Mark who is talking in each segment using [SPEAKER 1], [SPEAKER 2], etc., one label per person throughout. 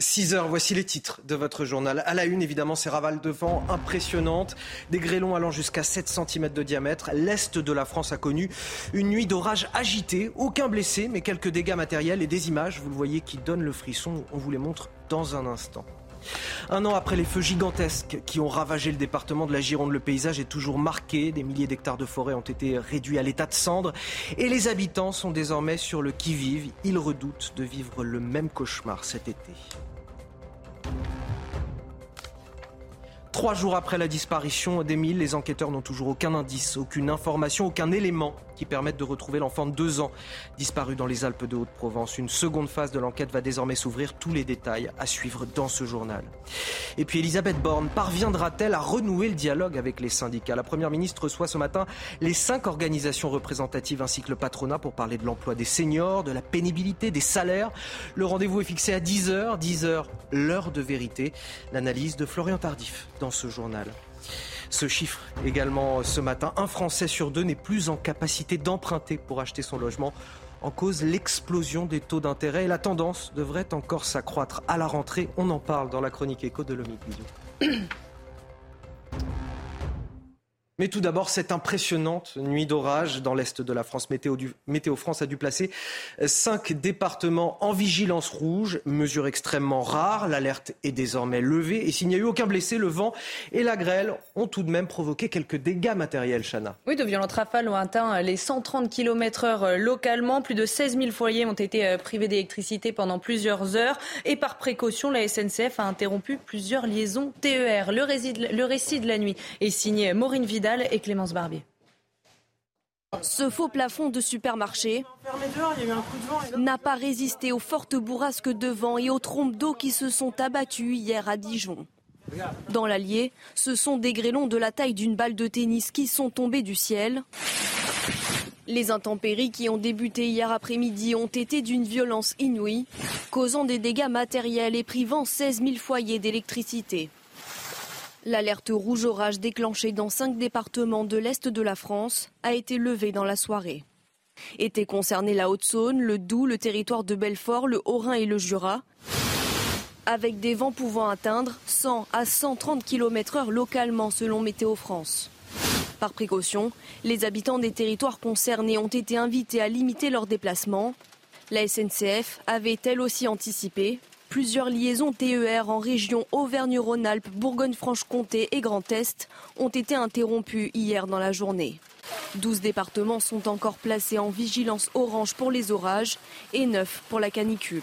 [SPEAKER 1] 6 heures, voici les titres de votre journal. À la une, évidemment, ces ravales de vent impressionnantes, des grêlons allant jusqu'à 7 cm de diamètre. L'Est de la France a connu une nuit d'orage agitée, aucun blessé, mais quelques dégâts matériels et des images, vous le voyez, qui donnent le frisson. On vous les montre dans un instant. Un an après les feux gigantesques qui ont ravagé le département de la Gironde, le paysage est toujours marqué. Des milliers d'hectares de forêt ont été réduits à l'état de cendres et les habitants sont désormais sur le qui-vive. Ils redoutent de vivre le même cauchemar cet été. Trois jours après la disparition d'Émile, les enquêteurs n'ont toujours aucun indice, aucune information, aucun élément qui permettent de retrouver l'enfant de deux ans disparu dans les Alpes de Haute-Provence. Une seconde phase de l'enquête va désormais s'ouvrir. Tous les détails à suivre dans ce journal. Et puis Elisabeth Borne parviendra-t-elle à renouer le dialogue avec les syndicats? La Première ministre reçoit ce matin les cinq organisations représentatives ainsi que le patronat pour parler de l'emploi des seniors, de la pénibilité, des salaires. Le rendez-vous est fixé à 10h. 10h, l'heure de vérité. L'analyse de Florian Tardif dans ce journal. Ce chiffre également ce matin, un Français sur deux n'est plus en capacité d'emprunter pour acheter son logement. En cause l'explosion des taux d'intérêt et la tendance devrait encore s'accroître à la rentrée. On en parle dans la chronique éco de Lomique Mais tout d'abord, cette impressionnante nuit d'orage dans l'est de la France. Météo, France a dû placer cinq départements en vigilance rouge, mesure extrêmement rare. L'alerte est désormais levée et s'il n'y a eu aucun blessé, le vent et la grêle ont tout de même provoqué quelques dégâts matériels, Chana.
[SPEAKER 2] Oui, de violentes rafales ont atteint les 130 km/h localement. Plus de 16 000 foyers ont été euh, privés d'électricité pendant plusieurs heures. Et par précaution, la SNCF a interrompu plusieurs liaisons TER. Le, le récit de la nuit est signé Maureen Vidal et Clémence Barbier.
[SPEAKER 3] Ce faux plafond de supermarché n'a pas résisté aux fortes bourrasques de vent et aux trompes d'eau qui se sont abattues hier à Dijon. Dans l'Allier, ce sont des grêlons de la taille d'une balle de tennis qui sont tombés du ciel. Les intempéries qui ont débuté hier après-midi ont été d'une violence inouïe, causant des dégâts matériels et privant 16 000 foyers d'électricité. L'alerte rouge orage déclenchée dans cinq départements de l'Est de la France a été levée dans la soirée. Étaient concernés la Haute-Saône, le Doubs, le territoire de Belfort, le Haut-Rhin et le Jura, avec des vents pouvant atteindre 100 à 130 km/h localement selon Météo France. Par précaution, les habitants des territoires concernés ont été invités à limiter leurs déplacements. La SNCF avait elle aussi anticipé Plusieurs liaisons TER en région Auvergne-Rhône-Alpes, Bourgogne-Franche-Comté et Grand Est ont été interrompues hier dans la journée. 12 départements sont encore placés en vigilance orange pour les orages et 9 pour la canicule.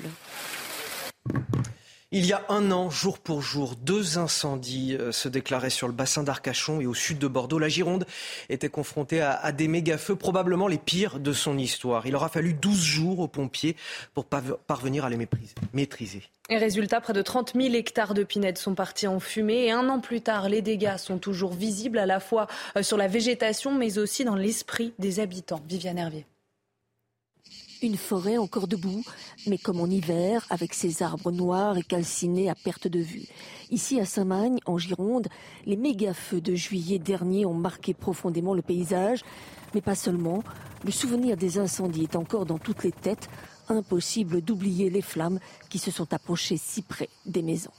[SPEAKER 1] Il y a un an, jour pour jour, deux incendies euh, se déclaraient sur le bassin d'Arcachon et au sud de Bordeaux. La Gironde était confrontée à, des méga-feux, probablement les pires de son histoire. Il aura fallu 12 jours aux pompiers pour parvenir à les maîtriser.
[SPEAKER 2] Et résultat, près de 30 000 hectares de pinèdes sont partis en fumée. Et un an plus tard, les dégâts sont toujours visibles à la fois euh, sur la végétation, mais aussi dans l'esprit des habitants. Viviane Hervier.
[SPEAKER 4] Une forêt encore debout, mais comme en hiver, avec ses arbres noirs et calcinés à perte de vue. Ici à Saint-Magne, en Gironde, les méga-feux de juillet dernier ont marqué profondément le paysage, mais pas seulement. Le souvenir des incendies est encore dans toutes les têtes. Impossible d'oublier les flammes qui se sont approchées si près des maisons.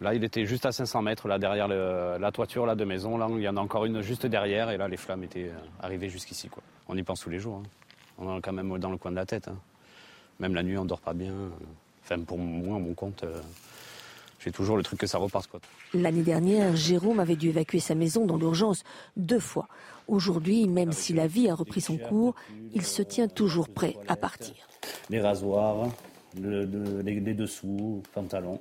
[SPEAKER 5] Là, il était juste à 500 mètres, là, derrière la toiture là, de maison. Là, il y en a encore une juste derrière, et là, les flammes étaient euh, arrivées jusqu'ici. On y pense tous les jours. Hein on est quand même dans le coin de la tête. Hein. Même la nuit, on dort pas bien. Enfin, pour moi, mon compte, euh, j'ai toujours le truc que ça reparte.
[SPEAKER 4] L'année dernière, Jérôme avait dû évacuer sa maison dans l'urgence deux fois. Aujourd'hui, même si la vie a repris son cours, il se tient toujours prêt à partir.
[SPEAKER 6] Les rasoirs, les, dessous, pantalons.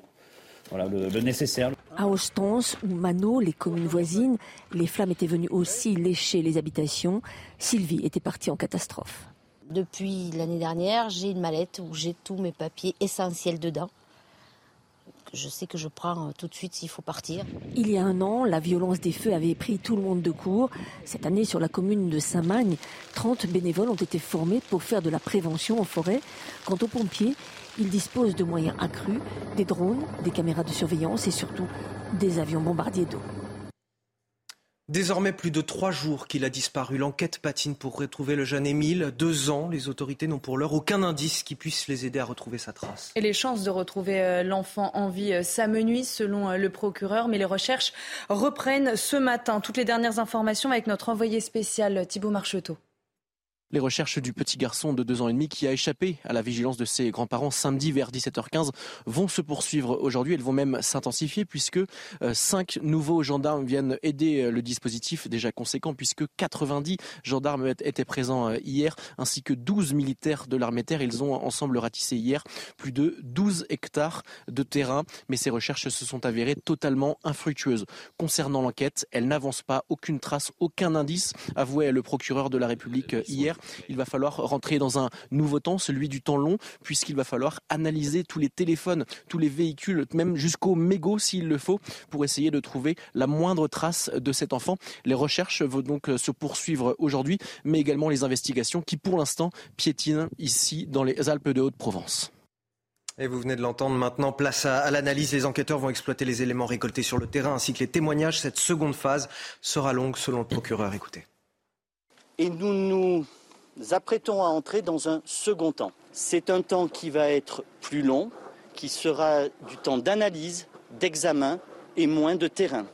[SPEAKER 6] Voilà, le, nécessaire.
[SPEAKER 4] À Ostens ou Mano, les communes voisines, les flammes étaient venues aussi lécher les habitations. Sylvie était partie en catastrophe.
[SPEAKER 7] Depuis l'année dernière, j'ai une mallette où j'ai tous mes papiers essentiels dedans. Je sais que je prends euh, tout de suite s'il faut partir.
[SPEAKER 4] Il y a un an, la violence des feux avait pris tout le monde de court. Cette année, sur la commune de Saint-Magne, 30 bénévoles ont été formés pour faire de la prévention en forêt. Quant aux pompiers, ils disposent de moyens accrus, des drones, des caméras de surveillance et surtout des avions bombardiers d'eau.
[SPEAKER 1] Désormais plus de trois jours qu'il a disparu. L'enquête patine pour retrouver le jeune Émile. Deux ans, les autorités n'ont pour l'heure aucun indice qui puisse les aider à retrouver sa trace.
[SPEAKER 2] Et les chances de retrouver euh, l'enfant en vie euh, s'amenuisent selon euh, le procureur, mais les recherches reprennent ce matin. Toutes les dernières informations avec notre envoyé spécial Thibault Marcheteau.
[SPEAKER 8] Les recherches du petit garçon de deux ans et demi qui a échappé à la vigilance de ses grands-parents samedi vers 17h15 vont se poursuivre aujourd'hui. Elles vont même s'intensifier puisque euh, cinq nouveaux gendarmes viennent aider euh, le dispositif déjà conséquent puisque 90 gendarmes étaient présents euh, hier ainsi que 12 militaires de l'armée terre. Ils ont ensemble ratissé hier plus de 12 hectares de terrain. Mais ces recherches se sont avérées totalement infructueuses. Concernant l'enquête, elle n'avance pas, aucune trace, aucun indice, avouait le procureur de la République hier il va falloir rentrer dans un nouveau temps, celui du temps long, puisqu'il va falloir analyser tous les téléphones, tous les véhicules, même jusqu'au mégot s'il le faut, pour essayer de trouver la moindre trace de cet enfant. Les recherches vont donc se poursuivre aujourd'hui, mais également les investigations qui, pour l'instant, piétinent ici dans les Alpes de Haute-Provence.
[SPEAKER 1] Et vous venez de l'entendre maintenant, place à, l'analyse. Les enquêteurs vont exploiter les éléments récoltés sur le terrain ainsi que les témoignages. Cette seconde phase sera longue selon le procureur. Écoutez.
[SPEAKER 9] Et nous nous apprêtons à entrer dans un second temps. C'est un temps qui va être plus long, qui sera du temps d'analyse, d'examen et moins de terrain.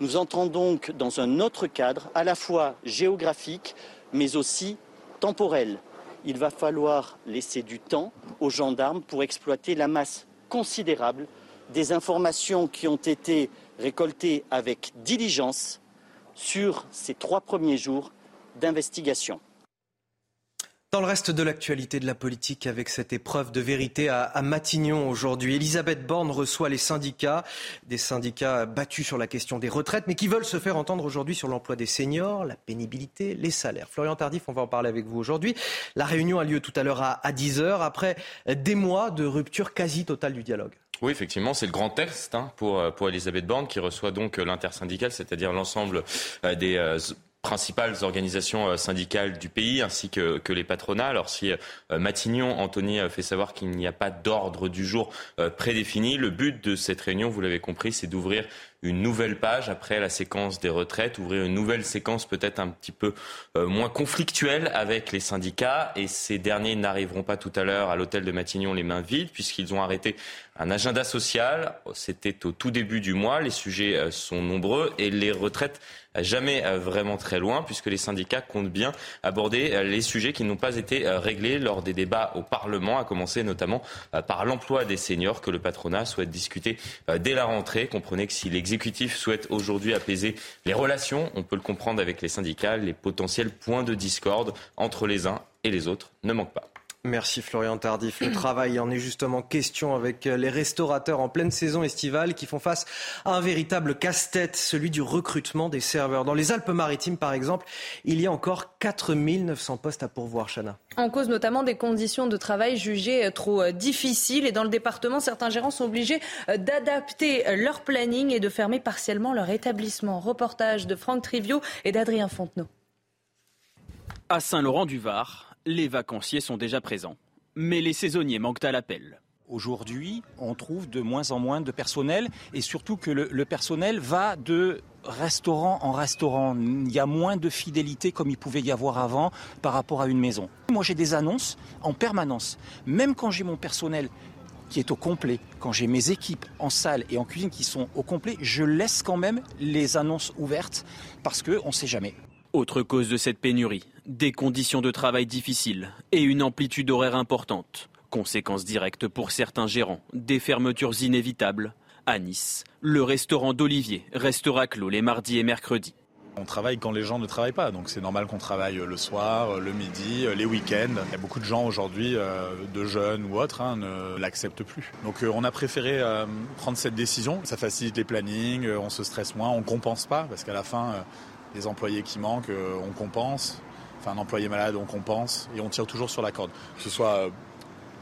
[SPEAKER 9] Nous entrons donc dans un autre cadre, à la fois géographique, mais aussi temporel. Il va falloir laisser du temps aux gendarmes pour exploiter la masse considérable des informations qui ont été récoltées avec diligence sur ces trois premiers jours d'investigation.
[SPEAKER 1] Dans le reste de l'actualité de la politique, avec cette épreuve de vérité à, Matignon aujourd'hui, Elisabeth Borne reçoit les syndicats, des syndicats battus sur la question des retraites, mais qui veulent se faire entendre aujourd'hui sur l'emploi des seniors, la pénibilité, les salaires. Florian Tardif, on va en parler avec vous aujourd'hui. La réunion a lieu tout à l'heure à, 10h, après des mois de rupture quasi totale du dialogue.
[SPEAKER 10] Oui, effectivement, c'est le grand texte hein, pour, pour Elisabeth Borne qui reçoit donc l'intersyndicale, c'est-à-dire l'ensemble euh, des euh, principales organisations euh, syndicales du pays ainsi que, les patronats. Alors si euh, Matignon, Anthony fait savoir qu'il n'y a pas d'ordre du jour euh, prédéfini, le but de cette réunion, vous l'avez compris, c'est d'ouvrir une nouvelle page après la séquence des retraites, ouvrir une nouvelle séquence peut-être un petit peu moins conflictuelle avec les syndicats. Et ces derniers n'arriveront pas tout à l'heure à l'hôtel de Matignon les mains vides puisqu'ils ont arrêté un agenda social. C'était au tout début du mois. Les sujets sont nombreux et les retraites jamais euh, vraiment très loin, puisque les syndicats comptent bien aborder euh, les sujets qui n'ont pas été euh, réglés lors des débats au Parlement, à commencer notamment par l'emploi des seniors que le patronat souhaite discuter dès la rentrée. Comprenez que si l'exécutif souhaite aujourd'hui apaiser les relations, on peut le comprendre avec les syndicats, les potentiels points de discorde entre les uns et les autres ne manquent pas.
[SPEAKER 1] Merci Florian Tardif. Le travail en est justement question avec les restaurateurs en pleine saison estivale qui font face à un véritable casse-tête, celui du recrutement des serveurs. Dans les Alpes-Maritimes, par exemple, il y a encore 4900 postes à pourvoir, Chana.
[SPEAKER 2] En cause notamment des conditions de travail jugées trop euh, difficiles. Et dans le département, certains gérants sont obligés euh, d'adapter leur planning et de fermer partiellement leur établissement. Reportage de Franck Trivio et d'Adrien Fontenot.
[SPEAKER 11] À Saint-Laurent-du-Var, les vacanciers sont déjà présents. Mais les saisonniers manquent à l'appel.
[SPEAKER 12] Aujourd'hui, on trouve de moins en moins de personnel et surtout que le, personnel va de restaurant en restaurant. Il y a moins de fidélité comme il pouvait y avoir avant par rapport à une maison. Moi, j'ai des annonces en permanence. Même quand j'ai mon personnel qui est au complet, quand j'ai mes équipes en salle et en cuisine qui sont au complet, je laisse quand même les annonces ouvertes parce qu'on ne sait jamais.
[SPEAKER 11] Autre cause de cette pénurie, des conditions de travail difficiles et une amplitude horaire importante. Conséquence directe pour certains gérants, des fermetures inévitables. À Nice, le restaurant d'Olivier restera clos les mardis et mercredis.
[SPEAKER 13] On travaille quand les gens ne travaillent pas, donc c'est normal qu'on travaille le soir, le midi, les week-ends. Il y a beaucoup de gens aujourd'hui, euh, de jeunes ou autres, hein, ne l'acceptent plus. Donc euh, on a préféré euh, prendre cette décision. Ça facilite les plannings, on se stresse moins, on compense pas, parce qu'à la fin, les employés qui manquent, on compense. Enfin, un employé malade, on compense et on tire toujours sur la corde, que ce soit euh,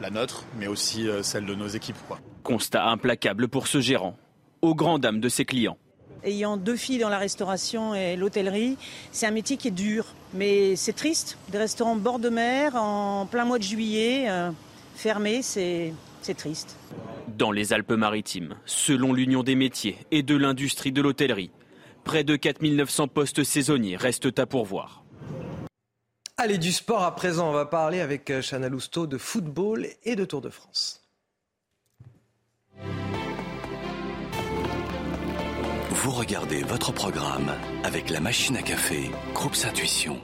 [SPEAKER 13] la nôtre, mais aussi euh, celle de nos équipes.
[SPEAKER 11] Constat implacable pour ce gérant, aux grandes dames de ses clients.
[SPEAKER 14] Ayant deux filles dans la restauration et l'hôtellerie, c'est un métier qui est dur, mais c'est triste. Des restaurants bord de mer, en plein mois de juillet, euh, fermés, c'est triste.
[SPEAKER 11] Dans les Alpes-Maritimes, selon l'Union des métiers et de l'industrie de l'hôtellerie, près de 4900 postes saisonniers restent à pourvoir.
[SPEAKER 1] Allez, du sport à présent, on va parler avec euh, Chana Lousteau de football et de Tour de France.
[SPEAKER 15] Vous regardez votre programme avec la machine à café, Groupe Intuition.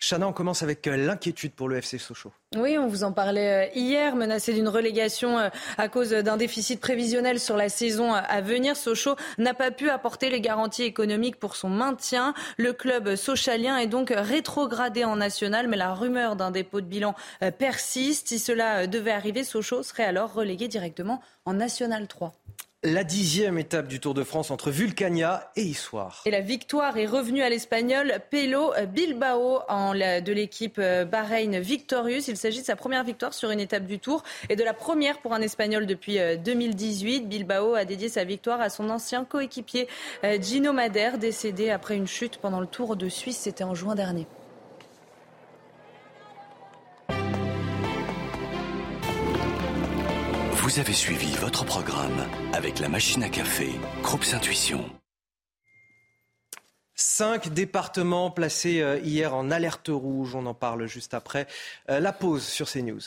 [SPEAKER 1] Chana, on commence avec euh, l'inquiétude pour le FC Sochaux.
[SPEAKER 2] Oui, on vous en parlait euh, hier, menacé d'une relégation euh, à cause d'un déficit prévisionnel sur la saison à venir. Sochaux n'a pas pu apporter les garanties économiques pour son maintien. Le club sochalien est donc rétrogradé en national, mais la rumeur d'un dépôt de bilan persiste. Si cela devait arriver, Sochaux serait alors relégué directement en national 3
[SPEAKER 1] la dixième étape du Tour de France entre Vulcania et Issoire.
[SPEAKER 2] Et la victoire est revenue à l'Espagnol Pelo Bilbao de l'équipe euh, Bahreïn Victorious. Il s'agit de sa première victoire sur une étape du Tour et de la première pour un Espagnol depuis 2018. Euh, Bilbao a dédié sa victoire à son ancien coéquipier euh, Gino Madère, décédé après une chute pendant le Tour de Suisse. C'était en juin dernier.
[SPEAKER 15] Vous avez suivi votre programme avec la machine à café, Groupe Intuition.
[SPEAKER 1] Cinq départements placés euh, hier en alerte rouge. On en parle juste après euh, la pause sur CNews.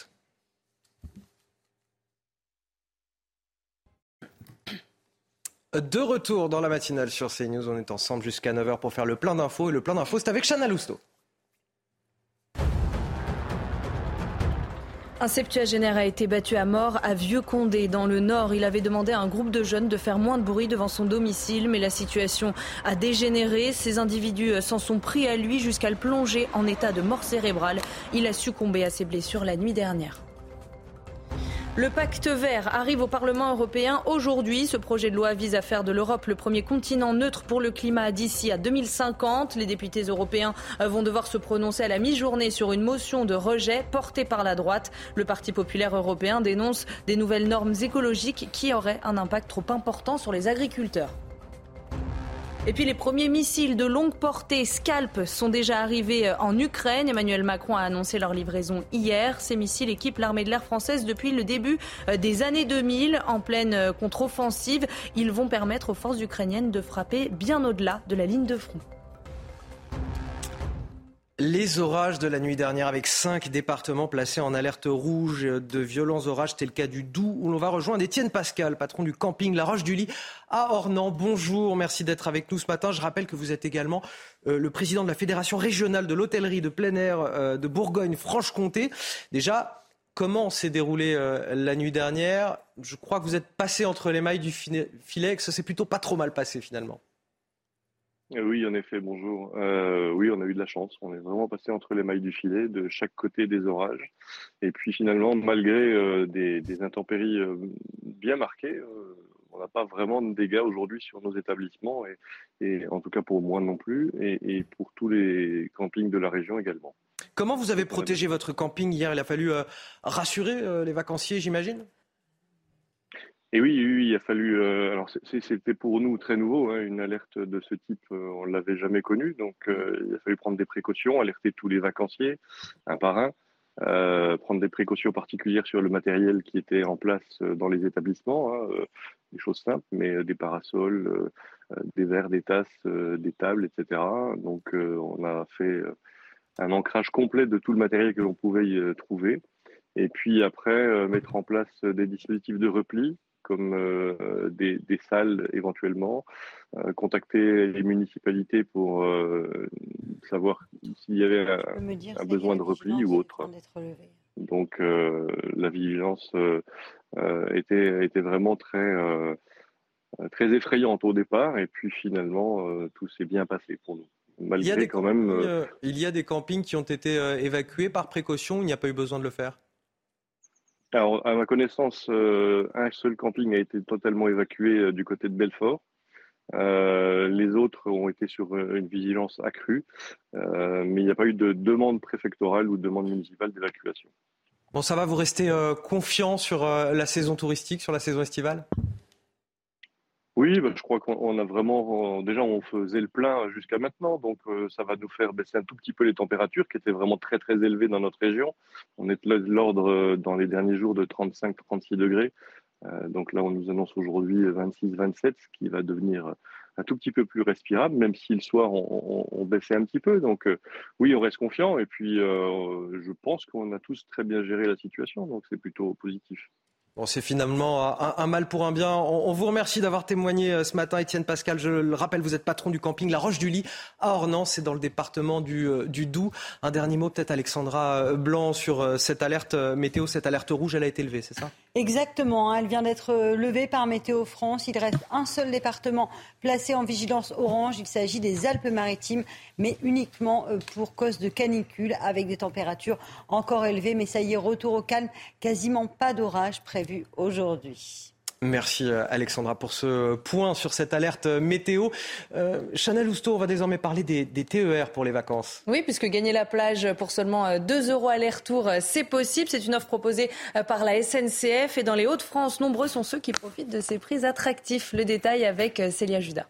[SPEAKER 1] De retour dans la matinale sur CNews, on est ensemble jusqu'à 9h pour faire le plein d'infos. Et le plein d'infos, c'est avec Chana Lousteau.
[SPEAKER 2] Un septuagénaire a été battu à mort à Vieux-Condé, dans le Nord. Il avait demandé à un groupe de jeunes de faire moins de bruit devant son domicile, mais la situation a dégénéré. Ces individus s'en sont pris à lui jusqu'à le plonger en état de mort cérébrale. Il a succombé à ses blessures la nuit dernière. Le pacte vert arrive au Parlement européen aujourd'hui. Ce projet de loi vise à faire de l'Europe le premier continent neutre pour le climat d'ici à 2050. Les députés européens vont devoir se prononcer à la mi-journée sur une motion de rejet portée par la droite. Le Parti populaire européen dénonce des nouvelles normes écologiques qui auraient un impact trop important sur les agriculteurs. Et puis les premiers missiles de longue portée Scalp sont déjà arrivés euh, en Ukraine. Emmanuel Macron a annoncé leur livraison hier. Ces missiles équipent l'armée de l'air française depuis le début euh, des années 2000 en pleine euh, contre-offensive. Ils vont permettre aux forces ukrainiennes de frapper bien au-delà de la ligne de front.
[SPEAKER 1] Les orages de la nuit dernière avec cinq départements placés en alerte rouge de violents orages. C'était le cas du Doubs où l'on va rejoindre Étienne Pascal, patron du camping La Roche du Lit à Ornans. Bonjour, merci d'être avec nous ce matin. Je rappelle que vous êtes également euh, le président de la Fédération régionale de l'hôtellerie de plein air euh, de Bourgogne-Franche-Comté. Déjà, comment s'est déroulée euh, la nuit dernière? Je crois que vous êtes passé entre les mailles du filet, que ça s'est plutôt pas trop mal passé finalement.
[SPEAKER 16] Euh, oui, en effet, bonjour. Euh, oui, on a eu de la chance. On est vraiment passé entre les mailles du filet, de chaque côté des orages. Et puis finalement, malgré euh, des, intempéries bien marquées, on n'a pas vraiment de dégâts aujourd'hui sur nos établissements, et, en tout cas pour moi non plus, et, pour tous les campings de la région également.
[SPEAKER 1] Comment vous avez protégé votre camping hier? Il a fallu rassurer les vacanciers, j'imagine?
[SPEAKER 16] Et oui, il a fallu. Euh, alors, c'était pour nous très nouveau, hein, une alerte de ce type, euh, on ne l'avait jamais connue. Donc, euh, il a fallu prendre des précautions, alerter tous les vacanciers, un par un, prendre des précautions particulières sur le matériel qui était en place dans les établissements, hein, des choses simples, mais des parasols, des verres, des tasses, des tables, etc. Donc, on a fait un ancrage complet de tout le matériel que l'on pouvait y trouver. Et puis après, mettre en place des dispositifs de repli comme euh, des, salles éventuellement, euh, contacter les municipalités pour euh, savoir s'il y avait un, besoin de repli ou autre. Donc la vigilance était, était vraiment très, très effrayante au départ. Et puis finalement tout s'est bien passé pour nous.
[SPEAKER 1] il y, a des quand même, il y a des campings qui ont été évacués par précaution, il n'y a pas eu besoin de le faire
[SPEAKER 16] alors, à ma connaissance, euh, un seul camping a été totalement évacué euh, du côté de Belfort. les autres ont été sur une vigilance accrue, mais il n'y a pas eu de demande préfectorale ou de demande municipale d'évacuation.
[SPEAKER 1] Bon, ça va, vous restez confiant sur la saison touristique, sur la saison estivale?
[SPEAKER 16] Oui, bah, je crois qu'on a vraiment, déjà, on faisait le plein jusqu'à maintenant, donc euh, ça va nous faire baisser un tout petit peu les températures qui étaient vraiment très très élevées dans notre région. On est de l'ordre euh, dans les derniers jours de 35-36 degrés. Euh, donc là, on nous annonce aujourd'hui 26-27, ce qui va devenir un tout petit peu plus respirable, même si le soir, on, on baissait un petit peu. Donc oui, on reste confiant, et puis je pense qu'on a tous très bien géré la situation, donc c'est plutôt positif.
[SPEAKER 1] C'est finalement un, mal pour un bien. On, vous remercie d'avoir témoigné euh, ce matin, Étienne Pascal. Je le rappelle, vous êtes patron du camping La Roche du Lit à Ornans, c'est dans le département du, euh, du Doubs. Un dernier mot peut-être, Alexandra euh, Blanc, sur cette alerte météo, cette alerte rouge, elle a été levée, c'est ça?
[SPEAKER 17] Exactement, hein. elle vient d'être levée par Météo France. Il reste un seul département placé en vigilance orange. Il s'agit des Alpes-Maritimes, mais uniquement pour cause de canicule, avec des températures encore élevées. Mais ça y est, retour au calme, quasiment pas d'orage près vu aujourd'hui.
[SPEAKER 1] Merci euh, Alexandra pour ce point sur cette alerte météo. Euh, Chanel Housteau, on va désormais parler des, TER pour les vacances.
[SPEAKER 2] Oui, puisque gagner la plage pour seulement 2 euh, euros aller-retour, c'est possible. C'est une offre proposée par la SNCF et dans les Hauts-de-France, nombreux sont ceux qui profitent de ces prix attractifs. Le détail avec Célia Judas.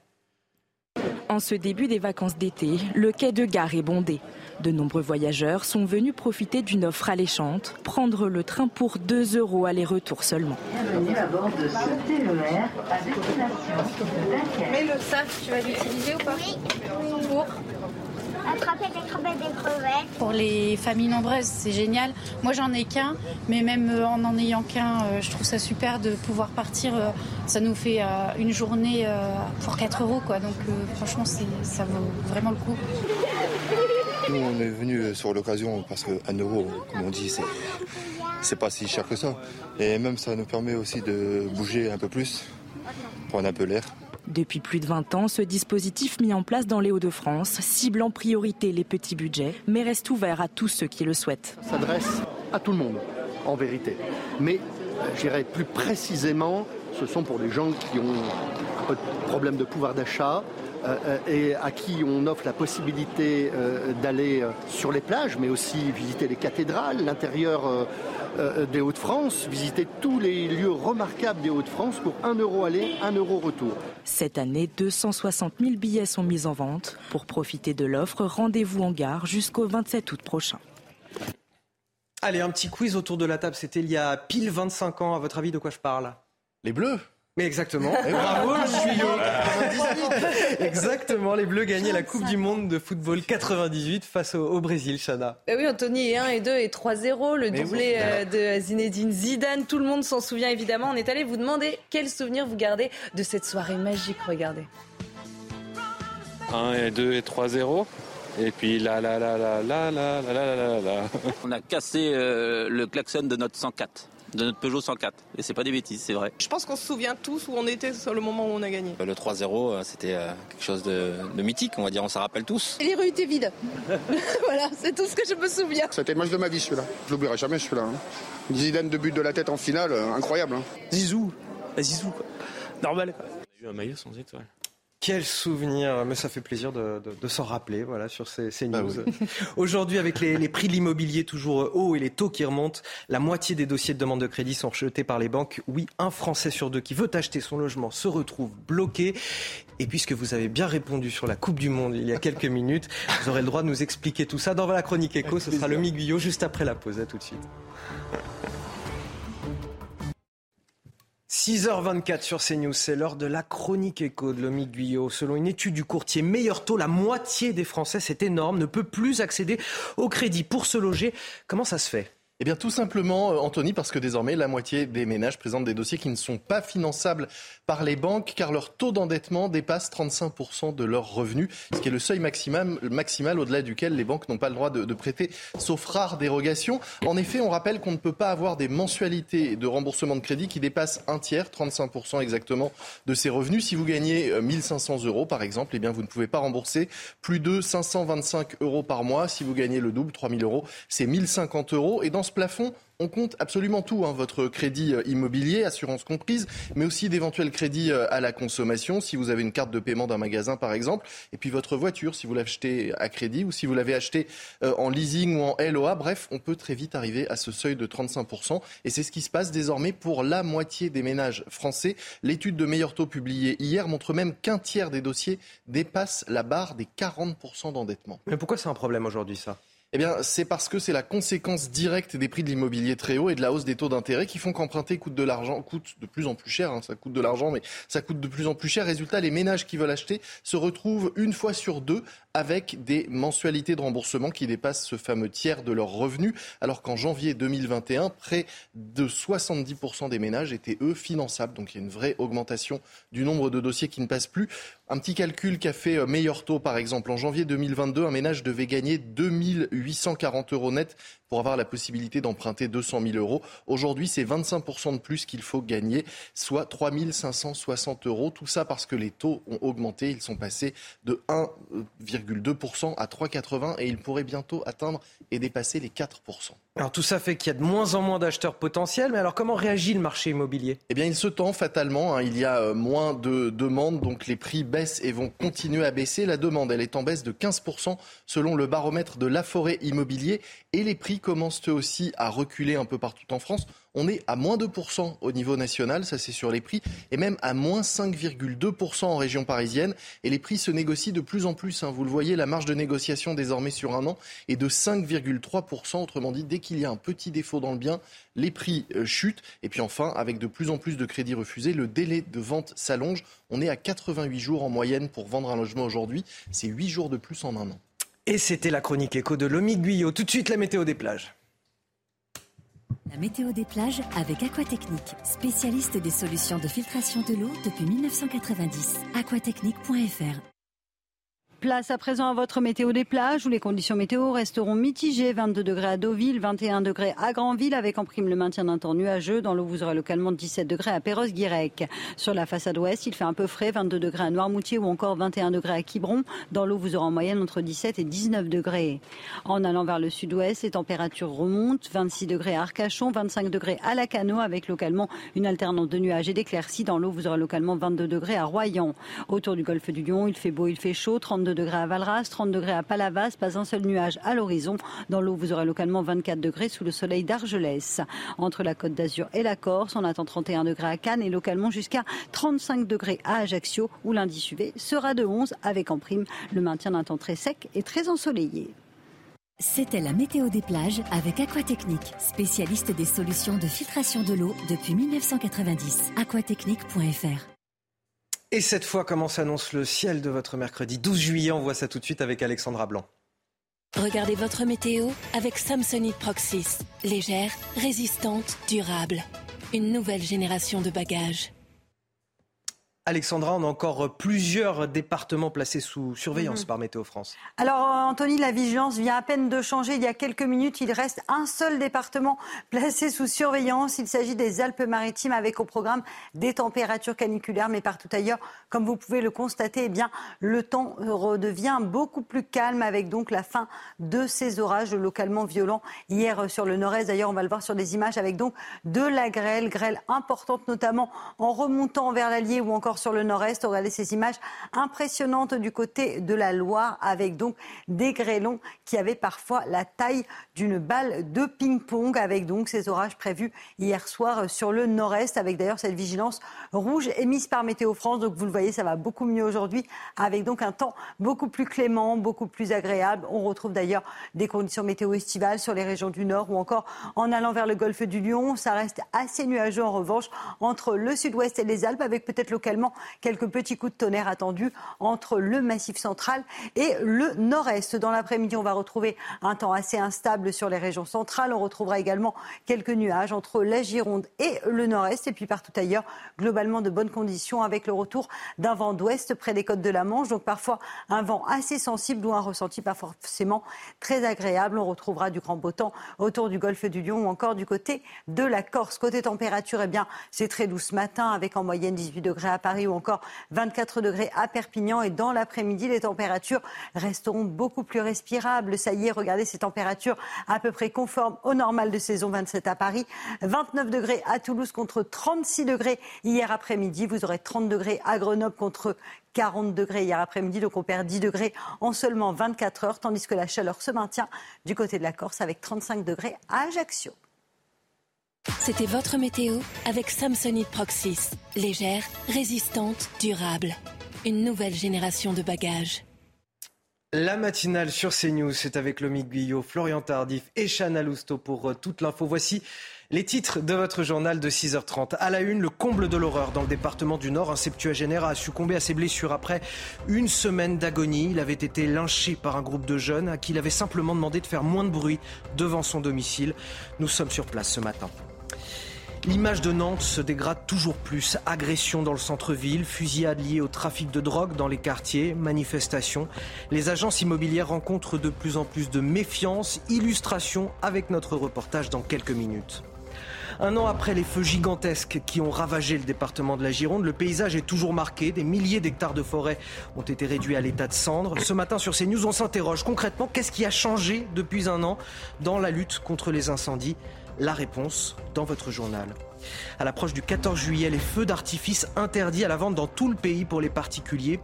[SPEAKER 18] En ce début des vacances d'été, le quai de gare est bondé. De nombreux voyageurs sont venus profiter d'une offre alléchante, prendre le train pour 2 euros aller-retour seulement.
[SPEAKER 19] Bienvenue à bord de ce TER à destination
[SPEAKER 2] de Mais le SAF, tu vas l'utiliser ou pas
[SPEAKER 19] Oui. Pour Attraper des crevettes, des crevettes.
[SPEAKER 20] Pour les familles nombreuses, c'est génial. Moi, j'en ai qu'un, mais même euh, en n'en ayant qu'un, euh, je trouve ça super de pouvoir partir. Euh, ça nous fait une journée pour 4 euros, quoi. Donc, franchement, ça vaut vraiment le coup.
[SPEAKER 21] Nous, on est venu sur l'occasion parce qu'un euro, comme on dit, c'est, c'est pas si cher que ça. Et même, ça nous permet aussi de bouger un peu plus, prendre un peu l'air.
[SPEAKER 18] Depuis plus de 20 ans, ce dispositif mis en place dans les Hauts-de-France cible en priorité les petits budgets, mais reste ouvert à tous ceux qui le souhaitent.
[SPEAKER 22] Ça s'adresse à tout le monde, en vérité. Mais, euh, je dirais plus précisément, ce sont pour les gens qui ont un problème de pouvoir d'achat, euh, euh, et à qui on offre la possibilité d'aller sur les plages, mais aussi visiter les cathédrales, l'intérieur des Hauts-de-France, visiter tous les lieux remarquables des Hauts-de-France pour 1 euro aller, 1 euro retour.
[SPEAKER 18] Cette année, 260 000 billets sont mis en vente. Pour profiter de l'offre, rendez-vous en gare jusqu'au 27 août prochain.
[SPEAKER 1] Allez, un petit quiz autour de la table. C'était il y a pile 25 ans. À votre avis, de quoi je parle?
[SPEAKER 21] Les Bleus
[SPEAKER 1] mais exactement. bravo, le Exactement, les Bleus gagnaient la Coupe du Monde de football 98 face au, Brésil, Chana.
[SPEAKER 2] Eh oui, Anthony est 1 et 2 et 3-0, le doublé euh, de Zinedine Zidane. Tout le monde s'en souvient évidemment. On est allé vous demander quel souvenir vous gardez de cette soirée magique. Regardez.
[SPEAKER 23] 1 et 2 et 3-0. Et puis là, là, là, là, là, là, là, là, là, là.
[SPEAKER 24] On a cassé euh, le klaxon de notre 104 de notre Peugeot 104. Et c'est pas des bêtises, c'est vrai.
[SPEAKER 25] Je pense qu'on se souvient tous où on était sur le moment où on a gagné.
[SPEAKER 24] Le 3-0, euh, c'était euh, quelque chose de, mythique, on va dire, on s'en rappelle tous.
[SPEAKER 25] Et les rues étaient vides. voilà, c'est tout ce que je me souviens.
[SPEAKER 26] C'était le match de ma vie celui-là. Je l'oublierai jamais celui-là. Hein. Une dizaine de buts de la tête en finale, euh, incroyable. Hein.
[SPEAKER 1] Zizou, bah, Zizou quoi. Normal quoi.
[SPEAKER 24] On a eu un maillot sans étoile.
[SPEAKER 1] Quel souvenir, mais ça fait plaisir de, s'en rappeler voilà, sur ces, bah news. Aujourd'hui, avec les, prix de l'immobilier toujours hauts et les taux qui remontent, la moitié des dossiers de demande de crédit sont rejetés par les banques. Oui, un Français sur deux qui veut acheter son logement se retrouve bloqué. Et puisque vous avez bien répondu sur la Coupe du Monde il y a quelques minutes, vous aurez le droit de nous expliquer tout ça dans la chronique écho. Ce sera le Miguillot juste après la pause. À tout de suite. 6h24 sur CNews, c'est l'heure de la chronique éco de Lomi Guyot. Selon une étude du courtier Meilleur Taux, la moitié des Français, c'est énorme, ne peut plus accéder au crédit pour se loger. Comment ça se fait?
[SPEAKER 27] Eh bien, tout simplement, euh, Anthony, parce que désormais, la moitié des ménages présentent des dossiers qui ne sont pas finançables par les banques, car leur taux d'endettement dépasse 35% de leurs revenus, ce qui est le seuil maximal, maximal au-delà duquel les banques n'ont pas le droit de, prêter, sauf rares dérogations. En effet, on rappelle qu'on ne peut pas avoir des mensualités de remboursement de crédit qui dépassent un tiers, 35% exactement, de ces revenus. Si vous gagnez 1500 euh, euros, par exemple, eh bien, vous ne pouvez pas rembourser plus de 525 euros par mois. Si vous gagnez le double, 3000 euros, c'est 1050 euros. Et dans plafond, on compte absolument tout, hein, votre crédit euh, immobilier, assurance comprise, mais aussi d'éventuels crédits euh, à la consommation, si vous avez une carte de paiement d'un magasin par exemple, et puis votre voiture, si vous l'achetez à crédit ou si vous l'avez acheté euh, en leasing ou en LOA. Bref, on peut très vite arriver à ce seuil de 35%, et c'est ce qui se passe désormais pour la moitié des ménages français. L'étude de meilleur taux publiée hier montre même qu'un tiers des dossiers dépassent la barre des 40% d'endettement.
[SPEAKER 1] Mais pourquoi c'est un problème aujourd'hui ça?
[SPEAKER 27] Eh bien, c'est parce que c'est la conséquence directe des prix de l'immobilier très haut et de la hausse des taux d'intérêt qui font qu'emprunter coûte de l'argent, coûte de plus en plus cher. Hein. ça coûte de l'argent, mais ça coûte de plus en plus cher. Résultat, les ménages qui veulent acheter se retrouvent une fois sur deux avec des mensualités de remboursement qui dépassent ce fameux tiers de leurs revenus, alors qu'en janvier 2021, près de 70% des ménages étaient, eux, finançables. Donc il y a une vraie augmentation du nombre de dossiers qui ne passent plus. Un petit calcul qu'a fait euh, Meilleur Taux, par exemple. En janvier 2022, un ménage devait gagner 2840 euros net pour avoir la possibilité d'emprunter 200 000 euros. Aujourd'hui, c'est 25% de plus qu'il faut gagner, soit 3 560 euros. Tout ça parce que les taux ont augmenté. Ils sont passés de 1,2% à 3,80 et ils pourraient bientôt atteindre et dépasser les 4%.
[SPEAKER 1] Alors tout ça fait qu'il y a de moins en moins d'acheteurs potentiels, mais alors comment réagit le marché immobilier?
[SPEAKER 27] Eh bien il se tend fatalement, hein. il y a euh, moins de demandes, donc les prix baissent et vont continuer à baisser. La demande, elle est en baisse de 15% selon le baromètre de la forêt immobilier et les prix commencent eux aussi à reculer un peu partout en France. On est à moins 2% au niveau national, ça c'est sur les prix, et même à moins 5,2% en région parisienne. Et les prix se négocient de plus en plus. Hein. Vous le voyez, la marge de négociation désormais sur un an est de 5,3%. Autrement dit, dès qu'il y a un petit défaut dans le bien, les prix euh, chutent. Et puis enfin, avec de plus en plus de crédits refusés, le délai de vente s'allonge. On est à 88 jours en moyenne pour vendre un logement aujourd'hui. C'est 8 jours de plus en un an.
[SPEAKER 1] Et c'était la chronique écho de Lomi Guyot. Tout de suite, la météo des plages.
[SPEAKER 19] La météo des plages avec Aquatechnique, spécialiste des solutions de filtration de l'eau depuis 1990. aquatechnique.fr
[SPEAKER 17] Place à présent à votre météo des plages où les conditions météo resteront mitigées. 22 degrés à Deauville, 21 degrés à Granville avec en prime le maintien d'un temps nuageux. Dans l'eau, vous aurez localement 17 degrés à Perros-Guirec. Sur la façade ouest, il fait un peu frais, 22 degrés à Noirmoutier ou encore 21 degrés à Quiberon. Dans l'eau, vous aurez en moyenne entre 17 et 19 degrés. En allant vers le sud-ouest, les températures remontent. 26 degrés à Arcachon, 25 degrés à Lacano avec localement une alternance de nuages et d'éclaircies. Dans l'eau, vous aurez localement 22 degrés à Royan. Autour du golfe du Lion, il fait beau, il fait chaud, 32 degrés à Valras, 30 degrés à Palavas, pas un seul nuage à l'horizon. Dans l'eau, vous aurez localement 24 degrés sous le soleil d'Argelès. Entre la Côte d'Azur et la Corse, on attend 31 degrés à Cannes et localement jusqu'à 35 degrés à Ajaccio, où l'indice UV sera de 11 avec en prime le maintien d'un temps très sec et très ensoleillé.
[SPEAKER 19] C'était la météo des plages avec Aquatechnique, spécialiste des solutions de filtration de l'eau depuis 1990. aquatechnique.fr
[SPEAKER 1] et cette fois, comment s'annonce le ciel de votre mercredi? 12 juillet On voit ça tout de suite avec Alexandra Blanc.
[SPEAKER 19] Regardez votre météo avec Samsonite Proxys. Légère, résistante, durable. Une nouvelle génération de bagages.
[SPEAKER 1] Alexandra, on a encore plusieurs départements placés sous surveillance mhm. par Météo France.
[SPEAKER 17] Alors, Anthony, la vigilance vient à peine de changer. Il y a quelques minutes, il reste un seul département placé sous surveillance. Il s'agit des Alpes-Maritimes avec au programme des températures caniculaires, mais partout ailleurs, comme vous pouvez le constater, eh bien, le temps redevient beaucoup plus calme avec donc la fin de ces orages localement violents hier sur le nord-est. D'ailleurs, on va le voir sur des images avec donc de la grêle, grêle importante notamment en remontant vers l'Allier ou encore sur le nord-est. Regardez ces images impressionnantes du côté de la Loire avec donc des grêlons qui avaient parfois la taille d'une balle de ping-pong avec donc ces orages prévus hier soir sur le nord-est avec d'ailleurs cette vigilance rouge émise par Météo France. Donc vous le voyez, ça va beaucoup mieux aujourd'hui avec donc un temps beaucoup plus clément, beaucoup plus agréable. On retrouve d'ailleurs des conditions météo estivales sur les régions du nord ou encore en allant vers le golfe du Lion. Ça reste assez nuageux en revanche entre le sud-ouest et les Alpes avec peut-être localement quelques petits coups de tonnerre attendus entre le massif central et le nord-est. Dans l'après-midi, on va retrouver un temps assez instable sur les régions centrales. On retrouvera également quelques nuages entre la Gironde et le nord-est. Et puis partout ailleurs, globalement de bonnes conditions avec le retour d'un vent d'ouest près des côtes de la Manche. Donc parfois un vent assez sensible ou un ressenti pas forcément très agréable. On retrouvera du grand beau temps autour du golfe du Lion ou encore du côté de la Corse. Côté température, eh bien, c'est très doux ce matin avec en moyenne 18 degrés à Paris Paris ou encore 24 degrés à Perpignan. Et dans l'après-midi, les températures resteront beaucoup plus respirables. Ça y est, regardez ces températures à peu près conformes au normal de saison 27 à Paris, 29 degrés à Toulouse contre 36 degrés hier après-midi. Vous aurez 30 degrés à Grenoble contre 40 degrés hier après-midi, donc on perd 10 degrés en seulement 24 heures, tandis que la chaleur se maintient du côté de la Corse avec 35 degrés à Ajaccio.
[SPEAKER 4] C'était votre météo avec Samsonite Proxys. Légère, résistante, durable. Une nouvelle génération de bagages.
[SPEAKER 1] La matinale sur CNews, c'est avec Lomique Guyot, Florian Tardif et Chana Lousteau pour euh, toute l'info. Voici les titres de votre journal de 6h30. À la une, le comble de l'horreur dans le département du Nord. Un septuagénaire a succombé à ses blessures après une semaine d'agonie. Il avait été lynché par un groupe de jeunes à qui il avait simplement demandé de faire moins de bruit devant son domicile. Nous sommes sur place ce matin. L'image de Nantes se dégrade toujours plus. Agressions dans le centre-ville, fusillades liées au trafic de drogue dans les quartiers, manifestations. Les agences immobilières rencontrent de plus en plus de méfiance. Illustration avec notre reportage dans quelques minutes. Un an après les feux gigantesques qui ont ravagé le département de la Gironde, le paysage est toujours marqué. Des milliers d'hectares de forêt ont été réduits à l'état de cendres. Ce matin sur CNews, on s'interroge concrètement qu'est-ce qui a changé depuis un an dans la lutte contre les incendies la réponse dans votre journal. À l'approche du 14 juillet, les feux d'artifice interdits à la vente dans tout le pays pour les particuliers.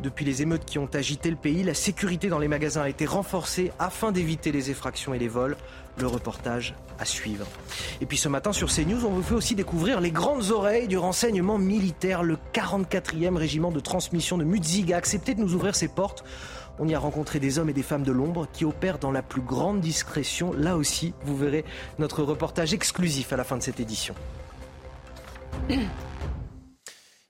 [SPEAKER 1] Depuis les émeutes qui ont agité le pays, la sécurité dans les magasins a été renforcée afin d'éviter les effractions et les vols. Le reportage à suivre. Et puis ce matin sur CNews, on vous fait aussi découvrir les grandes oreilles du renseignement militaire. Le 44e régiment de transmission de Mutzig a accepté de nous ouvrir ses portes on y a rencontré des hommes et des femmes de l'ombre qui opèrent dans la plus grande discrétion. Là aussi, vous verrez notre reportage exclusif à la fin de cette édition.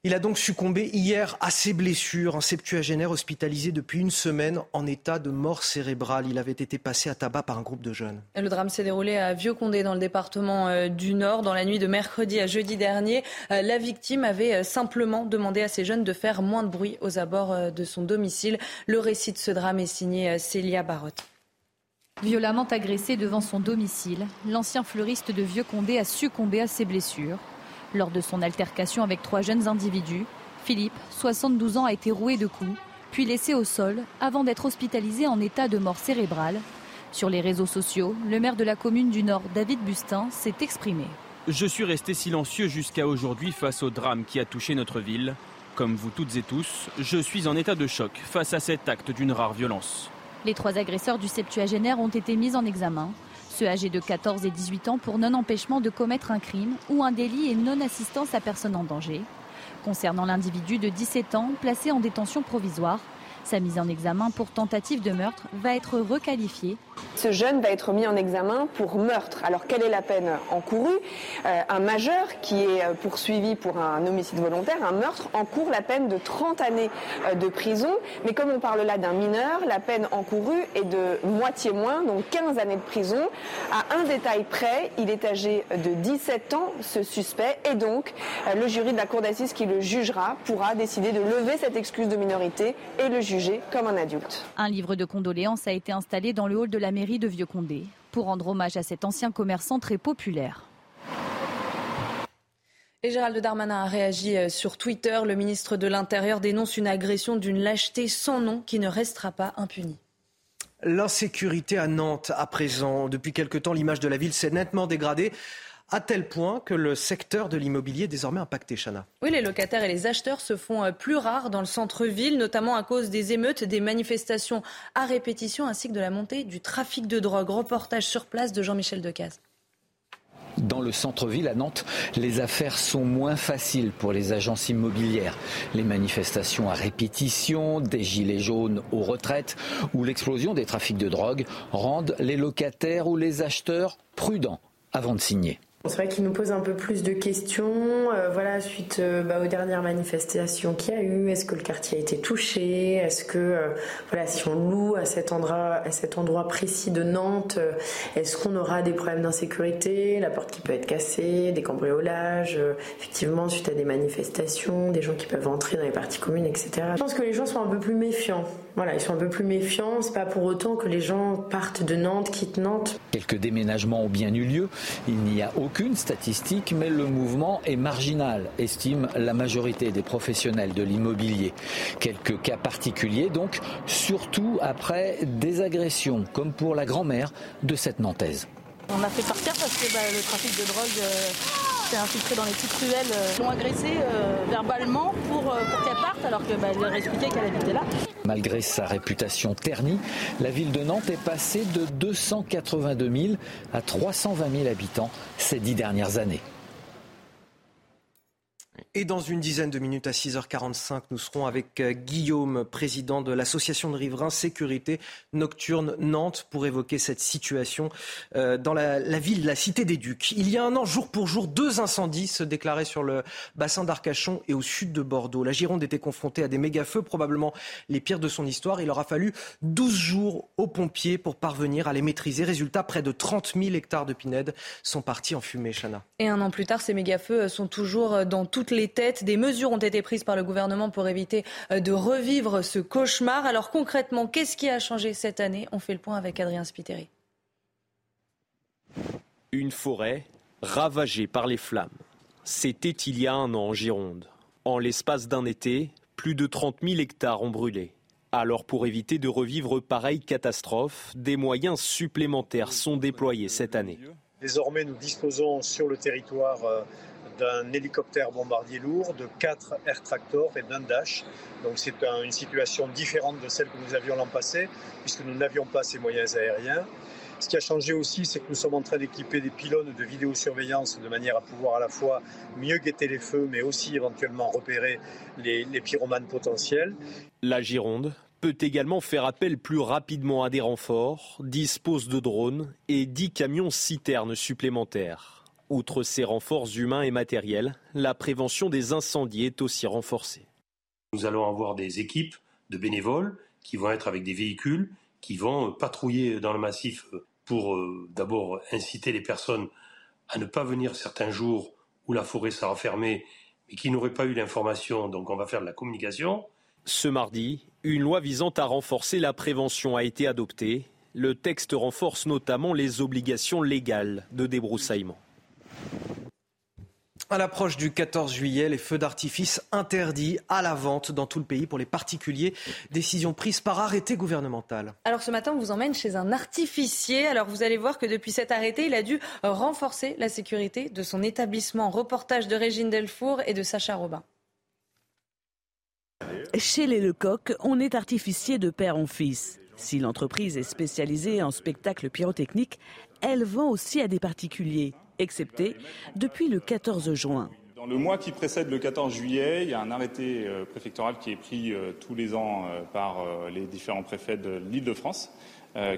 [SPEAKER 1] Il a donc succombé hier à ses blessures, un septuagénaire hospitalisé depuis une semaine en état de mort cérébrale. Il avait été passé à tabac par un groupe de jeunes.
[SPEAKER 2] Le drame s'est déroulé à Vieux-Condé dans le département euh, du Nord dans la nuit de mercredi à jeudi dernier. Euh, la victime avait euh, simplement demandé à ces jeunes de faire moins de bruit aux abords de son domicile. Le récit de ce drame est signé Célia Barotte.
[SPEAKER 28] Violemment agressé devant son domicile, l'ancien fleuriste de Vieux-Condé a succombé à ses blessures. Lors de son altercation avec trois jeunes individus, Philippe, 72 ans, a été roué de coups, puis laissé au sol avant d'être hospitalisé en état de mort cérébrale. Sur les réseaux sociaux, le maire de la commune du Nord, David Bustin, s'est exprimé.
[SPEAKER 11] Je suis resté silencieux jusqu'à aujourd'hui face au drame qui a touché notre ville. Comme vous toutes et tous, je suis en état de choc face à cet acte d'une rare violence.
[SPEAKER 28] Les trois agresseurs du septuagénaire ont été mis en examen ceux âgés de 14 et 18 ans pour non-empêchement de commettre un crime ou un délit et non-assistance à personne en danger. Concernant l'individu de 17 ans placé en détention provisoire, sa mise en examen pour tentative de meurtre va être requalifiée.
[SPEAKER 29] Ce jeune va être mis en examen pour meurtre. Alors quelle est la peine encourue? Euh, Un majeur qui est euh, poursuivi pour un homicide volontaire, un meurtre, encourt la peine de 30 années euh, de prison. Mais comme on parle là d'un mineur, la peine encourue est de moitié moins, donc 15 années de prison. À un détail près, il est âgé de 17 ans, ce suspect, et donc le jury de la cour d'assises qui le jugera pourra décider de lever cette excuse de minorité et le juger comme un adulte.
[SPEAKER 28] Un livre de condoléances a été installé dans le hall de la mairie de Vieux-Condé pour rendre hommage à cet ancien commerçant très populaire.
[SPEAKER 2] Et Gérald Darmanin a réagi euh, sur Twitter. Le ministre de l'Intérieur dénonce une agression d'une lâcheté sans nom qui ne restera pas impunie.
[SPEAKER 1] L'insécurité à Nantes, à présent, depuis quelque temps, l'image de la ville s'est nettement dégradée à tel point que le secteur de l'immobilier est désormais impacté, Chana.
[SPEAKER 2] Oui, les locataires et les acheteurs se font euh, plus rares dans le centre-ville, notamment à cause des émeutes, des manifestations à répétition, ainsi que de la montée du trafic de drogue. Reportage sur place de Jean-Michel Decaze.
[SPEAKER 30] Dans le centre-ville à Nantes, les affaires sont moins faciles pour les agences immobilières. Les manifestations à répétition, des gilets jaunes aux retraites ou l'explosion des trafics de drogue rendent les locataires ou les acheteurs prudents avant de signer.
[SPEAKER 31] C'est vrai qu'il nous pose un peu plus de questions, euh, voilà, suite euh, bah, aux dernières manifestations qu'il y a eu. Est-ce que le quartier a été touché? Est-ce que, euh, voilà, si on loue à cet endroit, à cet endroit précis de Nantes, est-ce qu'on aura des problèmes d'insécurité? La porte qui peut être cassée, des cambriolages, effectivement, suite à des manifestations, des gens qui peuvent entrer dans les parties communes, etc. Je pense que les gens sont un peu plus méfiants voilà, ils sont un peu plus méfiants. C'est pas pour autant que les gens partent de Nantes, quittent Nantes.
[SPEAKER 30] Quelques déménagements ont bien eu lieu. Il n'y a aucune statistique, mais le mouvement est marginal, estime la majorité des professionnels de l'immobilier. Quelques cas particuliers donc, surtout après des agressions, comme pour la grand-mère de cette Nantaise.
[SPEAKER 32] On a fait partir parce que bah, le trafic de drogue euh, s'est infiltré dans les petites ruelles. Euh, l'ont agressée euh, verbalement pour, qu'elle parte alors qu'elle bah, leur expliquait qu'elle habitait là.
[SPEAKER 30] Malgré sa réputation ternie, la ville de Nantes est passée de 282 000 à 320 000 habitants ces dix dernières années.
[SPEAKER 1] Et dans une dizaine de minutes à 6h45, nous serons avec euh, Guillaume, président de l'association de riverains Sécurité Nocturne Nantes, pour évoquer cette situation euh, dans la, ville, la cité des Ducs. Il y a un an, jour pour jour, deux incendies se déclaraient sur le bassin d'Arcachon et au sud de Bordeaux. La Gironde était confrontée à des méga-feux, probablement les pires de son histoire. Il aura fallu 12 jours aux pompiers pour parvenir à les maîtriser. Résultat, près de 30 000 hectares de pinèdes sont partis en fumée, Chana.
[SPEAKER 2] Et un an plus tard, ces méga-feux sont toujours dans toutes les têtes. Des mesures ont été prises par le gouvernement pour éviter euh, de revivre ce cauchemar. Alors concrètement, qu'est-ce qui a changé cette année? On fait le point avec Adrien Spiteri.
[SPEAKER 11] Une forêt ravagée par les flammes. C'était il y a un an en Gironde. En l'espace d'un été, plus de 30 000 hectares ont brûlé. Alors pour éviter de revivre pareille catastrophe, des moyens supplémentaires sont déployés cette année.
[SPEAKER 33] Désormais, nous disposons sur le territoire euh, d'un hélicoptère bombardier lourd, de quatre air tractors et d'un Dash. Donc c'est une situation différente de celle que nous avions l'an passé, puisque nous n'avions pas ces moyens aériens. Ce qui a changé aussi, c'est que nous sommes en train d'équiper des pylônes de vidéosurveillance de manière à pouvoir à la fois mieux guetter les feux, mais aussi éventuellement repérer les, les pyromanes potentiels.
[SPEAKER 11] La Gironde peut également faire appel plus rapidement à des renforts, dispose de drones et 10 camions citernes supplémentaires. Outre ces renforts humains et matériels, la prévention des incendies est aussi renforcée.
[SPEAKER 34] Nous allons avoir des équipes de bénévoles qui vont être avec des véhicules, qui vont patrouiller dans le massif pour euh, d'abord inciter les personnes à ne pas venir certains jours où la forêt sera fermée, mais qui n'auraient pas eu l'information, donc on va faire de la communication.
[SPEAKER 11] Ce mardi, une loi visant à renforcer la prévention a été adoptée. Le texte renforce notamment les obligations légales de débroussaillement.
[SPEAKER 1] À l'approche du 14 juillet, les feux d'artifice interdits à la vente dans tout le pays pour les particuliers. Décision prise par arrêté gouvernemental.
[SPEAKER 2] Alors ce matin, on vous emmène chez un artificier. Alors vous allez voir que depuis cet arrêté, il a dû renforcer la sécurité de son établissement. Reportage de Régine Delfour et de Sacha Robin.
[SPEAKER 35] Chez les Lecoq, on est artificier de père en fils. Si l'entreprise est spécialisée en spectacles pyrotechniques, elle vend aussi à des particuliers excepté depuis le 14 juin.
[SPEAKER 36] Dans le mois qui précède le 14 juillet, il y a un arrêté euh, préfectoral qui est pris euh, tous les ans euh, par les différents préfets de l'Île-de-France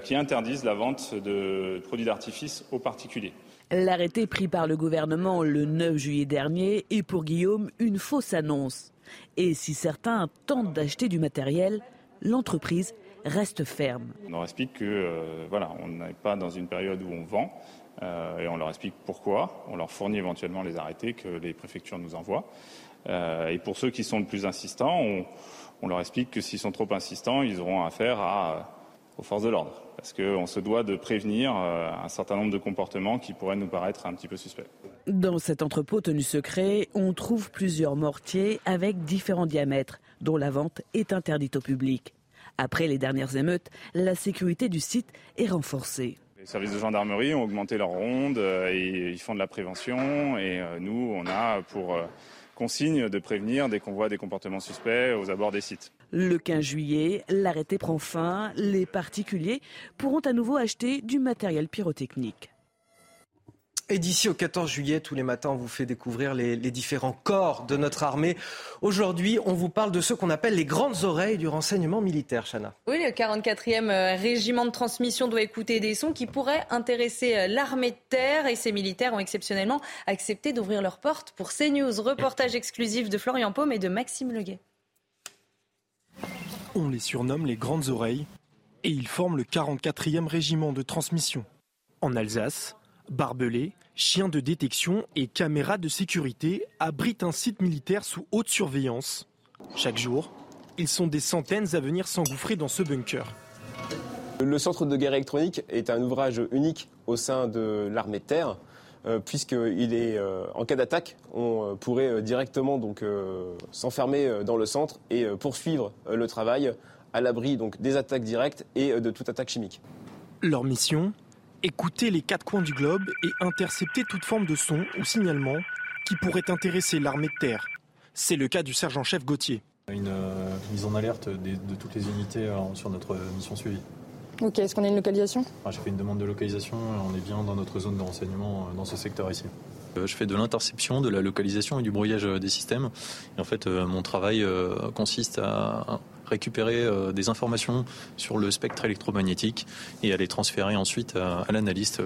[SPEAKER 36] qui interdisent la vente de produits d'artifice aux particuliers.
[SPEAKER 35] L'arrêté pris par le gouvernement le 9 juillet dernier est pour Guillaume une fausse annonce. Et si certains tentent d'acheter du matériel, l'entreprise reste ferme.
[SPEAKER 36] On leur explique que voilà, on n'est pas dans une période où on vend, et on leur explique pourquoi. On leur fournit éventuellement les arrêtés que les préfectures nous envoient. Euh, et pour ceux qui sont le plus insistants, on, leur explique que s'ils sont trop insistants, ils auront affaire à, aux forces de l'ordre. Parce qu'on se doit de prévenir euh, un certain nombre de comportements qui pourraient nous paraître un petit peu suspects.
[SPEAKER 35] Dans cet entrepôt tenu secret, on trouve plusieurs mortiers avec différents diamètres, dont la vente est interdite au public. Après les dernières émeutes, la sécurité du site est renforcée.
[SPEAKER 36] Les services de gendarmerie ont augmenté leur ronde euh, et ils font de la prévention. Et euh, nous, on a pour euh, consigne de prévenir dès qu'on voit des comportements suspects aux abords des sites.
[SPEAKER 35] Le 15 juillet, l'arrêté prend fin. Les particuliers pourront à nouveau acheter du matériel pyrotechnique.
[SPEAKER 1] Et d'ici au 14 juillet, tous les matins, on vous fait découvrir les, différents corps de notre armée. Aujourd'hui, on vous parle de ceux qu'on appelle les grandes oreilles du renseignement militaire, Chana.
[SPEAKER 2] Oui, le 44e euh, régiment de transmission doit écouter des sons qui pourraient intéresser euh, l'armée de terre et ces militaires ont exceptionnellement accepté d'ouvrir leurs portes pour CNews. Reportage exclusif de Florian Paume et de Maxime Leguet.
[SPEAKER 37] On les surnomme les grandes oreilles et ils forment le 44e régiment de transmission. En Alsace, barbelés, chiens de détection et caméras de sécurité abritent un site militaire sous haute surveillance. Chaque jour, Ils sont des centaines à venir s'engouffrer dans ce bunker.
[SPEAKER 33] Le centre de guerre électronique est un ouvrage unique au sein de l'armée de terre. Euh, puisqu'il est euh, en cas d'attaque, on euh, pourrait directement donc s'enfermer dans le centre et poursuivre le travail à l'abri donc des attaques directes et de toute attaque chimique.
[SPEAKER 37] Leur mission écouter les quatre coins du globe et intercepter toute forme de son ou signalement qui pourrait intéresser l'armée de terre. C'est le cas du sergent-chef Gauthier.
[SPEAKER 38] Une mise en alerte de toutes les unités sur notre mission suivie.
[SPEAKER 39] Ok, est-ce qu'on a une localisation?
[SPEAKER 38] J'ai fait une demande de localisation, on est bien dans notre zone de renseignement euh, dans ce secteur ici.
[SPEAKER 40] Euh, je fais de l'interception, de la localisation et du brouillage euh, des systèmes. Et en fait, mon travail consiste à récupérer des informations sur le spectre électromagnétique et à les transférer ensuite à l'analyste.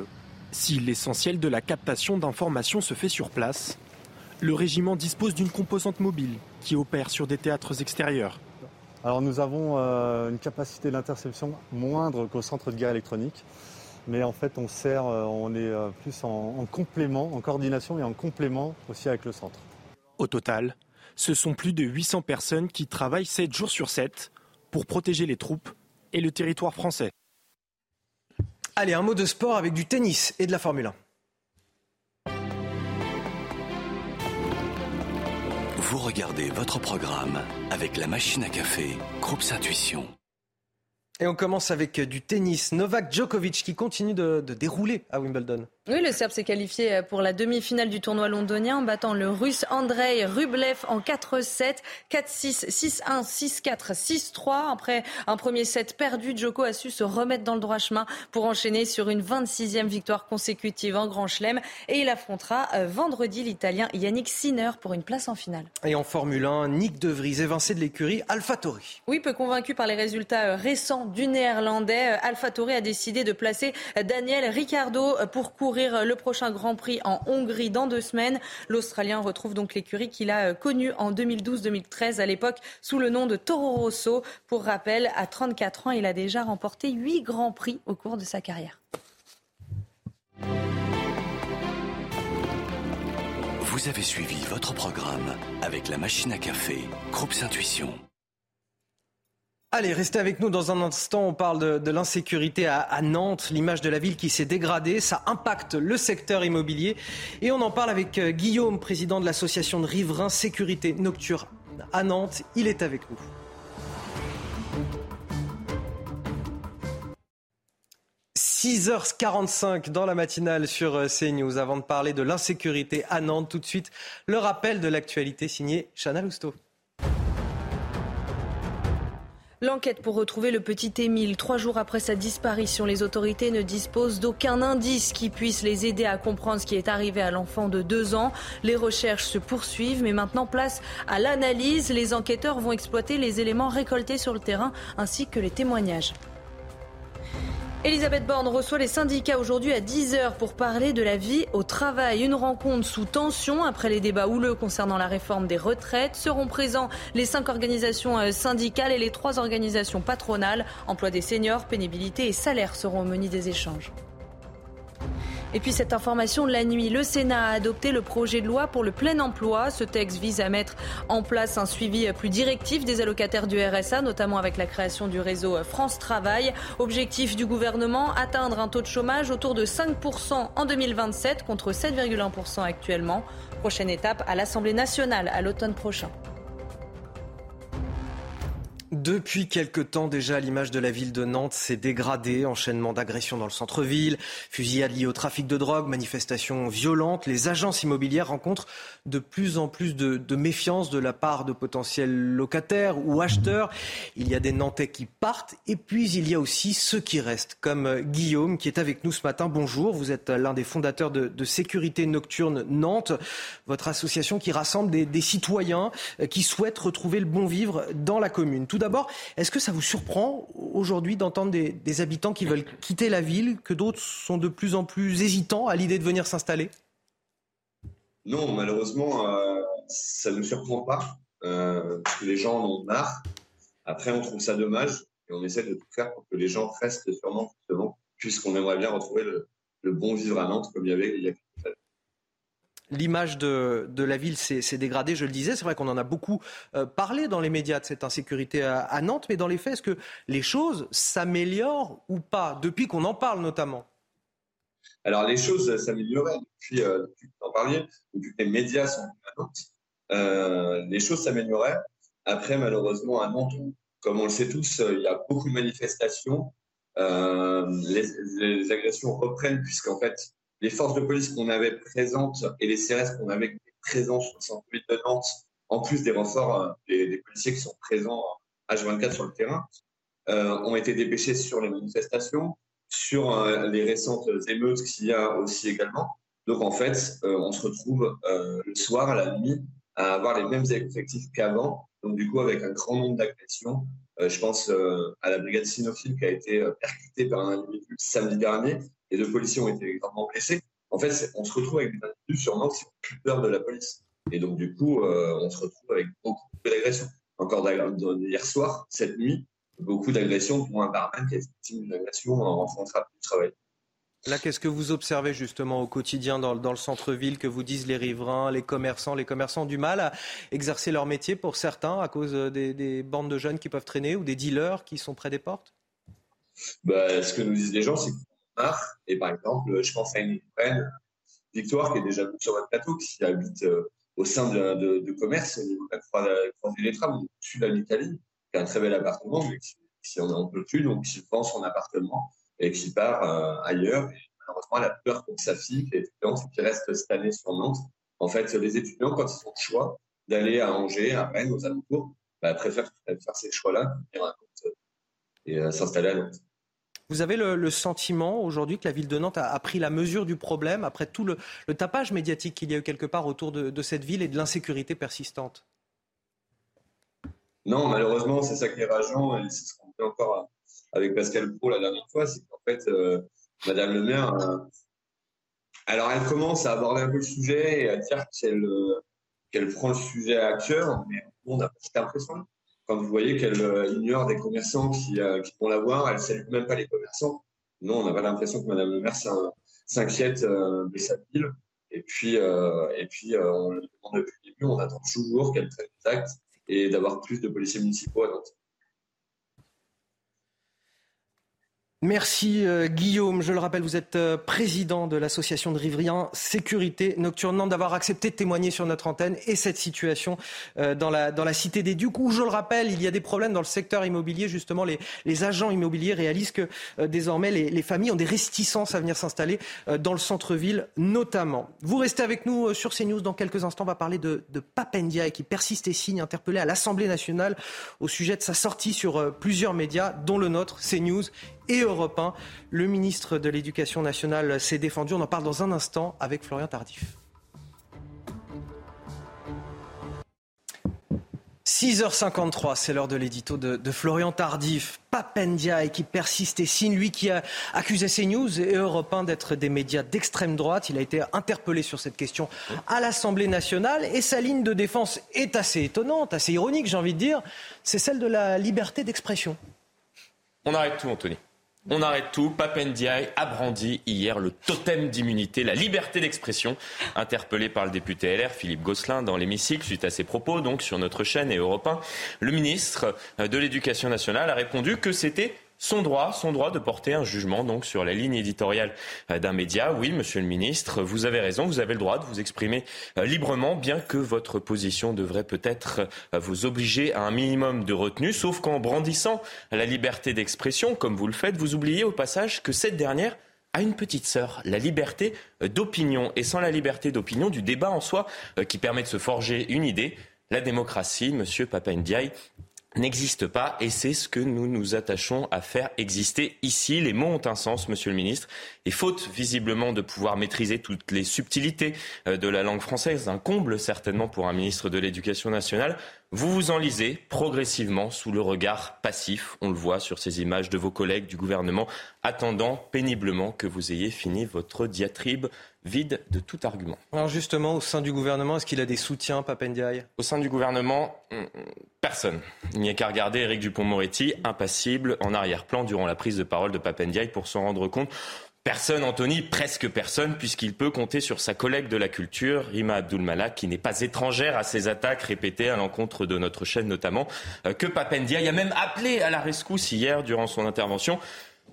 [SPEAKER 37] Si l'essentiel de la captation d'informations se fait sur place, le régiment dispose d'une composante mobile qui opère sur des théâtres extérieurs.
[SPEAKER 41] Alors nous avons euh, une capacité d'interception moindre qu'au centre de guerre électronique, mais en fait on sert, euh, on est euh, plus en, complément, en coordination et en complément aussi avec le centre.
[SPEAKER 37] Au total, ce sont plus de 800 personnes qui travaillent 7 jours sur 7 pour protéger les troupes et le territoire français.
[SPEAKER 1] Allez, un mot de sport avec du tennis et de la Formule 1.
[SPEAKER 42] Vous regardez votre programme avec la machine à café, Groupe Intuition.
[SPEAKER 1] Et on commence avec du tennis. Novak Djokovic qui continue de, de dérouler à Wimbledon.
[SPEAKER 2] Oui, le Serbe s'est qualifié pour la demi-finale du tournoi londonien en battant le Russe Andrei Rublev en 4-7, 4-6, 6-1, 6-4, 6-3. Après un premier set perdu, Djoko a su se remettre dans le droit chemin pour enchaîner sur une 26e victoire consécutive en Grand Chelem. Et il affrontera euh, vendredi l'Italien Yannick Sinner pour une place en finale.
[SPEAKER 1] Et en Formule 1, Nick De Vries évincé de l'écurie AlphaTauri.
[SPEAKER 2] Oui, peu convaincu par les résultats euh, récents du Néerlandais, euh, AlphaTauri a décidé de placer Daniel Ricciardo pour courir le prochain Grand Prix en Hongrie dans deux semaines. L'Australien retrouve donc l'écurie qu'il a connue en 2012-2013, à l'époque sous le nom de Toro Rosso. Pour rappel, à 34 ans, il a déjà remporté huit Grands Prix au cours de sa carrière.
[SPEAKER 42] Vous avez suivi votre programme avec la machine à café, Groupe Intuition.
[SPEAKER 1] Allez, restez avec nous dans un instant. On parle de, l'insécurité à, Nantes, l'image de la ville qui s'est dégradée. Ça impacte le secteur immobilier. Et on en parle avec euh, Guillaume, président de l'association de riverains sécurité nocturne à Nantes. Il est avec nous. « 6h45 dans la matinale sur euh, CNews. Avant de parler de l'insécurité à Nantes, tout de suite, le rappel de l'actualité signé Chana Lousteau.
[SPEAKER 2] L'enquête pour retrouver le petit Émile, trois jours après sa disparition, les autorités ne disposent d'aucun indice qui puisse les aider à comprendre ce qui est arrivé à l'enfant de deux ans. Les recherches se poursuivent, mais maintenant place à l'analyse. Les enquêteurs vont exploiter les éléments récoltés sur le terrain ainsi que les témoignages. Elisabeth Borne reçoit les syndicats aujourd'hui à 10h pour parler de la vie au travail. Une rencontre sous tension après les débats houleux concernant la réforme des retraites. Seront présents les cinq organisations euh, syndicales et les trois organisations patronales. Emploi des seniors, pénibilité et salaire seront au menu des échanges. Et puis cette information de la nuit, le Sénat a adopté le projet de loi pour le plein emploi. Ce texte vise à mettre en place un suivi plus directif des allocataires du RSA, notamment avec la création du réseau France Travail. Objectif du gouvernement, atteindre un taux de chômage autour de 5% en 2027 contre 7,1% actuellement. Prochaine étape à l'Assemblée nationale à l'automne prochain.
[SPEAKER 1] Depuis quelque temps déjà, l'image de la ville de Nantes s'est dégradée. Enchaînement d'agressions dans le centre-ville, fusillades liées au trafic de drogue, manifestations violentes. Les agences immobilières rencontrent de plus en plus de, méfiance de la part de potentiels locataires ou acheteurs. Il y a des Nantais qui partent et puis il y a aussi ceux qui restent, comme Guillaume qui est avec nous ce matin. Bonjour, vous êtes l'un des fondateurs de, Sécurité Nocturne Nantes, votre association qui rassemble des, citoyens qui souhaitent retrouver le bon vivre dans la commune d'abord, est-ce que ça vous surprend aujourd'hui d'entendre des, habitants qui veulent quitter la ville, que d'autres sont de plus en plus hésitants à l'idée de venir s'installer?
[SPEAKER 43] Non, malheureusement, euh, ça ne nous surprend pas, euh, les gens en ont marre. Après, on trouve ça dommage et on essaie de tout faire pour que les gens restent sûrement, justement, puisqu'on aimerait bien retrouver le, bon vivre à Nantes comme il y avait il y a quelques années.
[SPEAKER 1] l'image de, la ville s'est dégradée, je le disais. C'est vrai qu'on en a beaucoup euh, parlé dans les médias de cette insécurité à, Nantes, mais dans les faits, est-ce que les choses s'améliorent ou pas, depuis qu'on en parle notamment?
[SPEAKER 43] Alors les choses s'amélioraient depuis, euh, depuis que vous en parliez, depuis que les médias sont à Nantes. Euh, les choses s'amélioraient. Après, malheureusement, à Nantes, comme on le sait tous, il y a beaucoup de manifestations. les, les, agressions reprennent puisqu'en fait, les forces de police qu'on avait présentes et les CRS qu'on avait présents sur le centre-ville de Nantes, en plus des renforts euh, des, policiers qui sont présents H24 sur le terrain, euh, ont été dépêchés sur les manifestations, sur euh, les récentes émeutes qu'il y a aussi également. Donc en fait, on se retrouve le soir, à la nuit, à avoir les mêmes effectifs qu'avant. Donc du coup, avec un grand nombre d'agressions. je pense à la brigade cynophile qui a été percutée par un individu samedi dernier les deux policiers ont été gravement blessés. En fait, on se retrouve avec des individus Nantes qui ont plus peur de la police. Et donc, du coup, euh, on se retrouve avec beaucoup d'agressions. Encore hier soir, cette nuit, beaucoup d'agressions pour un barman qui été victime d'une agression en rentrant du travail.
[SPEAKER 1] Là, qu'est-ce que vous observez justement au quotidien dans, le centre-ville que vous disent les riverains, les commerçants? Les commerçants ont du mal à exercer leur métier pour certains à cause des, des bandes de jeunes qui peuvent traîner ou des dealers qui sont près des portes?
[SPEAKER 43] Bah, Ce que nous disent les gens, c'est et par exemple, je pense à une Ukraine, Victoire, qui est déjà sur votre plateau, qui habite euh, au sein de, de, commerce, au niveau de la Croix, du Lettrame, au-dessus de l'Italie, qui un très bel appartement, mais qui, si on n'en peut plus, donc il vend son appartement et qui part euh, ailleurs. Malheureusement, elle a peur pour sa fille, qui est étudiante, qui reste cette année sur Nantes. En fait, les étudiants, quand ils ont le choix d'aller à Angers, à Rennes, aux alentours, bah, préfèrent faire ces choix-là et euh, s'installer à Nantes.
[SPEAKER 1] Vous avez le, sentiment aujourd'hui que la ville de Nantes a, pris la mesure du problème après tout le, tapage médiatique qu'il y a eu quelque part autour de, cette ville et de l'insécurité persistante?
[SPEAKER 43] Non, malheureusement, c'est ça qui est rageant et c'est ce qu'on fait encore avec Pascal Pro la dernière fois, c'est qu'en fait, euh, Madame le maire, euh, alors elle commence à aborder un peu le sujet et à dire qu'elle qu'elle prend le sujet à cœur, mais on pas cette impression quand vous voyez qu'elle euh, ignore des commerçants qui, euh, qui vont la voir, elle ne salue même pas les commerçants. Non, on n'a pas l'impression que Madame le maire s'inquiète euh, de sa ville. Et puis, et puis on le demande depuis le début, on attend toujours qu'elle prenne des actes et d'avoir plus de policiers municipaux à Nantes.
[SPEAKER 1] Merci euh, Guillaume. Je le rappelle, vous êtes euh, président de l'association de Rivriens Sécurité Nocturne d'avoir accepté de témoigner sur notre antenne et cette situation euh, dans, la, cité des Ducs où, je le rappelle, il y a des problèmes dans le secteur immobilier. Justement, les, agents immobiliers réalisent que désormais les, les, familles ont des réticences à venir s'installer dans le centre-ville notamment. Vous restez avec nous sur CNews. Dans quelques instants, on va parler de, de Papendia qui persiste et signe interpellé à l'Assemblée nationale au sujet de sa sortie sur plusieurs médias, dont le nôtre, CNews et Europe 1. Le ministre de l'Éducation nationale s'est défendu. On en parle dans un instant avec Florian Tardif. 6h53, c'est l'heure de l'édito de, Florian Tardif. Papendia qui persiste et signe, lui qui a accusé CNews et Europe 1 d'être des médias d'extrême droite. Il a été interpellé sur cette question à l'Assemblée nationale et sa ligne de défense est assez étonnante, assez ironique, j'ai envie de dire. C'est celle de la liberté d'expression.
[SPEAKER 10] On arrête tout, Anthony. On arrête tout. Papendiaï a brandi hier le totem d'immunité, la liberté d'expression, interpellé par le député LR Philippe Gosselin dans l'hémicycle suite à ses propos, donc sur notre chaîne et Europe 1. Le ministre de l'Éducation nationale a répondu que c'était son droit, son droit de porter un jugement donc sur la ligne éditoriale euh, d'un média. Oui, monsieur le ministre, vous avez raison, vous avez le droit de vous exprimer euh, librement, bien que votre position devrait peut-être euh, vous obliger à un minimum de retenue, sauf qu'en brandissant la liberté d'expression, comme vous le faites, vous oubliez au passage que cette dernière a une petite sœur, la liberté d'opinion. Et sans la liberté d'opinion, du débat en soi, qui permet de se forger une idée, la démocratie, monsieur Papa Ndiaye, n'existe pas et c'est ce que nous nous attachons à faire exister ici. Les mots ont un sens, monsieur le ministre, et faute visiblement de pouvoir maîtriser toutes les subtilités euh, de la langue française, un comble certainement pour un ministre de l'Éducation nationale, vous vous enlisez progressivement sous le regard passif, on le voit sur ces images de vos collègues du gouvernement, attendant péniblement que vous ayez fini votre diatribe vide de tout argument.
[SPEAKER 1] Alors justement, au sein du gouvernement, est-ce qu'il a des soutiens, Papendiaï?
[SPEAKER 10] Au sein du gouvernement, hum, personne. Il n'y a qu'à regarder Éric Dupont-Moretti, impassible, en arrière-plan durant la prise de parole de Papendiaï pour s'en rendre compte. Personne, Anthony, presque personne, puisqu'il peut compter sur sa collègue de la culture, Rima Abdulmalak, qui n'est pas étrangère à ces attaques répétées à l'encontre de notre chaîne notamment, euh, que Papendia a même appelé à la rescousse hier durant son intervention.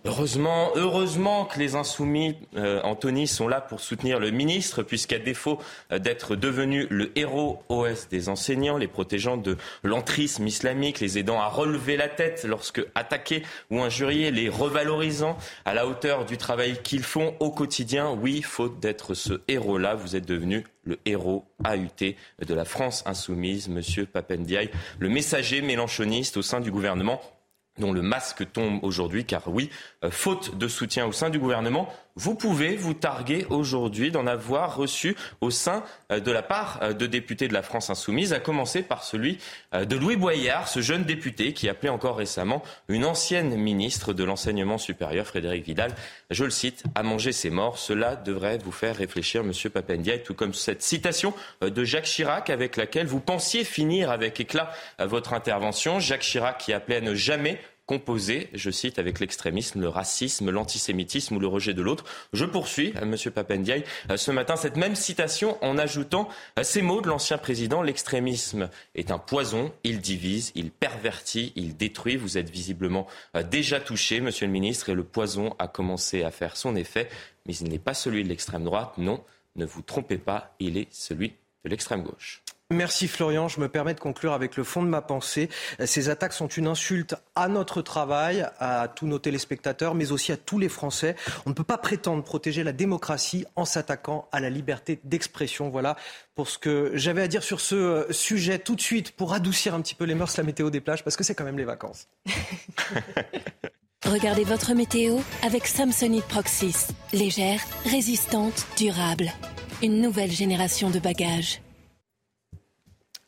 [SPEAKER 10] Heureusement, heureusement que les insoumis, euh, Anthony, sont là pour soutenir le ministre, puisqu'à défaut euh, d'être devenu le héros OS des enseignants, les protégeant de l'entrisme islamique, les aidant à relever la tête lorsque attaqués ou injuriés, les revalorisant à la hauteur du travail qu'ils font au quotidien, oui, faute d'être ce héros-là, vous êtes devenu le héros AUT de la France insoumise, Monsieur Papendiaï, le messager mélanchoniste au sein du gouvernement dont le masque tombe aujourd'hui, car oui, euh, faute de soutien au sein du gouvernement, vous pouvez vous targuer aujourd'hui d'en avoir reçu au sein euh, de la part euh, de députés de la France insoumise, à commencer par celui de Louis Boyard, ce jeune député qui appelait encore récemment une ancienne ministre de l'enseignement supérieur, Frédéric Vidal, je le cite, à manger ses morts. Cela devrait vous faire réfléchir, Monsieur Papendiaï, tout comme cette citation de Jacques Chirac avec laquelle vous pensiez finir avec éclat votre intervention. Jacques Chirac qui appelait à ne jamais composé, je cite, avec l'extrémisme, le racisme, l'antisémitisme ou le rejet de l'autre. Je poursuis, euh, Monsieur Papendiaï, euh, ce matin cette même citation en ajoutant euh, ces mots de l'ancien président l'extrémisme est un poison, il divise, il pervertit, il détruit. Vous êtes visiblement déjà touché, Monsieur le Ministre, et le poison a commencé à faire son effet, mais il n'est pas celui de l'extrême droite. Non, ne vous trompez pas, il est celui de l'extrême gauche.
[SPEAKER 1] Merci Florian. Je me permets de conclure avec le fond de ma pensée. Ces attaques sont une insulte à notre travail, à tous nos téléspectateurs, mais aussi à tous les Français. On ne peut pas prétendre protéger la démocratie en s'attaquant à la liberté d'expression. Voilà pour ce que j'avais à dire sur ce euh, sujet tout de suite pour adoucir un petit peu les mœurs, la météo des plages, parce que c'est quand même les vacances.
[SPEAKER 44] Regardez votre météo avec Samsonite Proxys. Légère, résistante, durable. Une nouvelle génération de bagages.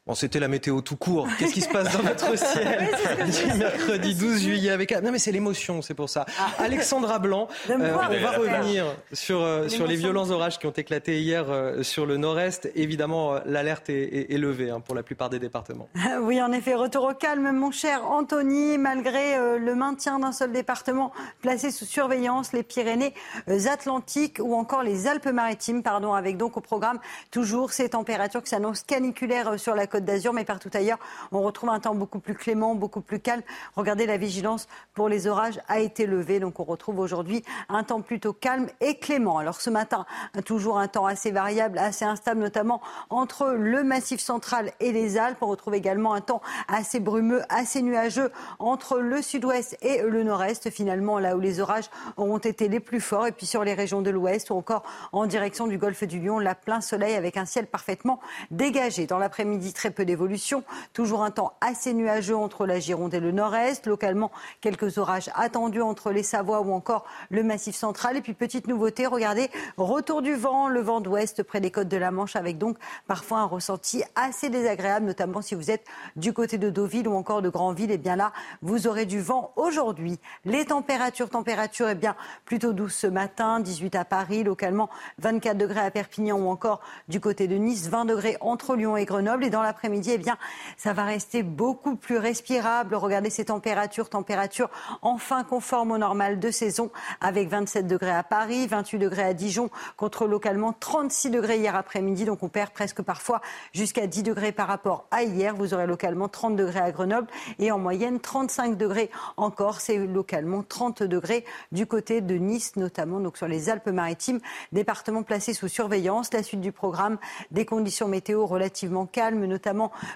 [SPEAKER 1] Bon, c'était la météo tout court. Qu'est-ce qui se passe dans notre ciel du mercredi 12 juillet avec Non, mais c'est l'émotion, c'est pour ça. Ah. Alexandra Blanc, euh, on va revenir sur, euh, sur les violents orages qui ont éclaté hier euh, sur le nord-est. Évidemment, l'alerte est, est, levée hein, pour la plupart des départements.
[SPEAKER 17] Oui, en effet, retour au calme, mon cher Anthony, malgré le maintien d'un seul département placé sous surveillance, les Pyrénées-Atlantiques ou encore les Alpes-Maritimes, pardon, avec donc au programme toujours ces températures qui s'annoncent caniculaires sur la Côte d'Azur, mais partout ailleurs, on retrouve un temps beaucoup plus clément, beaucoup plus calme. Regardez, la vigilance pour les orages a été levée, donc on retrouve aujourd'hui un temps plutôt calme et clément. Alors ce matin, toujours un temps assez variable, assez instable, notamment entre le Massif central et les Alpes. On retrouve également un temps assez brumeux, assez nuageux entre le sud-ouest et le nord-est, finalement, là où les orages ont été les plus forts. Et puis sur les régions de l'ouest ou encore en direction du golfe du Lion, la plein soleil avec un ciel parfaitement dégagé. Dans l'après-midi, très peu d'évolution. Toujours un temps assez nuageux entre la Gironde et le nord-est. Localement, quelques orages attendus entre les Savoies ou encore le Massif central. Et puis, petite nouveauté, regardez, retour du vent, le vent d'ouest près des côtes de la Manche, avec donc parfois un ressenti assez désagréable, notamment si vous êtes du côté de Deauville ou encore de Granville. Et eh bien là, vous aurez du vent aujourd'hui. Les températures, températures, eh bien, plutôt douces ce matin, 18 à Paris, localement 24 degrés à Perpignan ou encore du côté de Nice, 20 degrés entre Lyon et Grenoble. Et dans l'après-midi, eh bien, ça va rester beaucoup plus respirable. Regardez ces températures, températures enfin conformes au normal de saison, avec 27 degrés à Paris, 28 degrés à Dijon, contre localement 36 degrés hier après-midi. Donc on perd presque parfois jusqu'à 10 degrés par rapport à hier. Vous aurez localement 30 degrés à Grenoble et en moyenne 35 degrés encore. C'est localement 30 degrés du côté de Nice, notamment donc sur les Alpes-Maritimes, département placé sous surveillance. La suite du programme, des conditions météo relativement calmes, notamment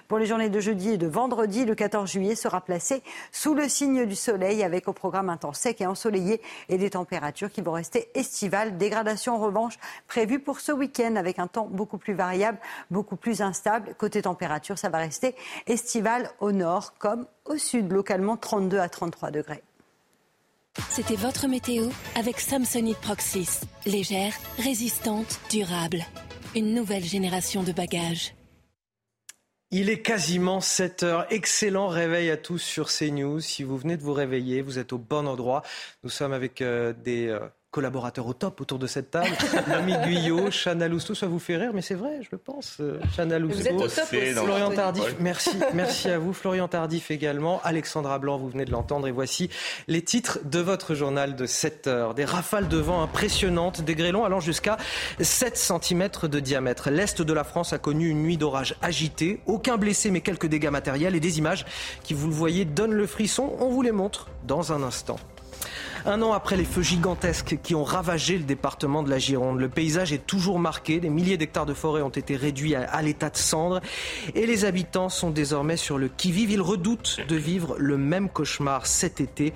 [SPEAKER 17] pour les journées de jeudi et de vendredi. Le 14 juillet sera placé sous le signe du soleil avec au programme un temps sec et ensoleillé et des températures qui vont rester estivales. Dégradation en revanche prévue pour ce week-end avec un temps beaucoup plus variable, beaucoup plus instable. Côté température, ça va rester estival au nord comme au sud, localement 32 à 33 degrés.
[SPEAKER 44] C'était votre météo avec Samsonite Proxys. Légère, résistante, durable. Une nouvelle génération de bagages.
[SPEAKER 1] Il est quasiment 7 heures. Excellent réveil à tous sur CNews. Si vous venez de vous réveiller, vous êtes au bon endroit. Nous sommes avec euh, des euh, collaborateurs au top autour de cette table. Mami Guyot, Chana Lousteau, ça vous fait rire, mais c'est vrai, je le pense. Euh, Chana Lousteau,
[SPEAKER 2] Vous êtes au top aussi,
[SPEAKER 1] Florian. Tardif,
[SPEAKER 45] Ouais.
[SPEAKER 1] merci, merci à vous. Florian Tardif également. Alexandra Blanc, vous venez de l'entendre. Et voici les titres de votre journal de 7 heures. Des rafales de vent impressionnantes, des grêlons allant jusqu'à 7 cm de diamètre. L'Est de la France a connu une nuit d'orage agitée. Aucun blessé, mais quelques dégâts matériels et des images qui, vous le voyez, donnent le frisson. On vous les montre dans un instant. Un an après les feux gigantesques qui ont ravagé le département de la Gironde, le paysage est toujours marqué. Des milliers d'hectares de forêt ont été réduits à, l'état de cendres et les habitants sont désormais sur le qui-vive. Ils redoutent de vivre le même cauchemar cet été.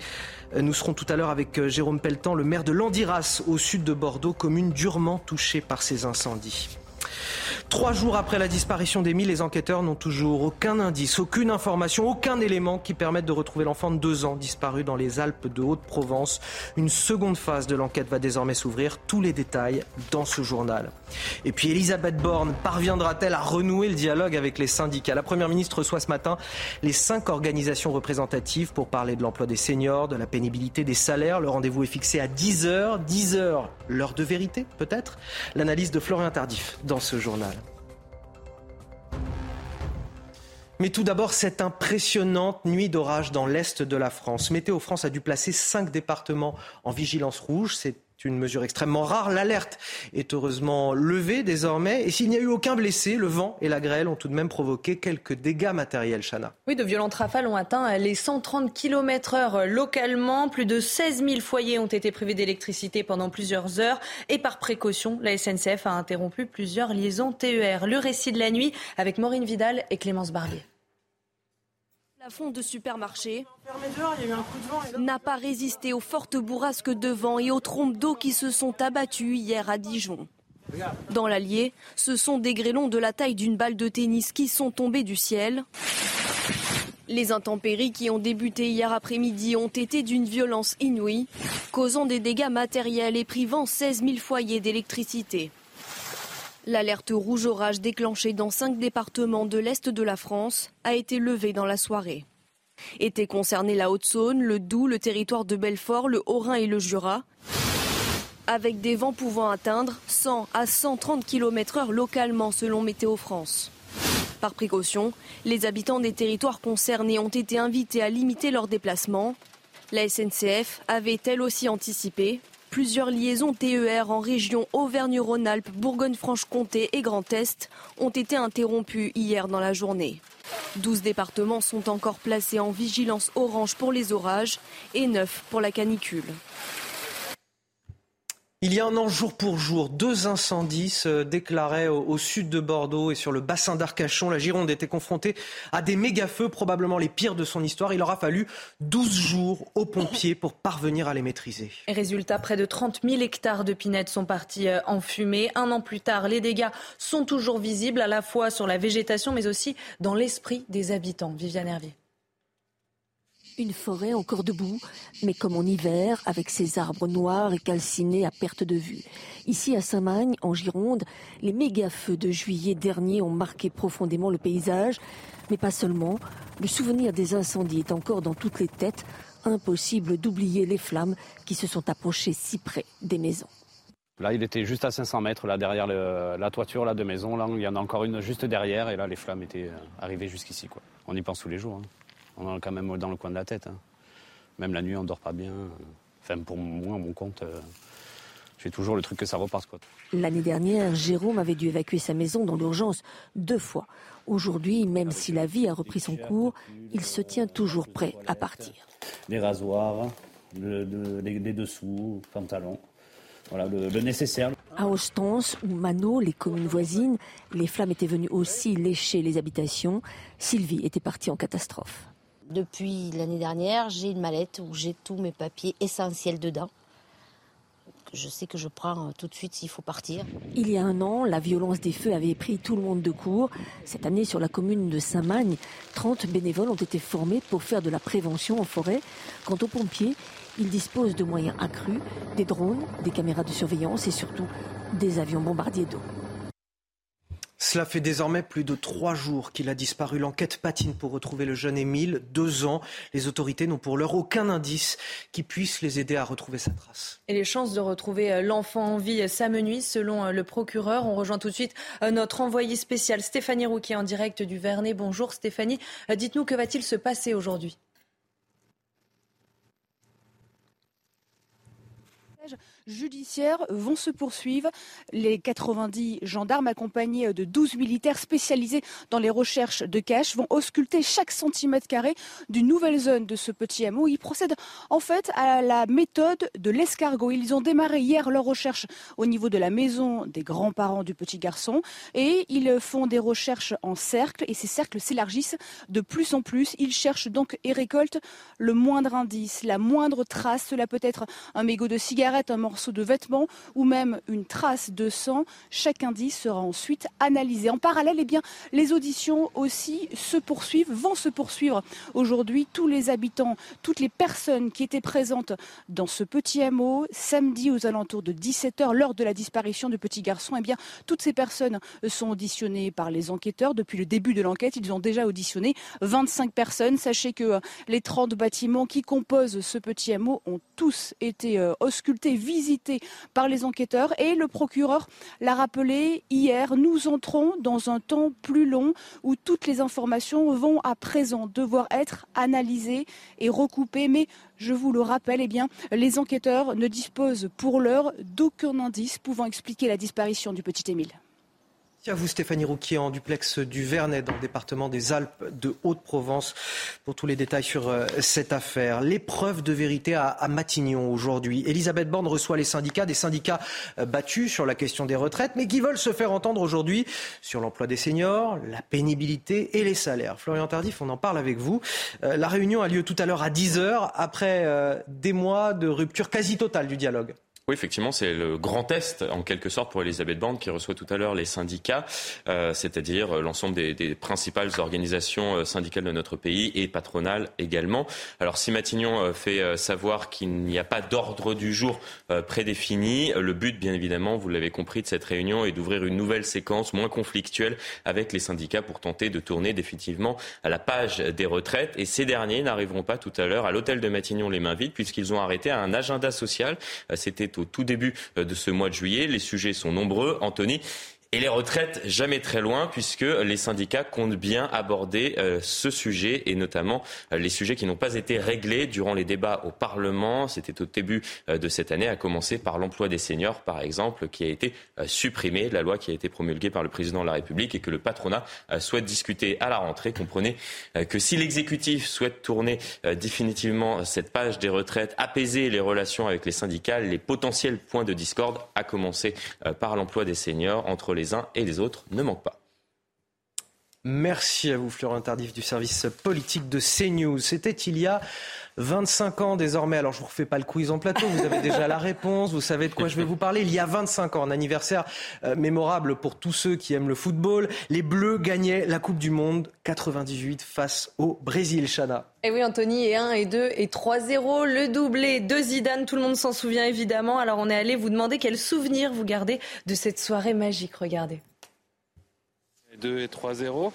[SPEAKER 1] Nous serons tout à l'heure avec euh, Jérôme Pelletan, le maire de Landiras, au sud de Bordeaux, commune durement touchée par ces incendies. Trois jours après la disparition d'Émile, les enquêteurs n'ont toujours aucun indice, aucune information, aucun élément qui permette de retrouver l'enfant de deux ans disparu dans les Alpes de Haute-Provence. Une seconde phase de l'enquête va désormais s'ouvrir. Tous les détails dans ce journal. Et puis Elisabeth Borne parviendra-t-elle à renouer le dialogue avec les syndicats? La Première ministre reçoit ce matin les cinq organisations représentatives pour parler de l'emploi des seniors, de la pénibilité des salaires. Le rendez-vous est fixé à 10 heures. 10 heures, l'heure de vérité peut-être? L'analyse de Florian Tardif dans ce journal. Mais tout d'abord, cette impressionnante nuit d'orage dans l'est de la France. Météo France a dû placer cinq départements en vigilance rouge. C'est une mesure extrêmement rare. L'alerte est heureusement levée désormais. Et s'il n'y a eu aucun blessé, le vent et la grêle ont tout de même provoqué quelques dégâts matériels, Chana.
[SPEAKER 2] Oui, de violentes rafales ont atteint les 130 km heure localement. Plus de 16 000 foyers ont été privés d'électricité pendant plusieurs heures. Et par précaution, la SNCF a interrompu plusieurs liaisons TER. Le récit de la nuit avec Maureen Vidal et Clémence Barbier.
[SPEAKER 3] Plafond de supermarché n'a pas résisté aux fortes bourrasques de vent et aux trompes d'eau qui se sont abattues hier à Dijon. Dans l'Allier, ce sont des grêlons de la taille d'une balle de tennis qui sont tombés du ciel. Les intempéries qui ont débuté hier après-midi ont été d'une violence inouïe, causant des dégâts matériels et privant 16 000 foyers d'électricité. L'alerte rouge orage déclenchée dans cinq départements de l'Est de la France a été levée dans la soirée. Étaient concernés la Haute-Saône, le Doubs, le territoire de Belfort, le Haut-Rhin et le Jura, avec des vents pouvant atteindre 100 à 130 km heure localement selon Météo France. Par précaution, les habitants des territoires concernés ont été invités à limiter leurs déplacements. La SNCF avait elle aussi anticipé Plusieurs liaisons TER en région Auvergne-Rhône-Alpes, Bourgogne-Franche-Comté et Grand Est ont été interrompues hier dans la journée. 12 départements sont encore placés en vigilance orange pour les orages et 9 pour la canicule.
[SPEAKER 1] Il y a un an, jour pour jour, deux incendies se déclaraient au, sud de Bordeaux et sur le bassin d'Arcachon. La Gironde était confrontée à des méga-feux, probablement les pires de son histoire. Il aura fallu 12 jours aux pompiers pour parvenir à les maîtriser.
[SPEAKER 2] Résultat, près de 30 000 hectares de pinettes sont partis euh, en fumée. Un an plus tard, les dégâts sont toujours visibles, à la fois sur la végétation, mais aussi dans l'esprit des habitants. Viviane Hervier.
[SPEAKER 4] Une forêt encore debout, mais comme en hiver, avec ses arbres noirs et calcinés à perte de vue. Ici à Saint-Magne, en Gironde, les méga-feux de juillet dernier ont marqué profondément le paysage, mais pas seulement. Le souvenir des incendies est encore dans toutes les têtes. Impossible d'oublier les flammes qui se sont approchées si près des maisons.
[SPEAKER 46] Là, il était juste à 500 mètres, là, derrière la toiture là, de maison. Là, il y en a encore une juste derrière, et là, les flammes étaient euh, arrivées jusqu'ici. On y pense tous les jours. hein. On en a quand même dans le coin de la tête. hein. Même la nuit, on dort pas bien. Enfin, pour moi, mon compte, euh, j'ai toujours le truc que ça repasse. Quoi.
[SPEAKER 4] L'année dernière, Jérôme avait dû évacuer sa maison dans l'urgence deux fois. Aujourd'hui, même si la vie a repris son cours, il se tient toujours prêt à partir.
[SPEAKER 47] des rasoirs, le- le- les, les dessous, pantalons. Voilà, le, le nécessaire.
[SPEAKER 4] À Ostens ou Mano, les communes voisines, les flammes étaient venues aussi lécher les habitations. Sylvie était partie en catastrophe.
[SPEAKER 7] Depuis l'année dernière, j'ai une mallette où j'ai tous mes papiers essentiels dedans. Je sais que je prends euh, tout de suite s'il faut partir.
[SPEAKER 4] Il y a un an, la violence des feux avait pris tout le monde de court. Cette année, sur la commune de Saint-Magne, 30 bénévoles ont été formés pour faire de la prévention en forêt. Quant aux pompiers, ils disposent de moyens accrus, des drones, des caméras de surveillance et surtout des avions bombardiers d'eau.
[SPEAKER 1] Cela fait désormais plus de trois jours qu'il a disparu. L'enquête patine pour retrouver le jeune Émile. Deux ans. Les autorités n'ont pour l'heure aucun indice qui puisse les aider à retrouver sa trace.
[SPEAKER 2] Et les chances de retrouver euh, l'enfant en vie s'amenuisent selon euh, le procureur. On rejoint tout de suite euh, notre envoyé spécial Stéphanie Rouquier en direct du Vernet. Bonjour Stéphanie. Dites-nous que va-t-il se passer aujourd'hui?
[SPEAKER 48] Judiciaires vont se poursuivre. Les 90 gendarmes accompagnés de 12 militaires spécialisés dans les recherches de caches vont ausculter chaque centimètre carré d'une nouvelle zone de ce petit hameau. Ils procèdent en fait à la méthode de l'escargot. Ils ont démarré hier leur recherche au niveau de la maison des grands-parents du petit garçon et ils font des recherches en cercle et ces cercles s'élargissent de plus en plus. Ils cherchent donc et récoltent le moindre indice, la moindre trace. Cela peut être un mégot de cigarette, un morceau de vêtements ou même une trace de sang. Chaque indice sera ensuite analysé. En parallèle, eh bien, les auditions aussi se poursuivent, vont se poursuivre aujourd'hui. Tous les habitants, toutes les personnes qui étaient présentes dans ce petit hameau samedi aux alentours de 17h, lors de la disparition du petit garçon, eh bien, toutes ces personnes sont auditionnées par les enquêteurs. Depuis le début de l'enquête, ils ont déjà auditionné 25 personnes. Sachez que les 30 bâtiments qui composent ce petit hameau ont tous été euh, auscultés, visités par les enquêteurs et le procureur l'a rappelé hier, nous entrons dans un temps plus long où toutes les informations vont à présent devoir être analysées et recoupées. Mais je vous le rappelle, eh bien, les enquêteurs ne disposent pour l'heure d'aucun indice pouvant expliquer la disparition du petit Émile.
[SPEAKER 1] À vous Stéphanie Rouquier en duplex du Vernet dans le département des Alpes de Haute-Provence pour tous les détails sur euh, cette affaire. L'épreuve de vérité à, Matignon aujourd'hui. Elisabeth Borne reçoit les syndicats, des syndicats euh, battus sur la question des retraites mais qui veulent se faire entendre aujourd'hui sur l'emploi des seniors, la pénibilité et les salaires. Florian Tardif, on en parle avec vous. Euh, la réunion a lieu tout à l'heure à 10h après des mois de rupture quasi totale du dialogue.
[SPEAKER 10] Oui, effectivement, c'est le grand test, en quelque sorte, pour Elisabeth Borne, qui reçoit tout à l'heure les syndicats, euh, c'est-à-dire l'ensemble des, des, principales organisations euh, syndicales de notre pays et patronales également. Alors, si Matignon euh, fait savoir qu'il n'y a pas d'ordre du jour prédéfini, le but, bien évidemment, vous l'avez compris, de cette réunion est d'ouvrir une nouvelle séquence moins conflictuelle avec les syndicats pour tenter de tourner définitivement à la page des retraites. Et ces derniers n'arriveront pas tout à l'heure à l'hôtel de Matignon les mains vides, puisqu'ils ont arrêté un agenda social. C'était au tout début euh, de ce mois de juillet. Les sujets sont nombreux. Anthony, et les retraites, jamais très loin, puisque les syndicats comptent bien aborder euh, ce sujet, et notamment euh, les sujets qui n'ont pas été réglés durant les débats au Parlement. C'était au début euh, de cette année, à commencer par l'emploi des seniors, par exemple, qui a été supprimé, la loi qui a été promulguée par le président de la République et que le patronat souhaite discuter à la rentrée. Comprenez que si l'exécutif souhaite tourner définitivement cette page des retraites, apaiser les relations avec les syndicats, les potentiels points de discorde, à commencer par l'emploi des seniors entre les les uns et les autres ne manquent pas.
[SPEAKER 1] Merci à vous, Florent Tardif, du service politique de CNews. C'était il y a 25 ans désormais. Alors, je ne vous refais pas le quiz en plateau, vous avez déjà la réponse, vous savez de quoi je vais vous parler. Il y a 25 ans, un anniversaire euh, mémorable pour tous ceux qui aiment le football. Les Bleus gagnaient la Coupe du Monde 98 face au Brésil, Chana.
[SPEAKER 2] Et eh oui, Anthony, et 1, et 2, et 3-0. Le doublé de Zidane, tout le monde s'en souvient évidemment. Alors, on est allé vous demander quel souvenir vous gardez de cette soirée magique. Regardez.
[SPEAKER 49] 2 et 3-0.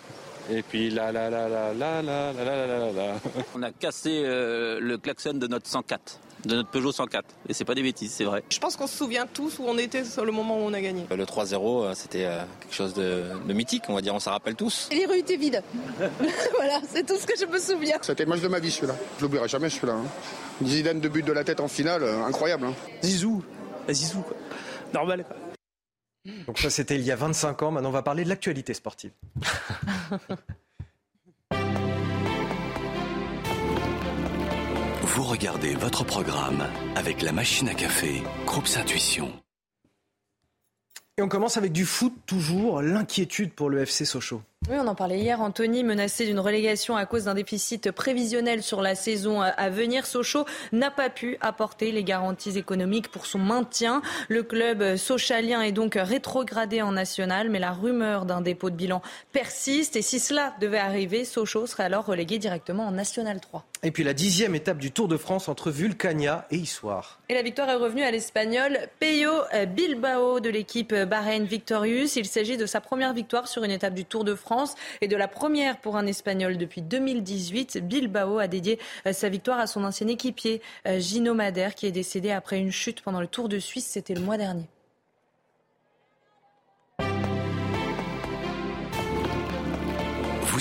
[SPEAKER 49] Et puis là, là, là, là, là, là, là, là, là, là.
[SPEAKER 7] On a cassé euh, le klaxon de notre 104 de notre Peugeot 104. Et c'est pas des bêtises, c'est vrai.
[SPEAKER 32] Je pense qu'on se souvient tous où on était sur le moment où on a gagné.
[SPEAKER 7] Le 3-0, euh, c'était euh, quelque chose de, mythique, on va dire, on s'en rappelle tous.
[SPEAKER 32] Et les rues étaient vides. voilà, c'est tout ce que je me souviens.
[SPEAKER 47] C'était le match de ma vie celui-là. Je l'oublierai jamais celui-là. Hein. Zidane de but de la tête en finale, incroyable. Hein.
[SPEAKER 1] Zizou, Zizou, quoi. Normal, quoi. Donc ça, c'était il y a 25 ans. Maintenant, on va parler de l'actualité sportive.
[SPEAKER 42] Vous regardez votre programme avec la machine à café, Groupe Intuition.
[SPEAKER 1] Et on commence avec du foot, toujours l'inquiétude pour le FC Sochaux.
[SPEAKER 2] Oui, on en parlait hier. Anthony, menacé d'une relégation à cause d'un déficit prévisionnel sur la saison à venir, Sochaux n'a pas pu apporter les garanties économiques pour son maintien. Le club sochalien est donc rétrogradé en national, mais la rumeur d'un dépôt de bilan persiste. Et si cela devait arriver, Sochaux serait alors relégué directement en national 3.
[SPEAKER 1] Et puis la dixième étape du Tour de France entre Vulcania et Issoire.
[SPEAKER 2] Et la victoire est revenue à l'Espagnol Peyo Bilbao de l'équipe Bahreïn Victorious. Il s'agit de sa première victoire sur une étape du Tour de France et de la première pour un Espagnol depuis 2018. Bilbao a dédié euh, sa victoire à son ancien équipier euh, Gino Madère qui est décédé après une chute pendant le Tour de Suisse. C'était le mois dernier.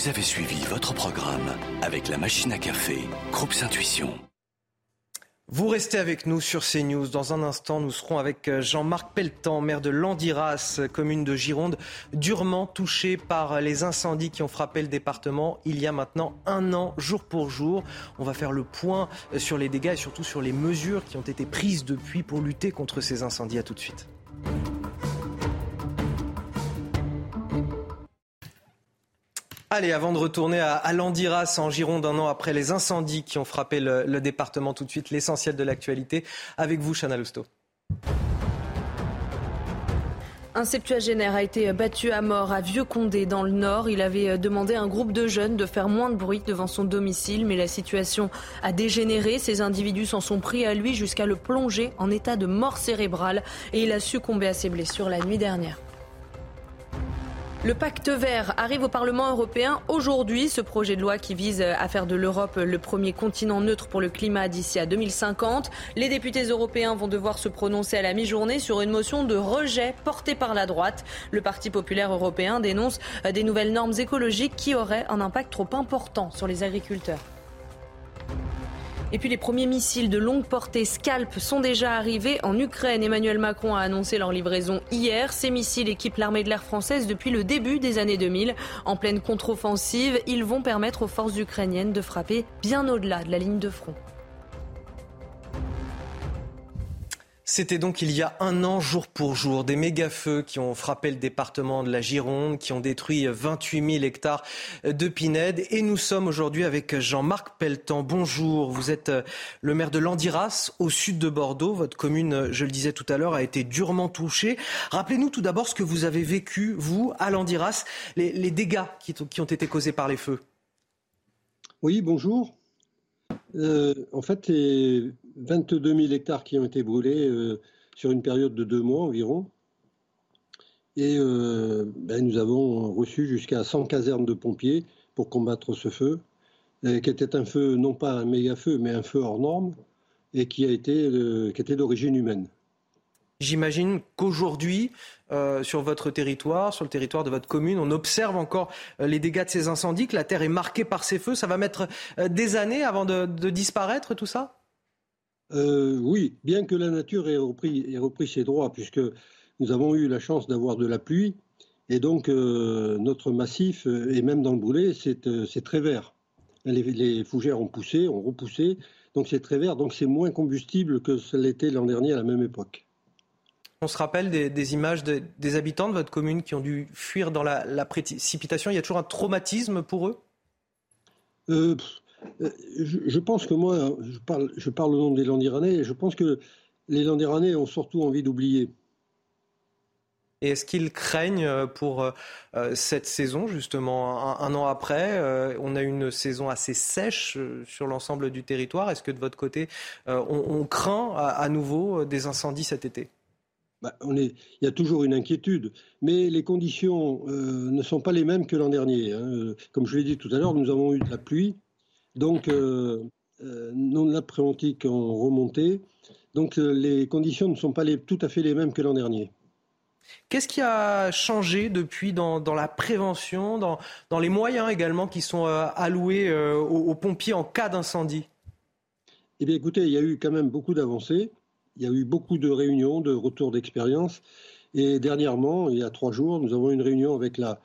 [SPEAKER 42] Vous avez suivi votre programme avec la machine à café, Groupe Intuition.
[SPEAKER 1] Vous restez avec nous sur CNews. Dans un instant, nous serons avec euh, Jean-Marc Pelletan, maire de Landiras, commune de Gironde, durement touché par les incendies qui ont frappé le département il y a maintenant un an, jour pour jour. On va faire le point euh, sur les dégâts et surtout sur les mesures qui ont été prises depuis pour lutter contre ces incendies. À tout de suite. Allez, avant de retourner à, Landiras en Gironde un an après les incendies qui ont frappé le, département, tout de suite l'essentiel de l'actualité avec vous, Chana Lousteau.
[SPEAKER 2] Un septuagénaire a été battu à mort à Vieux-Condé dans le Nord. Il avait demandé à un groupe de jeunes de faire moins de bruit devant son domicile, mais la situation a dégénéré. Ces individus s'en sont pris à lui jusqu'à le plonger en état de mort cérébrale et il a succombé à ses blessures la nuit dernière. Le pacte vert arrive au Parlement européen aujourd'hui. Ce projet de loi qui vise à faire de l'Europe le premier continent neutre pour le climat d'ici à 2050. Les députés européens vont devoir se prononcer à la mi-journée sur une motion de rejet portée par la droite. Le Parti populaire européen dénonce des nouvelles normes écologiques qui auraient un impact trop important sur les agriculteurs. Et puis les premiers missiles de longue portée Scalp sont déjà arrivés en Ukraine. Emmanuel Macron a annoncé leur livraison hier. Ces missiles équipent l'armée de l'air française depuis le début des années 2000. En pleine contre-offensive, ils vont permettre aux forces ukrainiennes de frapper bien au-delà de la ligne de front.
[SPEAKER 1] C'était donc il y a un an, jour pour jour, des méga-feux qui ont frappé le département de la Gironde, qui ont détruit 28 000 hectares de pinèdes. Et nous sommes aujourd'hui avec Jean-Marc Pelletan. Bonjour, vous êtes le maire de Landiras, au sud de Bordeaux. Votre commune, je le disais tout à l'heure, a été durement touchée. Rappelez-nous tout d'abord ce que vous avez vécu, vous, à Landiras, les, dégâts qui, ont été causés par les feux.
[SPEAKER 50] Oui, bonjour. Euh, en fait, 22 000 hectares qui ont été brûlés euh, sur une période de deux mois environ. Et euh, ben, nous avons reçu jusqu'à 100 casernes de pompiers pour combattre ce feu, qui était un feu, non pas un méga feu, mais un feu hors norme, et qui, a été, était d'origine humaine.
[SPEAKER 1] J'imagine qu'aujourd'hui, euh, sur votre territoire, sur le territoire de votre commune, on observe encore euh, les dégâts de ces incendies, que la terre est marquée par ces feux. Ça va mettre euh, des années avant de, disparaître, tout ça?
[SPEAKER 50] Oui, bien que la nature ait repris, repris, ses droits, puisque nous avons eu la chance d'avoir de la pluie, et donc notre massif, et même dans le brûlé, c'est très vert. Les, les, fougères ont poussé, ont repoussé, donc c'est très vert, donc c'est moins combustible que ce l'était l'an dernier à la même époque.
[SPEAKER 1] On se rappelle des, images des habitants de votre commune qui ont dû fuir dans la, précipitation. Il y a toujours un traumatisme pour eux?
[SPEAKER 50] Euh, euh, je, pense que moi, je parle, je parle au nom des Landiranais, et je pense que les Landiranais ont surtout envie d'oublier.
[SPEAKER 1] Et est-ce qu'ils craignent euh, pour cette saison, justement, un, an après On a une saison assez sèche sur l'ensemble du territoire. Est-ce que de votre côté, on, craint à nouveau des incendies cet été?
[SPEAKER 50] Bah, il y a toujours une inquiétude, mais les conditions euh, ne sont pas les mêmes que l'an dernier. Hein. Comme je l'ai dit tout à l'heure, nous avons eu de la pluie, donc euh, euh non préventique ont remonté, donc euh, les conditions ne sont pas tout à fait les mêmes que l'an dernier.
[SPEAKER 1] Qu'est-ce qui a changé depuis dans, la prévention, dans, les moyens également qui sont alloués aux, aux pompiers en cas d'incendie?
[SPEAKER 50] Eh bien écoutez, il y a eu quand même beaucoup d'avancées. Il y a eu beaucoup de réunions, de retours d'expérience. Et dernièrement, il y a trois jours, nous avons eu une réunion avec la,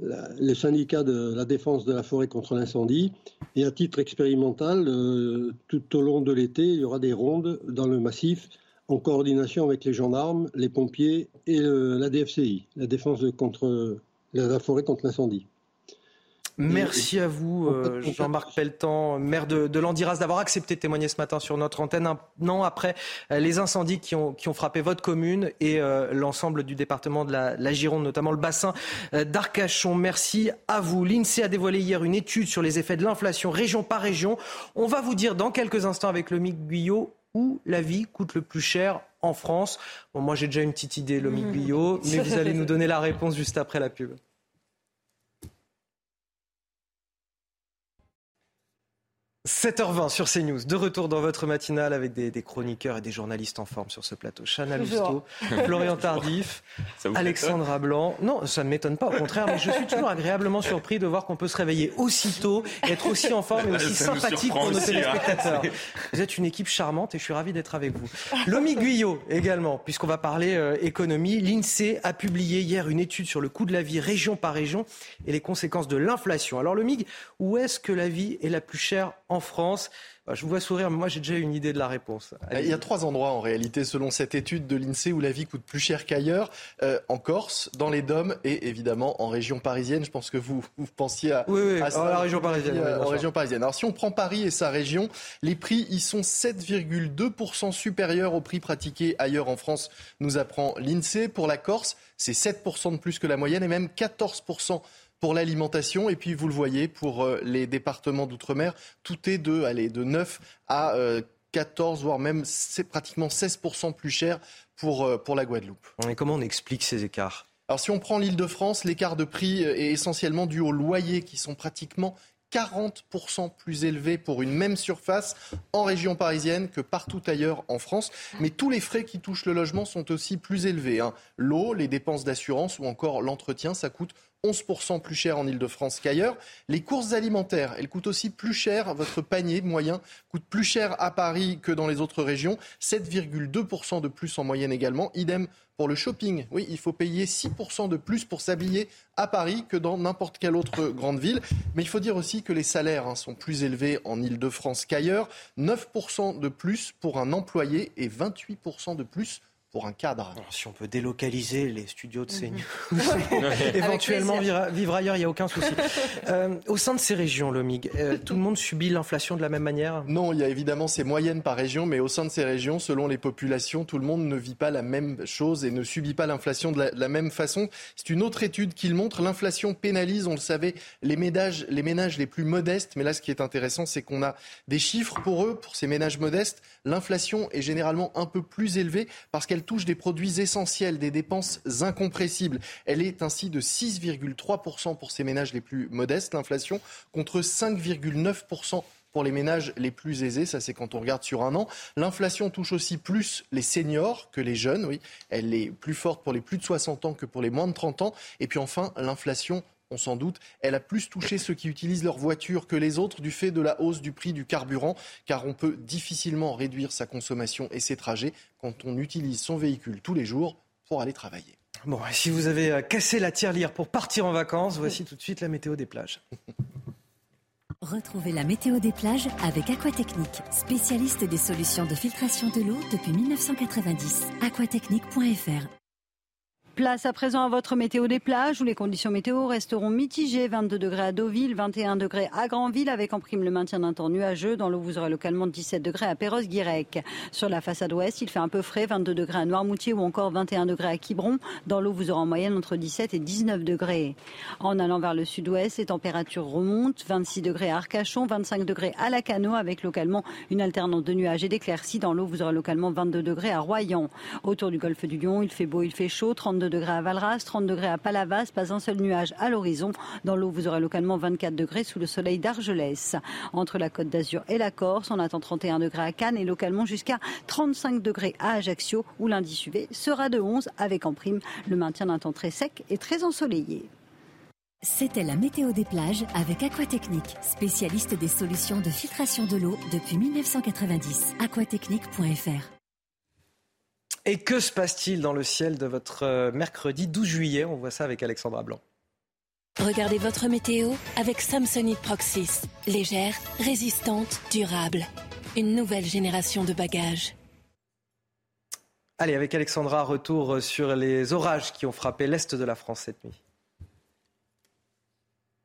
[SPEAKER 50] le syndicat de la défense de la forêt contre l'incendie. Et à titre expérimental, euh, tout au long de l'été, il y aura des rondes dans le massif en coordination avec les gendarmes, les pompiers et la DFCI, la défense contre la forêt contre l'incendie.
[SPEAKER 1] Merci à vous, euh, Jean-Marc Pelletan, maire de, de Landiras, d'avoir accepté de témoigner ce matin sur notre antenne, un an après euh, les incendies qui ont, qui ont frappé votre commune et euh, l'ensemble du département de la, la, Gironde, notamment le bassin d'Arcachon. Merci à vous. L'INSEE a dévoilé hier une étude sur les effets de l'inflation région par région. On va vous dire dans quelques instants avec le Mick Guyot où la vie coûte le plus cher en France. Bon, moi j'ai déjà une petite idée, le Mick Guyot, mais vous allez nous donner la réponse juste après la pub. 7h20 sur CNews, de retour dans votre matinale avec des, des, chroniqueurs et des journalistes en forme sur ce plateau. Chana Lousteau, Florian Tardif, Alexandra Blanc. Non, ça ne m'étonne pas, au contraire, mais je suis toujours agréablement surpris de voir qu'on peut se réveiller aussitôt, être aussi en forme et aussi ça sympathique pour nos hein. téléspectateurs. Vous êtes une équipe charmante et je suis ravi d'être avec vous. Lomi Guyot également, puisqu'on va parler euh, économie. L'INSEE a publié hier une étude sur le coût de la vie région par région et les conséquences de l'inflation. Alors le MIG, où est-ce que la vie est la plus chère en France bah, je vous vois sourire, mais moi j'ai déjà une idée de la réponse.
[SPEAKER 27] Il y a trois endroits en réalité, selon cette étude de l'INSEE, où la vie coûte plus cher qu'ailleurs. Euh, en Corse, dans les Dômes et évidemment en région parisienne. Je pense que vous, vous pensiez à,
[SPEAKER 1] oui, oui,
[SPEAKER 27] à
[SPEAKER 1] la région parisienne.
[SPEAKER 27] en région parisienne. Alors si on prend Paris et sa région, les prix y sont 7,2% supérieurs aux prix pratiqués ailleurs en France, nous apprend l'INSEE. Pour la Corse, c'est 7% de plus que la moyenne et même 14% pour l'alimentation. Et puis, vous le voyez, pour euh, les départements d'outre-mer, tout est de, allez, de 9 à 14, euh, voire même c'est pratiquement 16% plus cher pour, euh, pour la Guadeloupe.
[SPEAKER 1] Et comment on explique ces écarts?
[SPEAKER 27] Alors si on prend l'île de France, l'écart de prix est essentiellement dû aux loyers qui sont pratiquement 40% plus élevé pour une même surface en région parisienne que partout ailleurs en France. Mais tous les frais qui touchent le logement sont aussi plus élevés. Hein. L'eau, les dépenses d'assurance ou encore l'entretien, ça coûte 11% plus cher en Ile-de-France qu'ailleurs. Les courses alimentaires, elles coûtent aussi plus cher. Votre panier moyen coûte plus cher à Paris que dans les autres régions. 7,2% de plus en moyenne également. Idem pour le shopping. Oui, il faut payer 6% de plus pour s'habiller à Paris que dans n'importe quelle autre grande ville. Mais il faut dire aussi que les salaires hein, sont plus élevés en Ile-de-France qu'ailleurs. 9% de plus pour un employé et 28% de plus pour un cadre.
[SPEAKER 1] si on peut délocaliser les studios de CNews, mhm. éventuellement vivre, ailleurs, il n'y a aucun souci. Euh, au sein de ces régions, le MIG, euh, tout le monde subit l'inflation de la même manière?
[SPEAKER 27] Non, il y a évidemment ces moyennes par région, mais au sein de ces régions, selon les populations, tout le monde ne vit pas la même chose et ne subit pas l'inflation de, la, même façon. C'est une autre étude qui le montre. L'inflation pénalise, on le savait, les ménages, les ménages les plus modestes. Mais là, ce qui est intéressant, c'est qu'on a des chiffres pour eux, pour ces ménages modestes. L'inflation est généralement un peu plus élevée parce qu'elle touche des produits essentiels, des dépenses incompressibles. Elle est ainsi de 6,3% pour ces ménages les plus modestes, l'inflation, contre 5,9% pour les ménages les plus aisés. Ça, c'est quand on regarde sur un an. L'inflation touche aussi plus les seniors que les jeunes. Oui, elle est plus forte pour les plus de 60 ans que pour les moins de 30 ans. Et puis enfin, l'inflation on s'en doute, elle a plus touché ceux qui utilisent leur voiture que les autres du fait de la hausse du prix du carburant, car on peut difficilement réduire sa consommation et ses trajets quand on utilise son véhicule tous les jours pour aller travailler.
[SPEAKER 1] Bon, si vous avez euh, cassé la tirelire pour partir en vacances, voici tout de suite la météo des plages.
[SPEAKER 19] Retrouvez la météo des plages avec Aquatechnique, spécialiste des solutions de filtration de l'eau depuis 1990. aquatechnique.fr
[SPEAKER 17] Place à présent à votre météo des plages où les conditions météo resteront mitigées. 22 degrés à Deauville, 21 degrés à Granville avec en prime le maintien d'un temps nuageux. Dans l'eau, vous aurez localement 17 degrés à Perros-Guirec. Sur la façade ouest, il fait un peu frais, 22 degrés à Noirmoutier ou encore 21 degrés à Quiberon. Dans l'eau, vous aurez en moyenne entre 17 et 19 degrés. En allant vers le sud-ouest, les températures remontent. 26 degrés à Arcachon, 25 degrés à Lacano avec localement une alternance de nuages et d'éclaircies. Dans l'eau, vous aurez localement 22 degrés à Royan. Autour du golfe du Lion, il fait beau, il fait chaud, 32 degrés à Valras, 30 degrés à Palavas, pas un seul nuage à l'horizon. Dans l'eau, vous aurez localement 24 degrés sous le soleil d'Argelès. Entre la Côte d'Azur et la Corse, on attend 31 degrés à Cannes et localement jusqu'à 35 degrés à Ajaccio, où l'indice UV sera de 11 avec en prime le maintien d'un temps très sec et très ensoleillé.
[SPEAKER 19] C'était la météo des plages avec Aquatechnique, spécialiste des solutions de filtration de l'eau depuis 1990. aquatechnique.fr
[SPEAKER 1] et que se passe-t-il dans le ciel de votre euh, mercredi 12 juillet? On voit ça avec Alexandra Blanc.
[SPEAKER 4] Regardez votre météo avec Samsonite Proxys. Légère, résistante, durable. Une nouvelle génération de bagages.
[SPEAKER 1] Allez, avec Alexandra, retour sur les orages qui ont frappé l'est de la France cette nuit.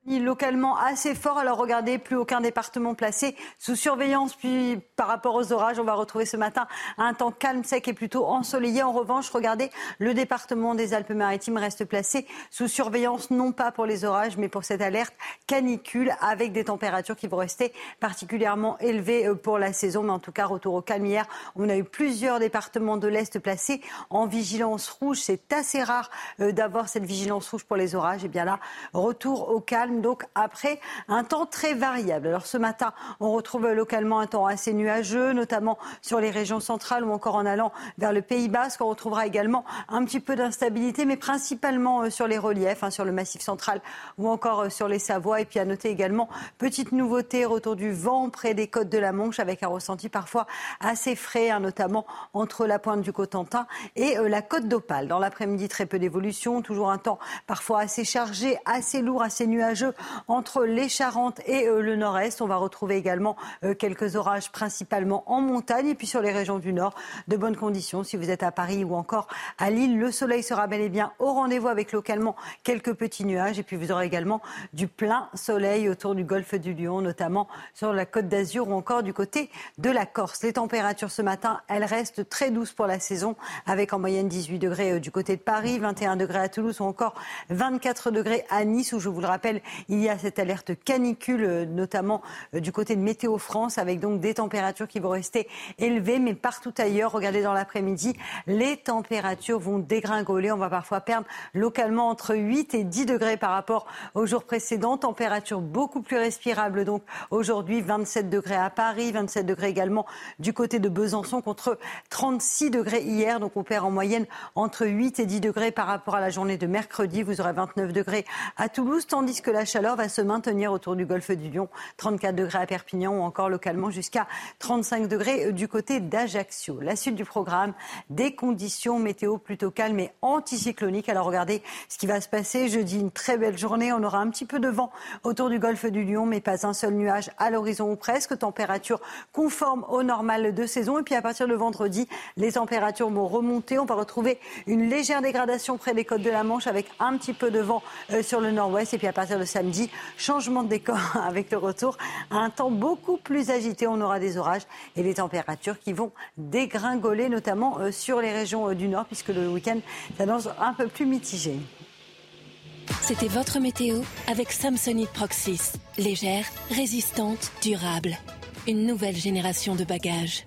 [SPEAKER 17] Localement assez fort. Alors regardez, plus aucun département placé sous surveillance. Puis par rapport aux orages, on va retrouver ce matin un temps calme, sec et plutôt ensoleillé. En revanche, regardez, le département des Alpes-Maritimes reste placé sous surveillance, non pas pour les orages, mais pour cette alerte canicule avec des températures qui vont rester particulièrement élevées euh, pour la saison. Mais en tout cas, retour au calme hier. On a eu plusieurs départements de l'Est placés en vigilance rouge. C'est assez rare euh, d'avoir cette vigilance rouge pour les orages. Et bien là, retour au calme donc après un temps très variable. Alors ce matin, on retrouve localement un temps assez nuageux, notamment sur les régions centrales ou encore en allant vers le Pays Basque. On retrouvera également un petit peu d'instabilité, mais principalement euh, sur les reliefs, hein, sur le Massif central ou encore euh, sur les Savoies. Et puis à noter également, petite nouveauté, retour du vent près des côtes de la Manche avec un ressenti parfois assez frais, hein, notamment entre la pointe du Cotentin et euh, la côte d'Opale. Dans l'après-midi, très peu d'évolution, toujours un temps parfois assez chargé, assez lourd, assez nuageux entre les Charentes et euh, le nord-est. On va retrouver également euh, quelques orages principalement en montagne et puis sur les régions du nord, de bonnes conditions. Si vous êtes à Paris ou encore à Lille, le soleil sera bel et bien au rendez-vous avec localement quelques petits nuages et puis vous aurez également du plein soleil autour du golfe du Lion, notamment sur la côte d'Azur ou encore du côté de la Corse. Les températures ce matin, elles restent très douces pour la saison avec en moyenne 18 degrés euh, du côté de Paris, 21 degrés à Toulouse ou encore 24 degrés à Nice où je vous le rappelle, il y a cette alerte canicule, euh, notamment euh, du côté de Météo France, avec donc des températures qui vont rester élevées, mais partout ailleurs, regardez dans l'après-midi, les températures vont dégringoler. On va parfois perdre localement entre 8 et 10 degrés par rapport aux jours précédents. Température beaucoup plus respirable. Donc aujourd'hui, 27 degrés à Paris, 27 degrés également du côté de Besançon contre 36 degrés hier. Donc on perd en moyenne entre 8 et 10 degrés par rapport à la journée de mercredi. Vous aurez 29 degrés à Toulouse, tandis que la chaleur va se maintenir autour du golfe du Lion, 34 degrés à Perpignan ou encore localement jusqu'à 35 degrés du côté d'Ajaccio. La suite du programme, des conditions météo plutôt calmes et anticycloniques. Alors regardez ce qui va se passer. Jeudi, une très belle journée. On aura un petit peu de vent autour du golfe du Lion, mais pas un seul nuage à l'horizon ou presque. Température conforme au normal de saison. Et puis à partir de vendredi, les températures vont remonter. On va retrouver une légère dégradation près des côtes de la Manche avec un petit peu de vent euh, sur le nord-ouest. Et puis à partir de samedi, changement de décor avec le retour à un temps beaucoup plus agité. On aura des orages et des températures qui vont dégringoler, notamment euh, sur les régions euh, du nord, puisque le week-end s'annonce un peu plus mitigé.
[SPEAKER 44] C'était votre météo avec Samsonite Proxys. Légère, résistante, durable. Une nouvelle génération de bagages.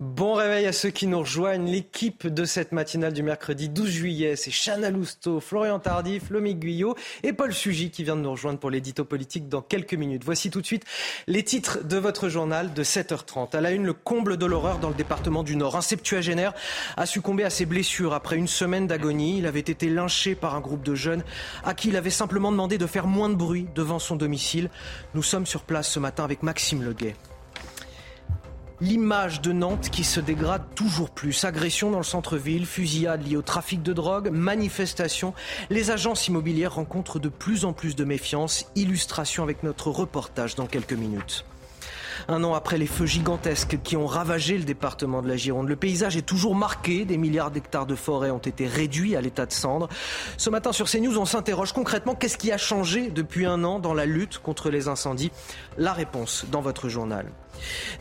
[SPEAKER 1] Bon réveil à ceux qui nous rejoignent. L'équipe de cette matinale du mercredi 12 juillet, c'est Chana Lousteau, Florian Tardif, Lomique Guyot et Paul Sugy qui vient de nous rejoindre pour l'édito politique dans quelques minutes. Voici tout de suite les titres de votre journal de 7h30. À la une, le comble de l'horreur dans le département du Nord. Un septuagénaire a succombé à ses blessures après une semaine d'agonie. Il avait été lynché par un groupe de jeunes à qui il avait simplement demandé de faire moins de bruit devant son domicile. Nous sommes sur place ce matin avec Maxime Leguet. L'image de Nantes qui se dégrade toujours plus. Agression dans le centre-ville, fusillade liée au trafic de drogue, manifestations. Les agences immobilières rencontrent de plus en plus de méfiance. Illustration avec notre reportage dans quelques minutes. Un an après les feux gigantesques qui ont ravagé le département de la Gironde, le paysage est toujours marqué. Des milliards d'hectares de forêt ont été réduits à l'état de cendre. Ce matin sur CNews, on s'interroge concrètement qu'est-ce qui a changé depuis un an dans la lutte contre les incendies? La réponse dans votre journal.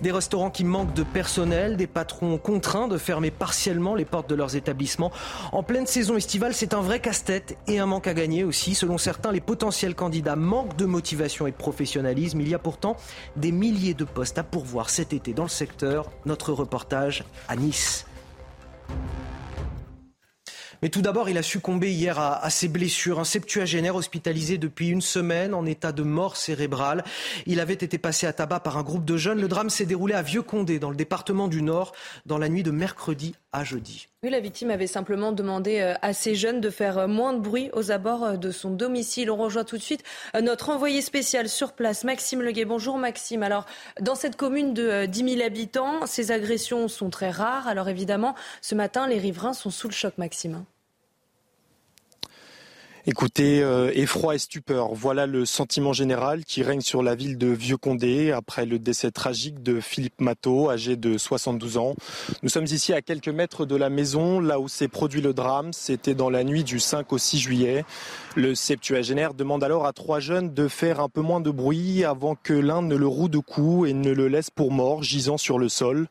[SPEAKER 1] Des restaurants qui manquent de personnel, des patrons contraints de fermer partiellement les portes de leurs établissements. En pleine saison estivale, c'est un vrai casse-tête et un manque à gagner aussi. Selon certains, les potentiels candidats manquent de motivation et de professionnalisme. Il y a pourtant des milliers de postes à pourvoir cet été dans le secteur. Notre reportage à Nice. Mais tout d'abord, il a succombé hier à, ses blessures. Un septuagénaire hospitalisé depuis une semaine en état de mort cérébrale. Il avait été passé à tabac par un groupe de jeunes. Le drame s'est déroulé à Vieux-Condé, dans le département du Nord, dans la nuit de mercredi à jeudi.
[SPEAKER 2] Oui, la victime avait simplement demandé euh, à ces jeunes de faire euh, moins de bruit aux abords euh, de son domicile. On rejoint tout de suite notre envoyé spécial sur place, Maxime Leguet. Bonjour Maxime. Alors, dans cette commune de 10 000 habitants, ces agressions sont très rares. Alors évidemment, ce matin, les riverains sont sous le choc, Maxime.
[SPEAKER 37] Écoutez, euh, effroi et stupeur, voilà le sentiment général qui règne sur la ville de Vieux-Condé après le décès tragique de Philippe Matteau, âgé de 72 ans. Nous sommes ici à quelques mètres de la maison, là où s'est produit le drame. C'était dans la nuit du 5 au 6 juillet. Le septuagénaire demande alors à trois jeunes de faire un peu moins de bruit avant que l'un ne le roue de coups et ne le laisse pour mort, gisant sur le sol.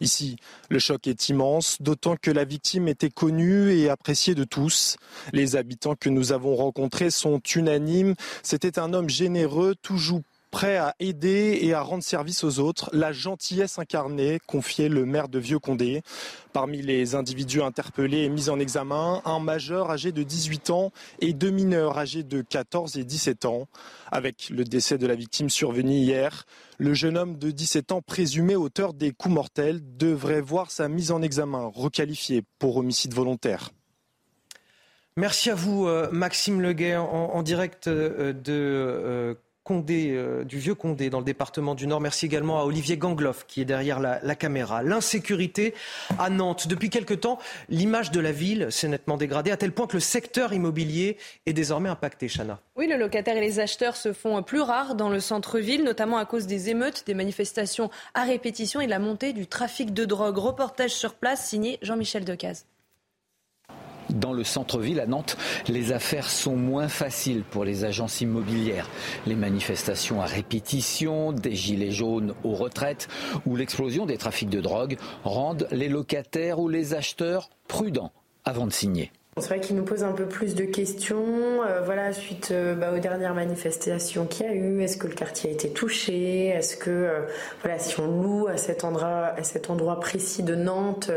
[SPEAKER 37] Ici, le choc est immense, d'autant que la victime était connue et appréciée de tous. Les habitants que nous avons rencontrés sont unanimes. C'était un homme généreux, toujours prêt à aider et à rendre service aux autres, la gentillesse incarnée, confiait le maire de Vieux-Condé. Parmi les individus interpellés et mis en examen, un majeur âgé de 18 ans et deux mineurs âgés de 14 et 17 ans. Avec le décès de la victime survenu hier, le jeune homme de 17 ans présumé auteur des coups mortels devrait voir sa mise en examen requalifiée pour homicide volontaire.
[SPEAKER 1] Merci à vous, euh, Maxime Leguet, en, direct euh, euh, du vieux Condé, dans le département du Nord. Merci également à Olivier Gangloff, qui est derrière la, caméra. L'insécurité à Nantes. Depuis quelque temps, l'image de la ville s'est nettement dégradée, à tel point que le secteur immobilier est désormais impacté, Chana.
[SPEAKER 2] Oui, le locataire et les acheteurs se font plus rares dans le centre-ville, notamment à cause des émeutes, des manifestations à répétition et de la montée du trafic de drogue. Reportage sur place signé Jean-Michel Decaze.
[SPEAKER 30] Dans le centre-ville à Nantes, les affaires sont moins faciles pour les agences immobilières. Les manifestations à répétition, des gilets jaunes aux retraites ou l'explosion des trafics de drogue rendent les locataires ou les acheteurs prudents avant de signer.
[SPEAKER 31] C'est vrai qu'il nous pose un peu plus de questions. Euh, voilà, suite euh, bah, aux dernières manifestations qu'il y a eu, est-ce que le quartier a été touché? Est-ce que, euh, voilà, si on loue à cet endroit, à cet endroit précis de Nantes,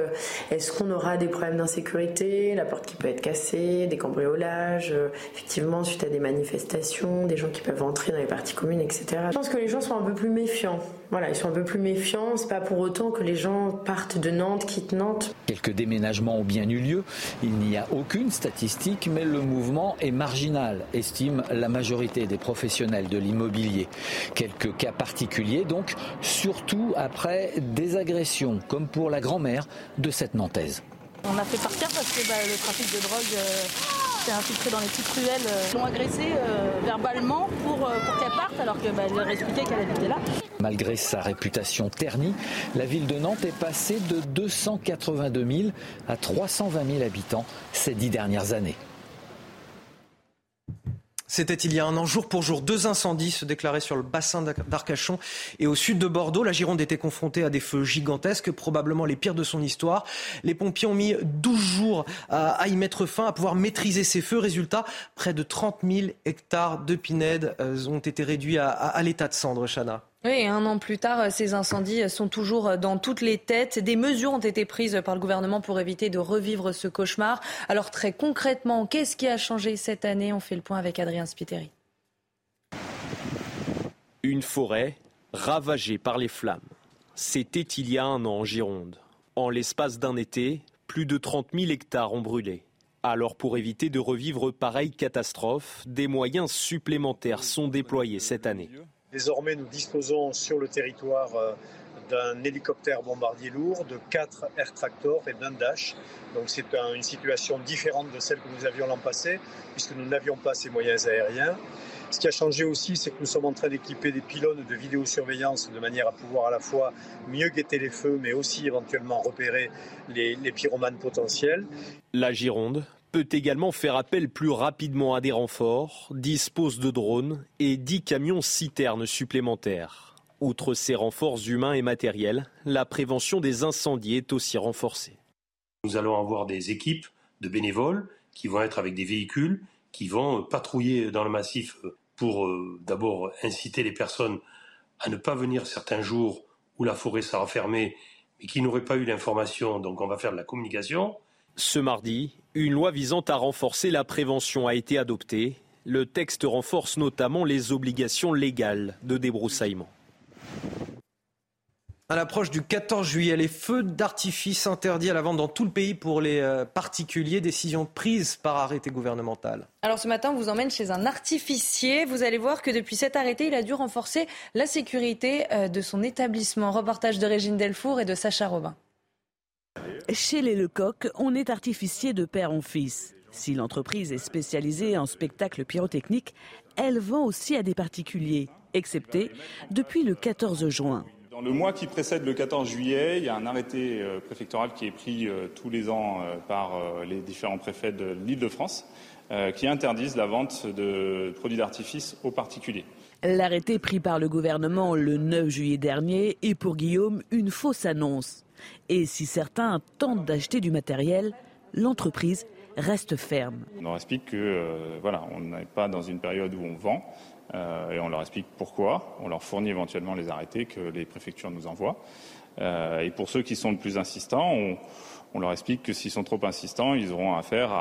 [SPEAKER 31] est-ce qu'on aura des problèmes d'insécurité? La porte qui peut être cassée, des cambriolages, effectivement, suite à des manifestations, des gens qui peuvent entrer dans les parties communes, etc. Je pense que les gens sont un peu plus méfiants. Voilà, ils sont un peu plus méfiants. C'est pas pour autant que les gens partent de Nantes, quittent Nantes.
[SPEAKER 30] Quelques déménagements ont bien eu lieu. Il n'y a aucune statistique, mais le mouvement est marginal, estime la majorité des professionnels de l'immobilier. Quelques cas particuliers, donc, surtout après des agressions, comme pour la grand-mère de cette Nantaise.
[SPEAKER 32] On a fait partir parce que bah, le trafic de drogue euh, s'est infiltré dans les petites ruelles. Euh, ils l'ont agressée euh, verbalement pour, pour qu'elle parte alors qu'elle bah, expliquait qu'elle habitait là.
[SPEAKER 30] Malgré sa réputation ternie, la ville de Nantes est passée de 282 000 à 320 000 habitants ces dix dernières années.
[SPEAKER 1] C'était il y a un an, jour pour jour, deux incendies se déclaraient sur le bassin d'Arcachon et au sud de Bordeaux. La Gironde était confrontée à des feux gigantesques, probablement les pires de son histoire. Les pompiers ont mis 12 jours à, y mettre fin, à pouvoir maîtriser ces feux. Résultat, près de 30 000 hectares de pinèdes euh, ont été réduits à, l'état de cendre, Chana.
[SPEAKER 2] Oui, un an plus tard, ces incendies sont toujours dans toutes les têtes. Des mesures ont été prises par le gouvernement pour éviter de revivre ce cauchemar. Alors très concrètement, qu'est-ce qui a changé cette année? On fait le point avec Adrien Spiteri.
[SPEAKER 51] Une forêt ravagée par les flammes. C'était il y a un an en Gironde. En l'espace d'un été, plus de 30 000 hectares ont brûlé. Alors pour éviter de revivre pareille catastrophe, des moyens supplémentaires sont déployés cette année.
[SPEAKER 52] Désormais, nous disposons sur le territoire euh, d'un hélicoptère bombardier lourd, de quatre air tractors et d'un Dash. Donc c'est une situation différente de celle que nous avions l'an passé, puisque nous n'avions pas ces moyens aériens. Ce qui a changé aussi, c'est que nous sommes en train d'équiper des pylônes de vidéosurveillance de manière à pouvoir à la fois mieux guetter les feux, mais aussi éventuellement repérer les, les pyromanes potentiels.
[SPEAKER 51] La Gironde peut également faire appel plus rapidement à des renforts, dispose de drones et 10 camions citernes supplémentaires. Outre ces renforts humains et matériels, la prévention des incendies est aussi renforcée.
[SPEAKER 34] Nous allons avoir des équipes de bénévoles qui vont être avec des véhicules, qui vont patrouiller dans le massif pour euh, d'abord inciter les personnes à ne pas venir certains jours où la forêt sera fermée, mais qui n'auraient pas eu l'information, donc on va faire de la communication.
[SPEAKER 51] Ce mardi, une loi visant à renforcer la prévention a été adoptée. Le texte renforce notamment les obligations légales de débroussaillement.
[SPEAKER 1] À l'approche du 14 juillet, les feux d'artifice interdits à la vente dans tout le pays pour les euh, particuliers, décision prise par arrêté gouvernemental.
[SPEAKER 2] Alors ce matin, on vous emmène chez un artificier. Vous allez voir que depuis cet arrêté, il a dû renforcer la sécurité euh, de son établissement. Reportage de Régine Delfour et de Sacha Robin.
[SPEAKER 53] Chez les Lecoq, on est artificier de père en fils.
[SPEAKER 18] Si l'entreprise est spécialisée en spectacles pyrotechniques, elle vend aussi à des particuliers, excepté depuis le 14 juin.
[SPEAKER 36] Dans le mois qui précède le 14 juillet, il y a un arrêté euh, préfectoral qui est pris euh, tous les ans euh, par les différents préfets de l'Île-de-France qui interdisent la vente de produits d'artifice aux particuliers.
[SPEAKER 18] L'arrêté pris par le gouvernement le 9 juillet dernier est pour Guillaume une fausse annonce. Et si certains tentent d'acheter du matériel, l'entreprise reste ferme.
[SPEAKER 36] On leur explique que voilà, on n'est pas dans une période où on vend, euh, et on leur explique pourquoi. On leur fournit éventuellement les arrêtés que les préfectures nous envoient. Euh, et pour ceux qui sont le plus insistants, on, leur explique que s'ils sont trop insistants, ils auront affaire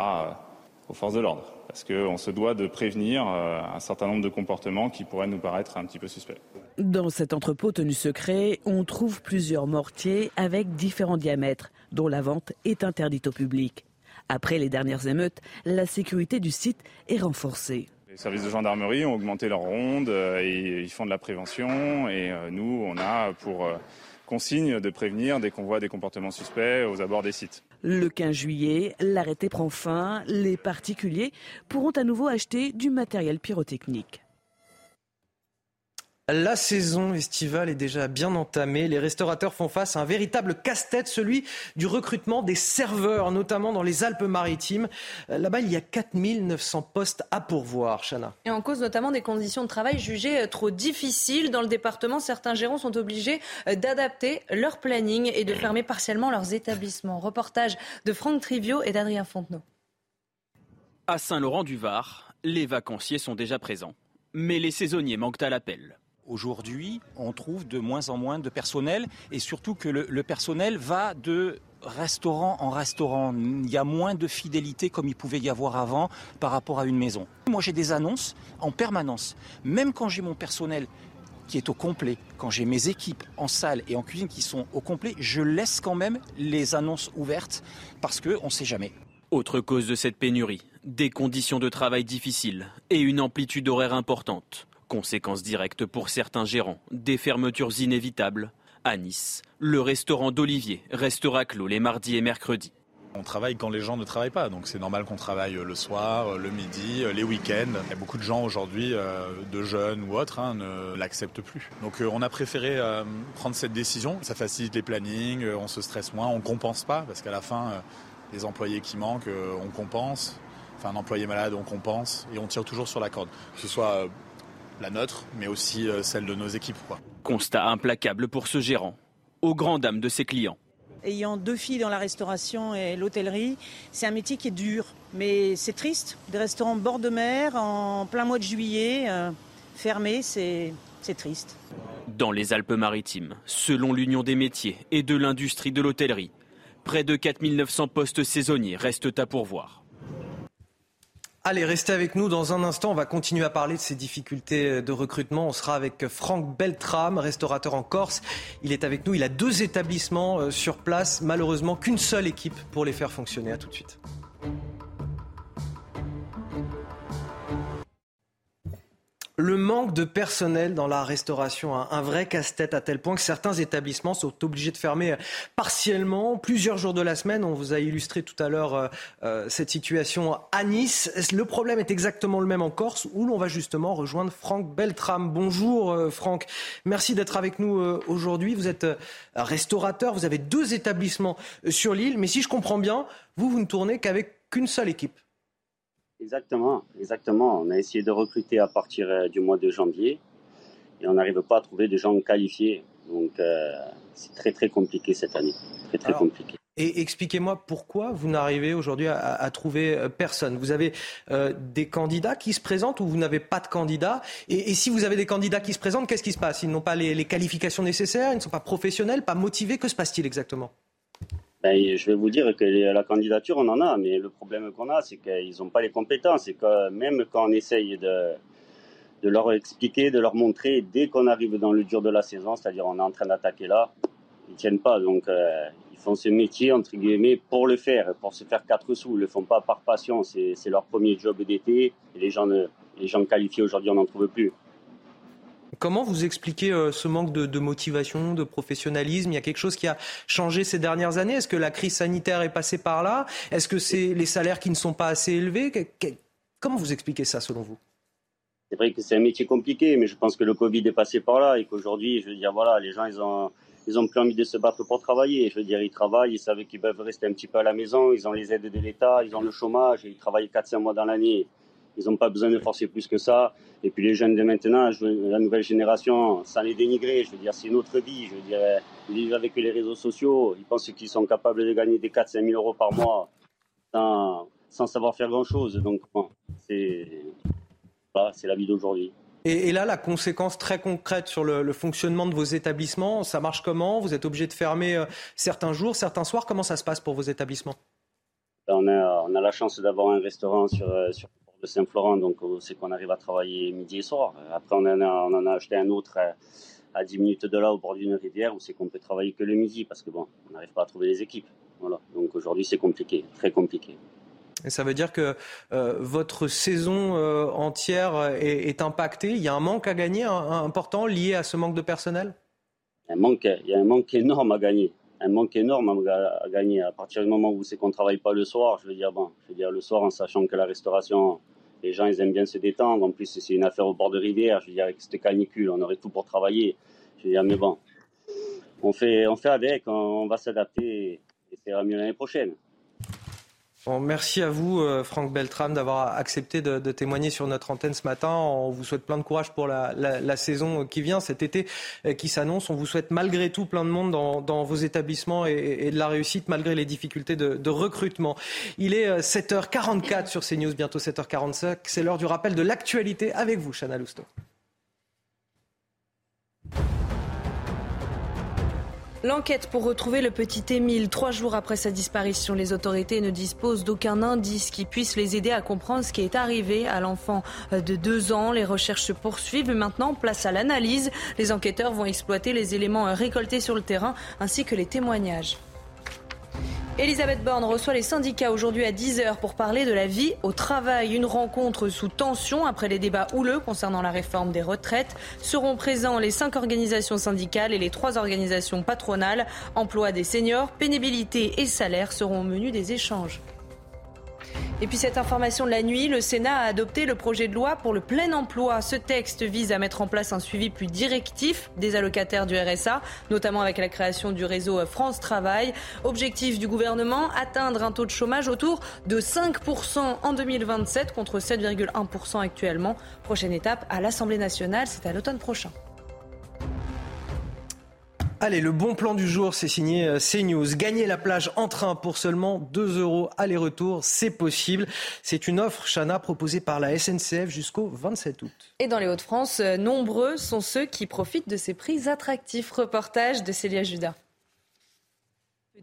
[SPEAKER 36] aux forces de l'ordre. Parce qu'on se doit de prévenir euh, un certain nombre de comportements qui pourraient nous paraître un petit peu suspects.
[SPEAKER 18] Dans cet entrepôt tenu secret, on trouve plusieurs mortiers avec différents diamètres, dont la vente est interdite au public. Après les dernières émeutes, la sécurité du site est renforcée.
[SPEAKER 36] Les services de gendarmerie ont augmenté leur ronde euh, et ils font de la prévention. Et euh, nous, on a pour consigne de prévenir dès qu'on voit des comportements suspects aux abords des sites.
[SPEAKER 18] Le 15 juillet, l'arrêté prend fin. Les particuliers pourront à nouveau acheter du matériel pyrotechnique.
[SPEAKER 1] La saison estivale est déjà bien entamée. Les restaurateurs font face à un véritable casse-tête, celui du recrutement des serveurs, notamment dans les Alpes-Maritimes. Là-bas, il y a 4900 postes à pourvoir, Chana.
[SPEAKER 2] Et en cause notamment des conditions de travail jugées trop difficiles. Dans le département, certains gérants sont obligés d'adapter leur planning et de fermer partiellement leurs établissements. Reportage de Franck Trivio et d'Adrien Fontenot.
[SPEAKER 11] À Saint-Laurent-du-Var, les vacanciers sont déjà présents. Mais les saisonniers manquent à l'appel.
[SPEAKER 54] Aujourd'hui, on trouve de moins en moins de personnel et surtout que le, personnel va de restaurant en restaurant. Il y a moins de fidélité comme il pouvait y avoir avant par rapport à une maison. Moi, j'ai des annonces en permanence. Même quand j'ai mon personnel qui est au complet, quand j'ai mes équipes en salle et en cuisine qui sont au complet, je laisse quand même les annonces ouvertes parce qu'on ne sait jamais.
[SPEAKER 11] Autre cause de cette pénurie, des conditions de travail difficiles et une amplitude horaire importante. Conséquence directe pour certains gérants, des fermetures inévitables. À Nice, le restaurant d'Olivier restera clos les mardis et mercredis.
[SPEAKER 13] On travaille quand les gens ne travaillent pas, donc c'est normal qu'on travaille le soir, le midi, les week-ends. Il y a beaucoup de gens aujourd'hui, euh, de jeunes ou autres, hein, ne l'acceptent plus. Donc euh, on a préféré euh, prendre cette décision. Ça facilite les plannings, on se stresse moins, on compense pas, parce qu'à la fin, les employés qui manquent, on compense. Enfin, un employé malade, on compense, et on tire toujours sur la corde. Que ce soit la nôtre, mais aussi euh, celle de nos équipes.
[SPEAKER 11] Constat implacable pour ce gérant, aux grand dames de ses clients.
[SPEAKER 55] Ayant deux filles dans la restauration et l'hôtellerie, c'est un métier qui est dur, mais c'est triste. Des restaurants bord de mer, en plein mois de juillet, euh, fermés, c'est triste.
[SPEAKER 11] Dans les Alpes-Maritimes, selon l'Union des métiers et de l'industrie de l'hôtellerie, près de 4900 postes saisonniers restent à pourvoir.
[SPEAKER 1] Allez, restez avec nous dans un instant. On va continuer à parler de ces difficultés de recrutement. On sera avec Franck Beltram, restaurateur en Corse. Il est avec nous. Il a deux établissements euh, sur place. Malheureusement, qu'une seule équipe pour les faire fonctionner. À tout de suite. Le manque de personnel dans la restauration, un, un vrai casse-tête à tel point que certains établissements sont obligés de fermer partiellement plusieurs jours de la semaine. On vous a illustré tout à l'heure euh, euh, cette situation à Nice. Le problème est exactement le même en Corse où l'on va justement rejoindre Franck Beltram. Bonjour euh, Franck, merci d'être avec nous aujourd'hui. Vous êtes restaurateur, vous avez deux établissements sur l'île, mais si je comprends bien, vous, vous ne tournez qu'avec qu'une seule équipe.
[SPEAKER 56] Exactement, exactement. On a essayé de recruter à partir euh, du mois de janvier et on n'arrive pas à trouver des gens qualifiés. Donc euh, c'est très très compliqué cette année, très très compliqué.
[SPEAKER 1] Et expliquez-moi pourquoi vous n'arrivez aujourd'hui à, trouver euh, personne. Vous avez des candidats qui se présentent ou vous n'avez pas de candidats? Et, si vous avez des candidats qui se présentent, qu'est-ce qui se passe? Ils n'ont pas les qualifications nécessaires, ils ne sont pas professionnels, pas motivés. Que se passe-t-il exactement?
[SPEAKER 56] Ben, je vais vous dire que la candidature, on en a, mais le problème qu'on a, c'est qu'ils n'ont pas les compétences et que même quand on essaye de, leur expliquer, de leur montrer, dès qu'on arrive dans le dur de la saison, c'est-à-dire on est en train d'attaquer là, ils tiennent pas. Donc euh, ils font ce métier, entre guillemets, pour le faire, pour se faire quatre sous. Ils le font pas par passion, c'est leur premier job d'été. Les gens, les gens qualifiés aujourd'hui, on n'en trouve plus.
[SPEAKER 1] Comment vous expliquez euh, ce manque de, motivation, de professionnalisme? Il y a quelque chose qui a changé ces dernières années? Est-ce que la crise sanitaire est passée par là? Est-ce que c'est les salaires qui ne sont pas assez élevés? Comment vous expliquez ça selon vous?
[SPEAKER 56] C'est vrai que c'est un métier compliqué, mais je pense que le Covid est passé par là et qu'aujourd'hui, je veux dire, voilà, les gens, ils ont, ils ont plus envie de se battre pour travailler. Je veux dire, ils travaillent, ils savent qu'ils peuvent rester un petit peu à la maison, ils ont les aides de l'État, ils ont le chômage, ils travaillent 4-5 mois dans l'année. Ils n'ont pas besoin de forcer plus que ça. Et puis les jeunes de maintenant, la nouvelle génération, sans les dénigrer, je veux dire, c'est une autre vie. Je veux dire, ils vivent avec les réseaux sociaux, ils pensent qu'ils sont capables de gagner des 4-5 000 euros par mois sans, sans savoir faire grand-chose. Donc, bon, c'est voilà, la vie d'aujourd'hui.
[SPEAKER 1] Et, là, la conséquence très concrète sur le, fonctionnement de vos établissements, ça marche comment? Vous êtes obligé de fermer euh, certains jours, certains soirs. Comment ça se passe pour vos établissements?
[SPEAKER 56] On a, on a la chance d'avoir un restaurant sur, euh, sur de Saint-Florent, donc c'est qu'on arrive à travailler midi et soir. Après, on en a, on en a acheté un autre à, à 10 minutes de là, au bord d'une rivière, où c'est qu'on peut travailler que le midi, parce que bon, on n'arrive pas à trouver les équipes. Voilà. Donc aujourd'hui, c'est compliqué, très compliqué.
[SPEAKER 1] Et ça veut dire que euh, votre saison euh, entière est, impactée? Il y a un manque à gagner important lié à ce manque de personnel?
[SPEAKER 56] Un manque, Il y a un manque énorme à gagner. Un manque énorme à, gagner. À partir du moment où c'est qu'on ne travaille pas le soir, je veux dire, bon, je veux dire, le soir, en sachant que la restauration, les gens, ils aiment bien se détendre. En plus, c'est une affaire au bord de rivière. Je veux dire, avec cette canicule, on aurait tout pour travailler. Je veux dire, mais bon, on fait, on fait avec, on, va s'adapter et ça ira mieux l'année prochaine
[SPEAKER 1] merci à vous, euh, Franck Beltram, d'avoir accepté de, témoigner sur notre antenne ce matin. On vous souhaite plein de courage pour la, saison qui vient, cet été euh, qui s'annonce. On vous souhaite malgré tout plein de monde dans, vos établissements et, de la réussite malgré les difficultés de, recrutement. Il est 7h44 euh, sur CNews, bientôt 7h45. C'est l'heure du rappel de l'actualité avec vous, Chana Lousteau.
[SPEAKER 2] L'enquête pour retrouver le petit Émile, trois jours après sa disparition, les autorités ne disposent d'aucun indice qui puisse les aider à comprendre ce qui est arrivé à l'enfant de deux ans. Les recherches se poursuivent maintenant, place à l'analyse. Les enquêteurs vont exploiter les éléments récoltés sur le terrain ainsi que les témoignages. Elisabeth Borne reçoit les syndicats aujourd'hui à 10h pour parler de la vie au travail. Une rencontre sous tension après les débats houleux concernant la réforme des retraites. Seront présents les cinq organisations syndicales et les trois organisations patronales. Emploi des seniors, pénibilité et salaire seront au menu des échanges. Et puis cette information de la nuit, le Sénat a adopté le projet de loi pour le plein emploi. Ce texte vise à mettre en place un suivi plus directif des allocataires du RSA, notamment avec la création du réseau France Travail. Objectif du gouvernement, atteindre un taux de chômage autour de 5% en 2027 contre 7,1% actuellement. Prochaine étape à l'Assemblée nationale, c'est à l'automne prochain.
[SPEAKER 1] Allez, le bon plan du jour, c'est signé euh, CNews. Gagner la plage en train pour seulement 2 euros aller-retour, c'est possible. C'est une offre, Chana, proposée par la SNCF jusqu'au 27 août.
[SPEAKER 2] Et dans les Hauts-de-France, euh, nombreux sont ceux qui profitent de ces prix attractifs. Reportage de Célia Judas.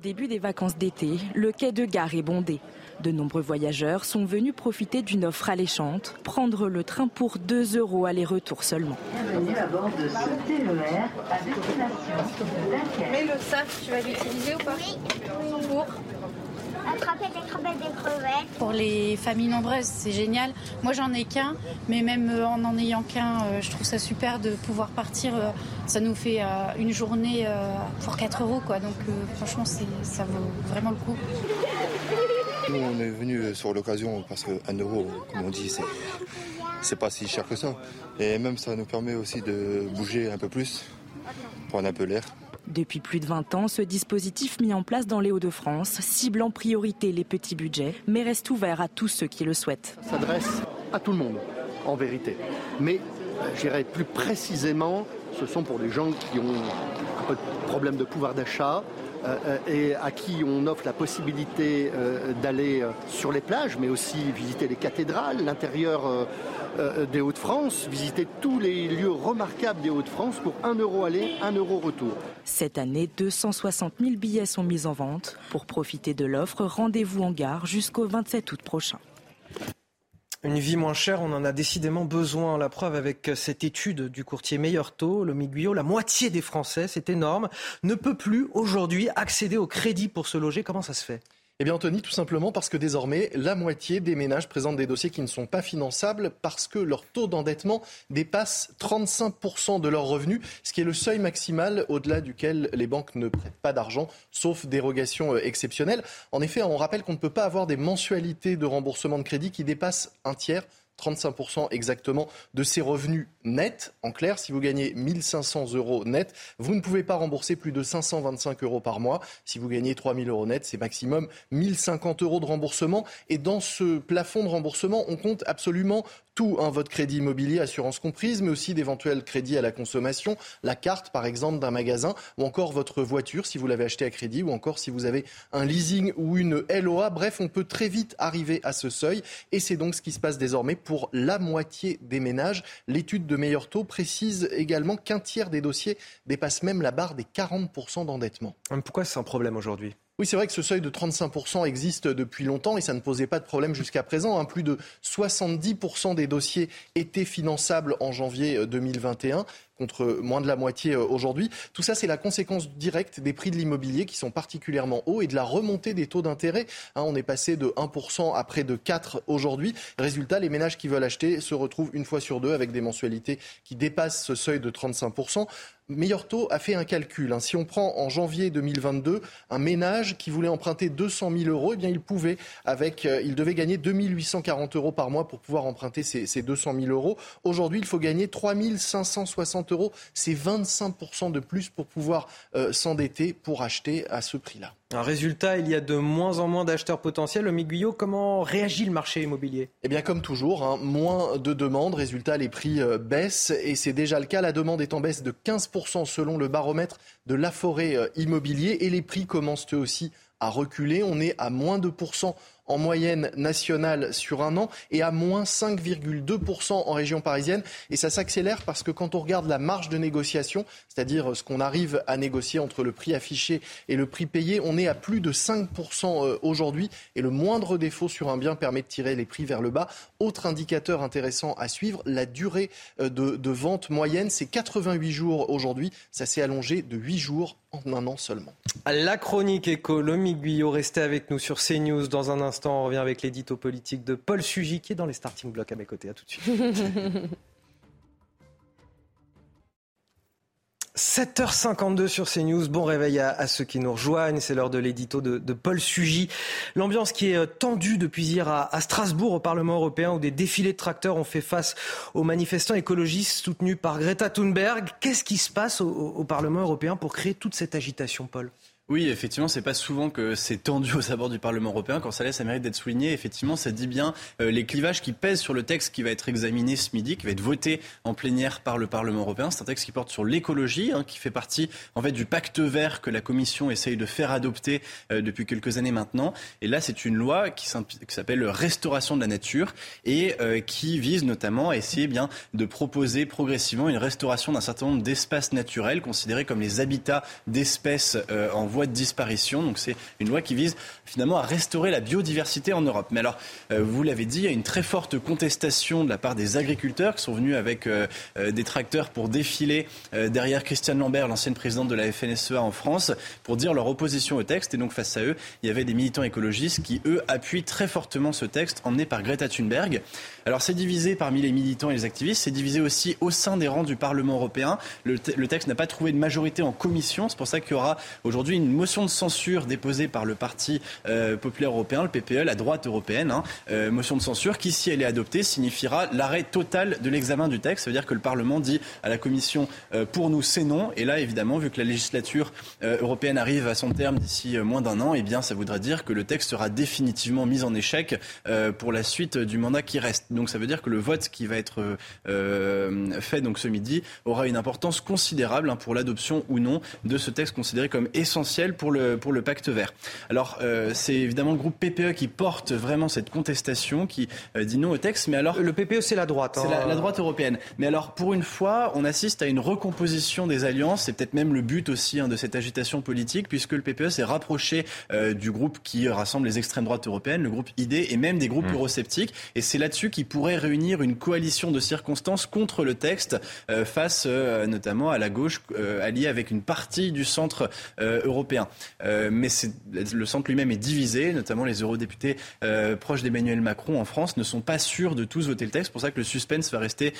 [SPEAKER 57] Début des vacances d'été, le quai de gare est bondé. De nombreux voyageurs sont venus profiter d'une offre alléchante, prendre le train pour 2 euros aller-retour seulement.
[SPEAKER 58] Bienvenue à bord de ce TER à destination de
[SPEAKER 20] Mais le sac, tu vas l'utiliser ou pas?
[SPEAKER 58] Oui.
[SPEAKER 20] Pour
[SPEAKER 58] Attraper des crevettes, des crevettes.
[SPEAKER 20] Pour les familles nombreuses, c'est génial. Moi, j'en ai qu'un, mais même euh, en n'en ayant qu'un, euh, je trouve ça super de pouvoir partir. Euh, ça nous fait une journée pour 4 euros, quoi. Donc, franchement, ça vaut vraiment le coup.
[SPEAKER 59] Nous, on est venu sur l'occasion parce qu'un euro, comme on dit, c'est pas si cher que ça. Et même ça nous permet aussi de bouger un peu plus, prendre un peu l'air.
[SPEAKER 57] Depuis plus de 20 ans, ce dispositif mis en place dans les Hauts-de-France cible en priorité les petits budgets, mais reste ouvert à tous ceux qui le souhaitent.
[SPEAKER 60] Ça s'adresse à tout le monde, en vérité. Mais, euh, je dirais plus précisément, ce sont pour les gens qui ont un peu de problème de pouvoir d'achat, euh, euh, et à qui on offre la possibilité euh, d'aller sur les plages, mais aussi visiter les cathédrales, l'intérieur des Hauts-de-France, visiter tous les lieux remarquables des Hauts-de-France pour 1 euro aller, 1 euro retour.
[SPEAKER 57] Cette année, 260 000 billets sont mis en vente. Pour profiter de l'offre, rendez-vous en gare jusqu'au 27 août prochain.
[SPEAKER 1] Une vie moins chère, on en a décidément besoin. La preuve avec cette étude du courtier Meilleur Taux, le Guyot, la moitié des Français, c'est énorme, ne peut plus aujourd'hui accéder au crédit pour se loger. Comment ça se fait?
[SPEAKER 27] Eh bien Anthony, tout simplement parce que désormais, la moitié des ménages présentent des dossiers qui ne sont pas finançables parce que leur taux d'endettement dépasse 35% de leurs revenus, ce qui est le seuil maximal au-delà duquel les banques ne prêtent pas d'argent, sauf dérogation euh, exceptionnelle. En effet, on rappelle qu'on ne peut pas avoir des mensualités de remboursement de crédit qui dépassent un tiers 35% exactement de ses revenus nets. En clair, si vous gagnez 1500 euros net, vous ne pouvez pas rembourser plus de 525 euros par mois. Si vous gagnez 3000 euros net, c'est maximum 1050 euros de remboursement. Et dans ce plafond de remboursement, on compte absolument tout, hein, votre crédit immobilier, assurance comprise, mais aussi d'éventuels crédits à la consommation, la carte par exemple d'un magasin, ou encore votre voiture si vous l'avez acheté à crédit, ou encore si vous avez un leasing ou une LOA. Bref, on peut très vite arriver à ce seuil, et c'est donc ce qui se passe désormais pour la moitié des ménages. L'étude de meilleur taux précise également qu'un tiers des dossiers dépasse même la barre des 40% d'endettement.
[SPEAKER 1] Pourquoi c'est un problème aujourd'hui?
[SPEAKER 27] Oui, c'est vrai que ce seuil de 35% existe depuis longtemps et ça ne posait pas de problème jusqu'à présent. Hein. Plus de 70% des dossiers étaient finançables en janvier 2021 contre moins de la moitié euh, aujourd'hui. Tout ça, c'est la conséquence directe des prix de l'immobilier qui sont particulièrement hauts et de la remontée des taux d'intérêt. Hein, on est passé de 1% à près de 4% aujourd'hui. Résultat, les ménages qui veulent acheter se retrouvent une fois sur deux avec des mensualités qui dépassent ce seuil de 35%. Meilleur taux a fait un calcul. Hein. Si on prend en janvier 2022 un ménage qui voulait emprunter 200 000 euros, eh bien il pouvait, avec, euh, il devait gagner 2840 euros par mois pour pouvoir emprunter ces, ces 200 000 euros. Aujourd'hui, il faut gagner 3560 euros. C'est 25% de plus pour pouvoir euh, s'endetter pour acheter à ce prix-là.
[SPEAKER 1] Un résultat, il y a de moins en moins d'acheteurs potentiels. Au Guyot, comment réagit le marché immobilier?
[SPEAKER 27] Eh bien, comme toujours, hein, moins de demandes. Résultat, les prix euh, baissent et c'est déjà le cas. La demande est en baisse de 15% selon le baromètre de la forêt euh, immobilier et les prix commencent eux aussi à reculer. On est à moins de pourcents en moyenne nationale sur un an et à moins 5,2% en région parisienne. Et ça s'accélère parce que quand on regarde la marge de négociation, c'est-à-dire ce qu'on arrive à négocier entre le prix affiché et le prix payé, on est à plus de 5% euh, aujourd'hui. Et le moindre défaut sur un bien permet de tirer les prix vers le bas. Autre indicateur intéressant à suivre, la durée euh, de, vente moyenne, c'est 88 jours aujourd'hui. Ça s'est allongé de 8 jours en un an seulement.
[SPEAKER 1] La chronique éco, Guyot, restez avec nous sur CNews dans un instant on revient avec l'édito politique de Paul Sugy qui est dans les starting blocks à mes côtés. À tout de suite. 7h52 sur CNews. Bon réveil à, ceux qui nous rejoignent. C'est l'heure de l'édito de, Paul Sugy. L'ambiance qui est euh, tendue depuis hier à, Strasbourg au Parlement européen où des défilés de tracteurs ont fait face aux manifestants écologistes soutenus par Greta Thunberg. Qu'est-ce qui se passe au Parlement européen pour créer toute cette agitation, Paul?
[SPEAKER 61] Oui, effectivement, c'est pas souvent que c'est tendu aux abords du Parlement européen. Quand ça laisse, ça mérite d'être souligné. Effectivement, ça dit bien euh, les clivages qui pèsent sur le texte qui va être examiné ce midi, qui va être voté en plénière par le Parlement européen. C'est un texte qui porte sur l'écologie, hein, qui fait partie en fait du pacte vert que la Commission essaye de faire adopter euh, depuis quelques années maintenant. Et là, c'est une loi qui s'appelle Restauration de la nature et euh, qui vise notamment à essayer bien de proposer progressivement une restauration d'un certain nombre d'espaces naturels considérés comme les habitats d'espèces en voie de disparition. Donc c'est une loi qui vise finalement à restaurer la biodiversité en Europe. Mais alors, euh, vous l'avez dit, il y a une très forte contestation de la part des agriculteurs qui sont venus avec euh, euh, des tracteurs pour défiler derrière Christiane Lambert, l'ancienne présidente de la FNSEA en France, pour dire leur opposition au texte. Et donc face à eux, il y avait des militants écologistes qui, eux, appuient très fortement ce texte emmené par Greta Thunberg. Alors c'est divisé parmi les militants et les activistes, c'est divisé aussi au sein des rangs du Parlement européen. Le, le texte n'a pas trouvé de majorité en commission, c'est pour ça qu'il y aura aujourd'hui une motion de censure déposée par le Parti euh, populaire européen, le PPE, la droite européenne. Hein. Euh, motion de censure qui, si elle est adoptée, signifiera l'arrêt total de l'examen du texte. Ça veut dire que le Parlement dit à la Commission euh, pour nous c'est non. Et là, évidemment, vu que la législature européenne arrive à son terme d'ici moins d'un an, eh bien, ça voudra dire que le texte sera définitivement mis en échec pour la suite du mandat qui reste. Donc ça veut dire que le vote qui va être fait donc ce midi aura une importance considérable hein, pour l'adoption ou non de ce texte considéré comme essentiel pour le, pour le pacte vert. Alors, euh, c'est évidemment le groupe PPE qui porte vraiment cette contestation, qui euh, dit non au texte. Mais alors,
[SPEAKER 1] le PPE, c'est la droite.
[SPEAKER 61] C'est la, hein. droite européenne. Mais alors, pour une fois, on assiste à une recomposition des alliances. C'est peut-être même le but aussi hein, de cette agitation politique, puisque le PPE s'est rapproché euh, du groupe qui rassemble les extrêmes droites européennes, le groupe ID, et même des groupes mmh. eurosceptiques. Et c'est là-dessus qu'il pourrait réunir une coalition de circonstances contre le texte, face notamment à la gauche, alliée avec une partie du centre européen européen. mais le centre lui-même est divisé, notamment les eurodéputés proches d'Emmanuel Macron en France ne sont pas sûrs de tous voter le texte. C'est pour ça que le suspense va rester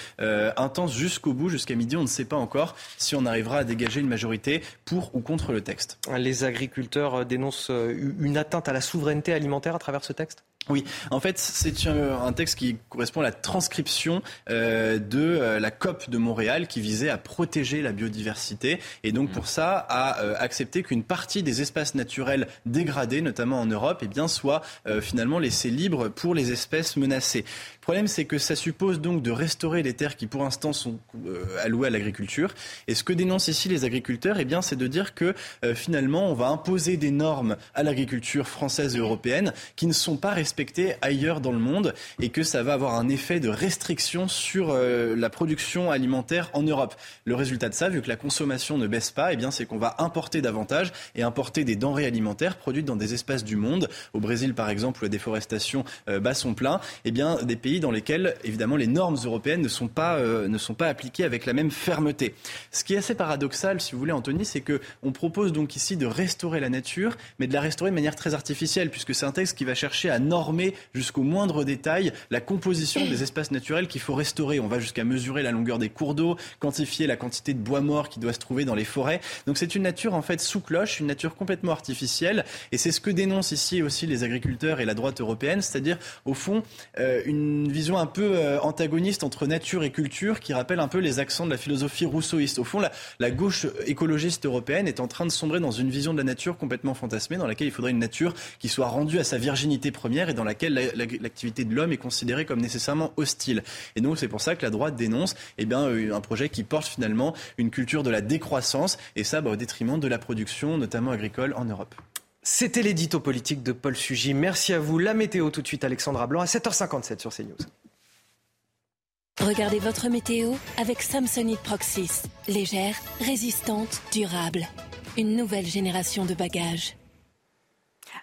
[SPEAKER 61] intense jusqu'au bout, jusqu'à midi. On ne sait pas encore si on arrivera à dégager une majorité pour ou contre le texte.
[SPEAKER 1] Les agriculteurs dénoncent une atteinte à la souveraineté alimentaire à travers ce texte?
[SPEAKER 61] Oui, en fait, c'est un texte qui correspond à la transcription euh, de euh, la COP de Montréal qui visait à protéger la biodiversité et donc pour ça à euh, accepter qu'une partie des espaces naturels dégradés, notamment en Europe, eh bien, soit finalement laissés libres pour les espèces menacées. Problème, c'est que ça suppose donc de restaurer les terres qui, pour l'instant, sont allouées à l'agriculture. Et ce que dénoncent ici les agriculteurs, eh bien, c'est de dire que finalement, on va imposer des normes à l'agriculture française et européenne qui ne sont pas respectées ailleurs dans le monde et que ça va avoir un effet de restriction sur euh, la production alimentaire en Europe. Le résultat de ça, vu que la consommation ne baisse pas, eh bien, c'est qu'on va importer davantage et importer des denrées alimentaires produites dans des espaces du monde. Au Brésil, par exemple, où la déforestation euh, bat son plein, eh bien, des pays dans lesquels, évidemment, les normes européennes ne sont pas, euh, ne sont pas appliquées avec la même fermeté. Ce qui est assez paradoxal, si vous voulez, Anthony, c'est que on propose donc ici de restaurer la nature, mais de la restaurer de manière très artificielle, puisque c'est un texte qui va chercher à normer jusqu'au moindre détail la composition des espaces naturels qu'il faut restaurer. On va jusqu'à mesurer la longueur des cours d'eau, quantifier la quantité de bois mort qui doit se trouver dans les forêts. Donc c'est une nature en fait sous cloche, une nature complètement artificielle. Et c'est ce que dénoncent ici aussi les agriculteurs et la droite européenne, c'est-à-dire au fond euh, une vision un peu euh, antagoniste entre nature et culture qui rappelle un peu les accents de la philosophie rousseauiste. Au fond, la, la gauche écologiste européenne est en train de sombrer dans une vision de la nature complètement fantasmée, dans laquelle il faudrait une nature qui soit rendue à sa virginité première et dans laquelle l'activité de l'homme est considérée comme nécessairement hostile. Et donc c'est pour ça que la droite dénonce eh bien, euh, un projet qui porte finalement une culture de la décroissance, et ça bah, au détriment de la production, notamment agricole, en Europe.
[SPEAKER 1] C'était l'édito politique de Paul Sugy. Merci à vous. La météo tout de suite, Alexandra Blanc, à 7h57 sur CNews.
[SPEAKER 4] Regardez votre météo avec Samsonite Proxys. Légère, résistante, durable. Une nouvelle génération de bagages.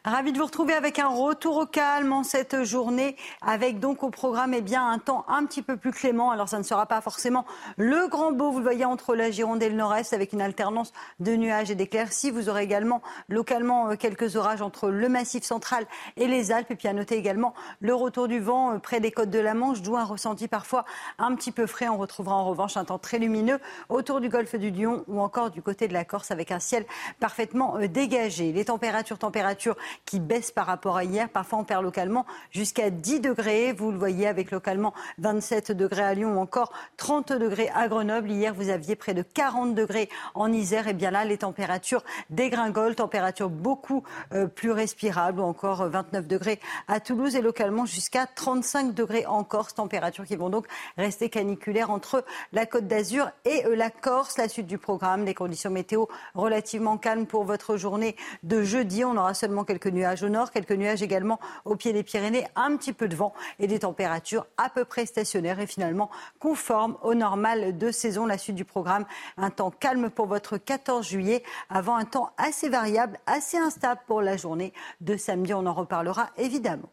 [SPEAKER 17] Ravi de vous retrouver avec un retour au calme en cette journée, avec donc au programme eh bien, un temps un petit peu plus clément. Alors ça ne sera pas forcément le grand beau, vous le voyez, entre la Gironde et le Nord-Est, avec une alternance de nuages et d'éclaircies. Vous aurez également localement euh, quelques orages entre le Massif central et les Alpes. Et puis à noter également le retour du vent euh, près des côtes de la Manche, d'où un ressenti parfois un petit peu frais. On retrouvera en revanche un temps très lumineux autour du golfe du Lion ou encore du côté de la Corse, avec un ciel parfaitement euh, dégagé. Les températures, températures qui baisse par rapport à hier. Parfois, on perd localement jusqu'à 10 degrés. Vous le voyez avec localement 27 degrés à Lyon ou encore 30 degrés à Grenoble. Hier, vous aviez près de 40 degrés en Isère. Et bien là, les températures dégringolent, températures beaucoup euh, plus respirables ou encore 29 degrés à Toulouse et localement jusqu'à 35 degrés en Corse. Températures qui vont donc rester caniculaires entre la Côte d'Azur et euh, la Corse. La suite du programme, les conditions météo relativement calmes pour votre journée de jeudi. On aura seulement quelques nuages au nord, quelques nuages également au pied des Pyrénées, un petit peu de vent et des températures à peu près stationnaires et finalement conformes au normal de saison. La suite du programme, un temps calme pour votre 14 juillet avant un temps assez variable, assez instable pour la journée de samedi. On en reparlera évidemment.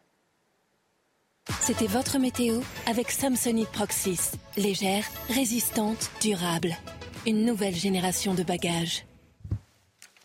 [SPEAKER 4] C'était votre météo avec Samsonite Proxys. Légère, résistante, durable. Une nouvelle génération de bagages.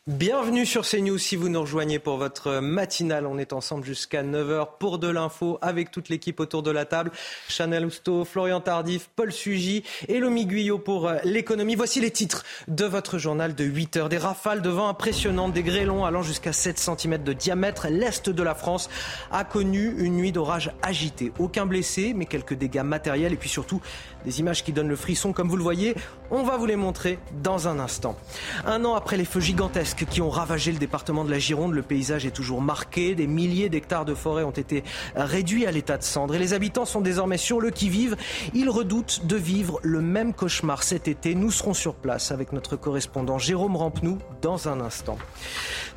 [SPEAKER 1] Bienvenue sur CNews si vous nous rejoignez pour votre matinale. On est ensemble jusqu'à 9h pour de l'info avec toute l'équipe autour de la table. Chanel Housteau, Florian Tardif, Paul Sugy et Lomi Guyot pour euh, l'économie. Voici les titres de votre journal de 8h. Des rafales de vent impressionnantes, des grêlons allant jusqu'à 7 cm de diamètre. L'Est de la France a connu une nuit d'orage agitée. Aucun blessé, mais quelques dégâts matériels et puis surtout des images qui donnent le frisson comme vous le voyez. On va vous les montrer dans un instant. Un an après les feux gigantesques qui ont ravagé le département de la Gironde, le paysage est toujours marqué. Des milliers d'hectares de forêt ont été réduits à l'état de cendre et les habitants sont désormais sur le qui-vive. Ils redoutent de vivre le même cauchemar cet été. Nous serons sur place avec notre correspondant Jérôme Rampenou dans un instant.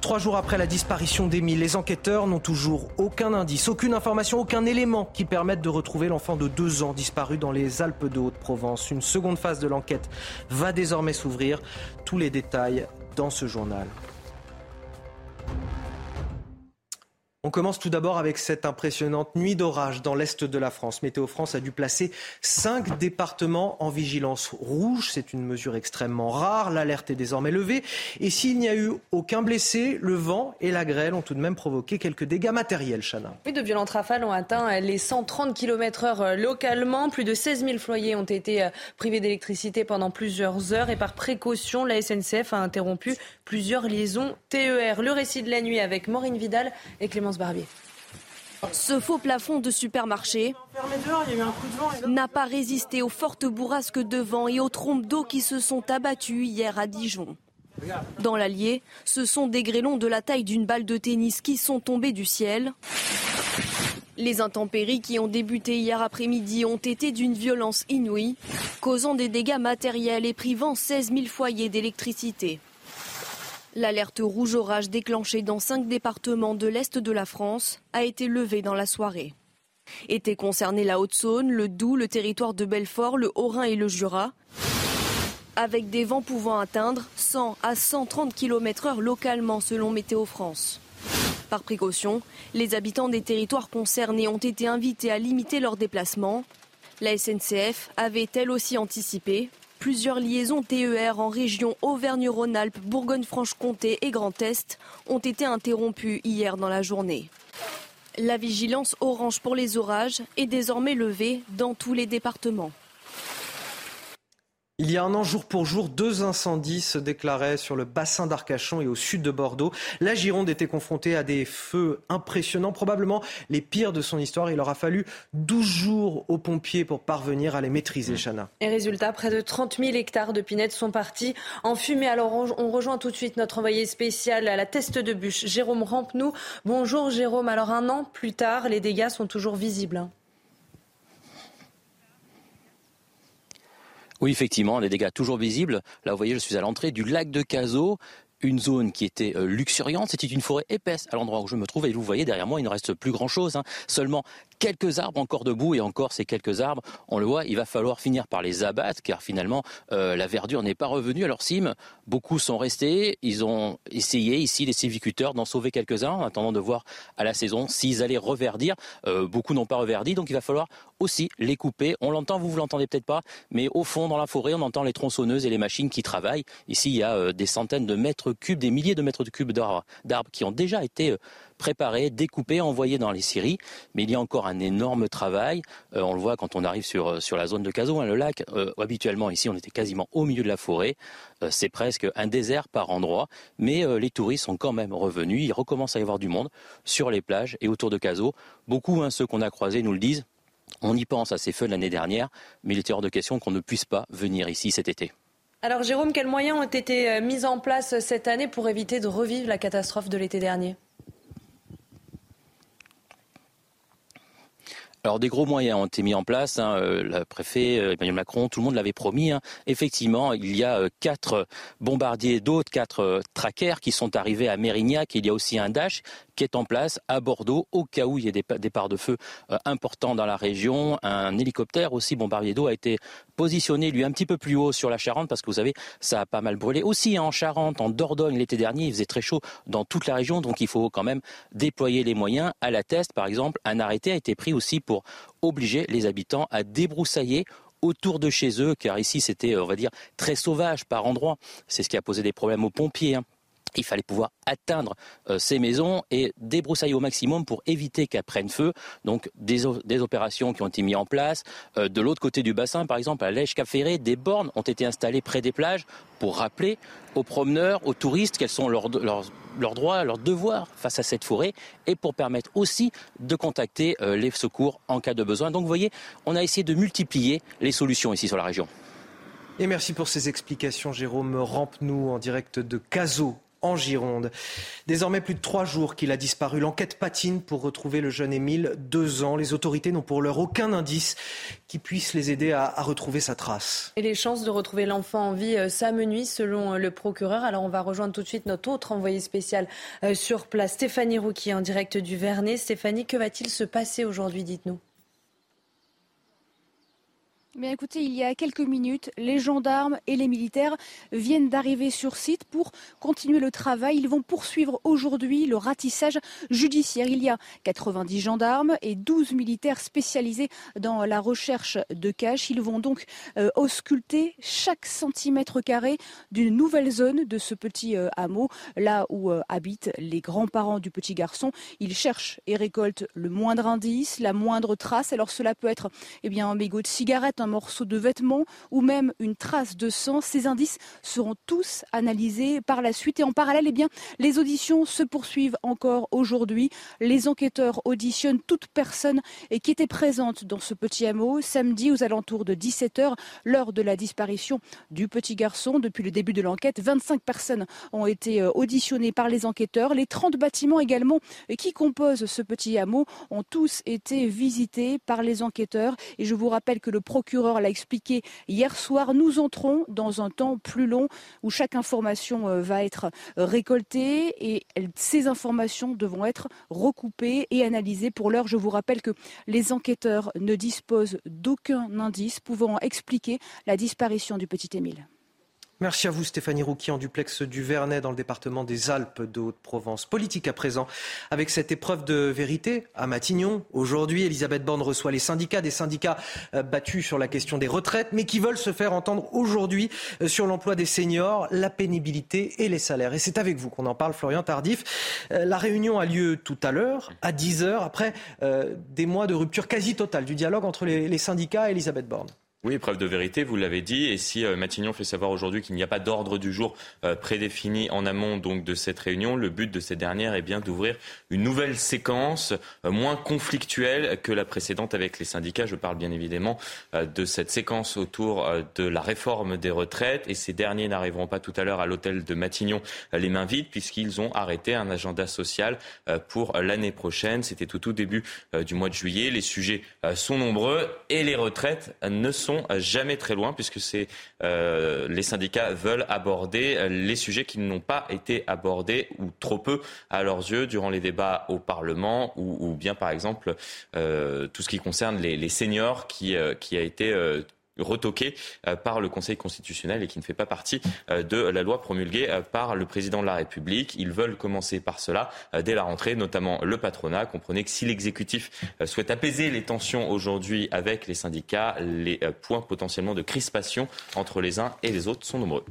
[SPEAKER 1] Trois jours après la disparition d'Émile, les enquêteurs n'ont toujours aucun indice, aucune information, aucun élément qui permette de retrouver l'enfant de deux ans disparu dans les Alpes de Haute-Provence. Une seconde phase de l'enquête va désormais s'ouvrir. Tous les détails dans ce journal. On commence tout d'abord avec cette impressionnante nuit d'orage dans l'est de la France. Météo France a dû placer cinq départements en vigilance rouge. C'est une mesure extrêmement rare. L'alerte est désormais levée. Et s'il n'y a eu aucun blessé, le vent et la grêle ont tout de même provoqué quelques dégâts matériels, Chana.
[SPEAKER 2] Oui, de violentes rafales ont atteint les 130 km/h localement. Plus de 16 000 foyers ont été euh, privés d'électricité pendant plusieurs heures. Et par précaution, la SNCF a interrompu plusieurs liaisons TER. Le récit de la nuit avec Maureen Vidal et Clément
[SPEAKER 3] Ce faux plafond de supermarché n'a pas résisté aux fortes bourrasques de vent et aux trompes d'eau qui se sont abattues hier à Dijon. Dans l'Allier, ce sont des grêlons de la taille d'une balle de tennis qui sont tombés du ciel. Les intempéries qui ont débuté hier après-midi ont été d'une violence inouïe, causant des dégâts matériels et privant 16 000 foyers d'électricité. L'alerte rouge orage déclenchée dans cinq départements de l'Est de la France a été levée dans la soirée. Étaient concernés la Haute-Saône, le Doubs, le territoire de Belfort, le Haut-Rhin et le Jura, avec des vents pouvant atteindre 100 à 130 km/h localement selon Météo France. Par précaution, les habitants des territoires concernés ont été invités à limiter leurs déplacements. La SNCF avait elle aussi anticipé Plusieurs liaisons TER en région Auvergne-Rhône-Alpes, Bourgogne-Franche-Comté et Grand Est ont été interrompues hier dans la journée. La vigilance orange pour les orages est désormais levée dans tous les départements.
[SPEAKER 1] Il y a un an, jour pour jour, deux incendies se déclaraient sur le bassin d'Arcachon et au sud de Bordeaux. La Gironde était confrontée à des feux impressionnants, probablement les pires de son histoire. Il aura fallu 12 jours aux pompiers pour parvenir à les maîtriser, Chana.
[SPEAKER 2] Et résultat, près de 30 000 hectares de pinettes sont partis en fumée. Alors on rejoint tout de suite notre envoyé spécial à la teste de bûche, Jérôme Rampenou. Bonjour Jérôme, alors un an plus tard, les dégâts sont toujours visibles.
[SPEAKER 62] Oui, effectivement, des dégâts toujours visibles. Là, vous voyez, je suis à l'entrée du lac de Cazaux une zone qui était euh, luxuriante. C'était une forêt épaisse à l'endroit où je me trouve. Et vous voyez derrière moi, il ne reste plus grand-chose. Hein. Seulement quelques arbres encore debout. Et encore ces quelques arbres, on le voit, il va falloir finir par les abattre car finalement, euh, la verdure n'est pas revenue à leur cime. Beaucoup sont restés. Ils ont essayé ici, les sylviculteurs, d'en sauver quelques-uns en attendant de voir à la saison s'ils allaient reverdir. Euh, beaucoup n'ont pas reverdi. Donc il va falloir aussi les couper. On l'entend, vous, vous l'entendez peut-être pas, mais au fond, dans la forêt, on entend les tronçonneuses et les machines qui travaillent. Ici, il y a des centaines de mètres cubes, des milliers de mètres cubes d'arbres qui ont déjà été euh, préparés, découpés, envoyés dans les scieries. Mais il y a encore un énorme travail. Euh, on le voit quand on arrive sur, euh, sur la zone de Cazaux, hein, le lac. habituellement, ici, on était quasiment au milieu de la forêt. C'est presque un désert par endroit. Mais les touristes sont quand même revenus. Il recommence à y avoir du monde sur les plages et autour de Cazaux. Beaucoup, hein, ceux qu'on a croisés, nous le disent. On y pense à ces feux de l'année dernière, mais il était hors de question qu'on ne puisse pas venir ici cet été.
[SPEAKER 2] Alors Jérôme, quels moyens ont été euh, mis en place cette année pour éviter de revivre la catastrophe de l'été dernier?
[SPEAKER 62] Alors des gros moyens ont été mis en place. Hein, euh, le préfet euh, Emmanuel Macron, tout le monde l'avait promis. Hein. Effectivement, il y a quatre bombardiers d'autres, quatre trackers qui sont arrivés à Mérignac. Il y a aussi un Dash qui est en place à Bordeaux au cas où il y a des départs de feu euh, importants dans la région. Un hélicoptère aussi bombardier d'eau a été positionné lui un petit peu plus haut sur la Charente parce que vous savez ça a pas mal brûlé aussi en Charente, en Dordogne l'été dernier il faisait très chaud dans toute la région donc il faut quand même déployer les moyens. À la Teste par exemple un arrêté a été pris aussi pour obliger les habitants à débroussailler autour de chez eux, car ici c'était, on va dire, très sauvage par endroits. C'est ce qui a posé des problèmes aux pompiers. Hein il fallait pouvoir atteindre euh, ces maisons et débroussailler au maximum pour éviter qu'elles prennent feu. Donc des, opérations qui ont été mises en place. Euh, de l'autre côté du bassin, par exemple, à lèche cap des bornes ont été installées près des plages pour rappeler aux promeneurs, aux touristes quels sont leurs, droits, leurs devoirs face à cette forêt et pour permettre aussi de contacter euh, les secours en cas de besoin. Donc vous voyez, on a essayé de multiplier les solutions ici sur la région.
[SPEAKER 1] Et merci pour ces explications, Jérôme Rampe-nous en direct de Cazaux en Gironde. Désormais plus de trois jours qu'il a disparu. L'enquête patine pour retrouver le jeune Émile, deux ans. Les autorités n'ont pour l'heure aucun indice qui puisse les aider à, retrouver sa trace.
[SPEAKER 2] Et les chances de retrouver l'enfant en vie euh, s'amenuisent selon euh, le procureur. Alors on va rejoindre tout de suite notre autre envoyé spécial euh, sur place, Stéphanie Rouquier en direct du Vernet. Stéphanie, que va-t-il se passer aujourd'hui, dites-nous?
[SPEAKER 48] Écoutez, il y a quelques minutes, les gendarmes et les militaires viennent d'arriver sur site pour continuer le travail. Ils vont poursuivre aujourd'hui le ratissage judiciaire. Il y a 90 gendarmes et 12 militaires spécialisés dans la recherche de caches. Ils vont donc euh, ausculter chaque centimètre carré d'une nouvelle zone de ce petit euh, hameau, là où euh, habitent les grands-parents du petit garçon. Ils cherchent et récoltent le moindre indice, la moindre trace. Alors cela peut être eh bien, un mégot de cigarette, un morceau de vêtement ou même une trace de sang. Ces indices seront tous analysés par la suite. Et en parallèle, eh bien, les auditions se poursuivent encore aujourd'hui. Les enquêteurs auditionnent toute personne qui était présente dans ce petit hameau samedi aux alentours de 17h, lors de la disparition du petit garçon. Depuis le début de l'enquête, 25 personnes ont été euh, auditionnées par les enquêteurs. Les 30 bâtiments également qui composent ce petit hameau ont tous été visités par les enquêteurs. Et je vous rappelle que le procureur procureur l'a expliqué hier soir, nous entrons dans un temps plus long où chaque information euh, va être récoltée et ces informations devront être recoupées et analysées. Pour l'heure, je vous rappelle que les enquêteurs ne disposent d'aucun indice pouvant expliquer la disparition du petit Émile.
[SPEAKER 1] Merci à vous Stéphanie Rouki en duplex du Vernet dans le département des Alpes de Haute-Provence. Politique à présent avec cette épreuve de vérité à Matignon. Aujourd'hui, Elisabeth Borne reçoit les syndicats, des syndicats euh, battus sur la question des retraites, mais qui veulent se faire entendre aujourd'hui euh, sur l'emploi des seniors, la pénibilité et les salaires. Et c'est avec vous qu'on en parle, Florian Tardif. Euh, la réunion a lieu tout à l'heure, à 10h, après des mois de rupture quasi totale du dialogue entre les syndicats et Elisabeth Borne.
[SPEAKER 10] Oui, preuve de vérité, vous l'avez dit. Et si euh, Matignon fait savoir aujourd'hui qu'il n'y a pas d'ordre du jour euh, prédéfini en amont donc de cette réunion, le but de cette dernière est bien d'ouvrir une nouvelle séquence euh, moins conflictuelle que la précédente avec les syndicats. Je parle bien évidemment de cette séquence autour de la réforme des retraites. Et ces derniers n'arriveront pas tout à l'heure à l'hôtel de Matignon les mains vides puisqu'ils ont arrêté un agenda social pour l'année prochaine. C'était tout au début du mois de juillet. Les sujets sont nombreux et les retraites ne sont jamais très loin puisque euh, les syndicats veulent aborder euh, les sujets qui n'ont pas été abordés ou trop peu à leurs yeux durant les débats au Parlement ou, bien par exemple euh, tout ce qui concerne les, seniors qui, qui a été retoqué euh, par le Conseil constitutionnel et qui ne fait pas partie euh, de la loi promulguée euh, par le président de la République. Ils veulent commencer par cela dès la rentrée, notamment le patronat. Comprenez que si l'exécutif souhaite apaiser les tensions aujourd'hui avec les syndicats, les points potentiellement de crispation entre les uns et les autres sont nombreux.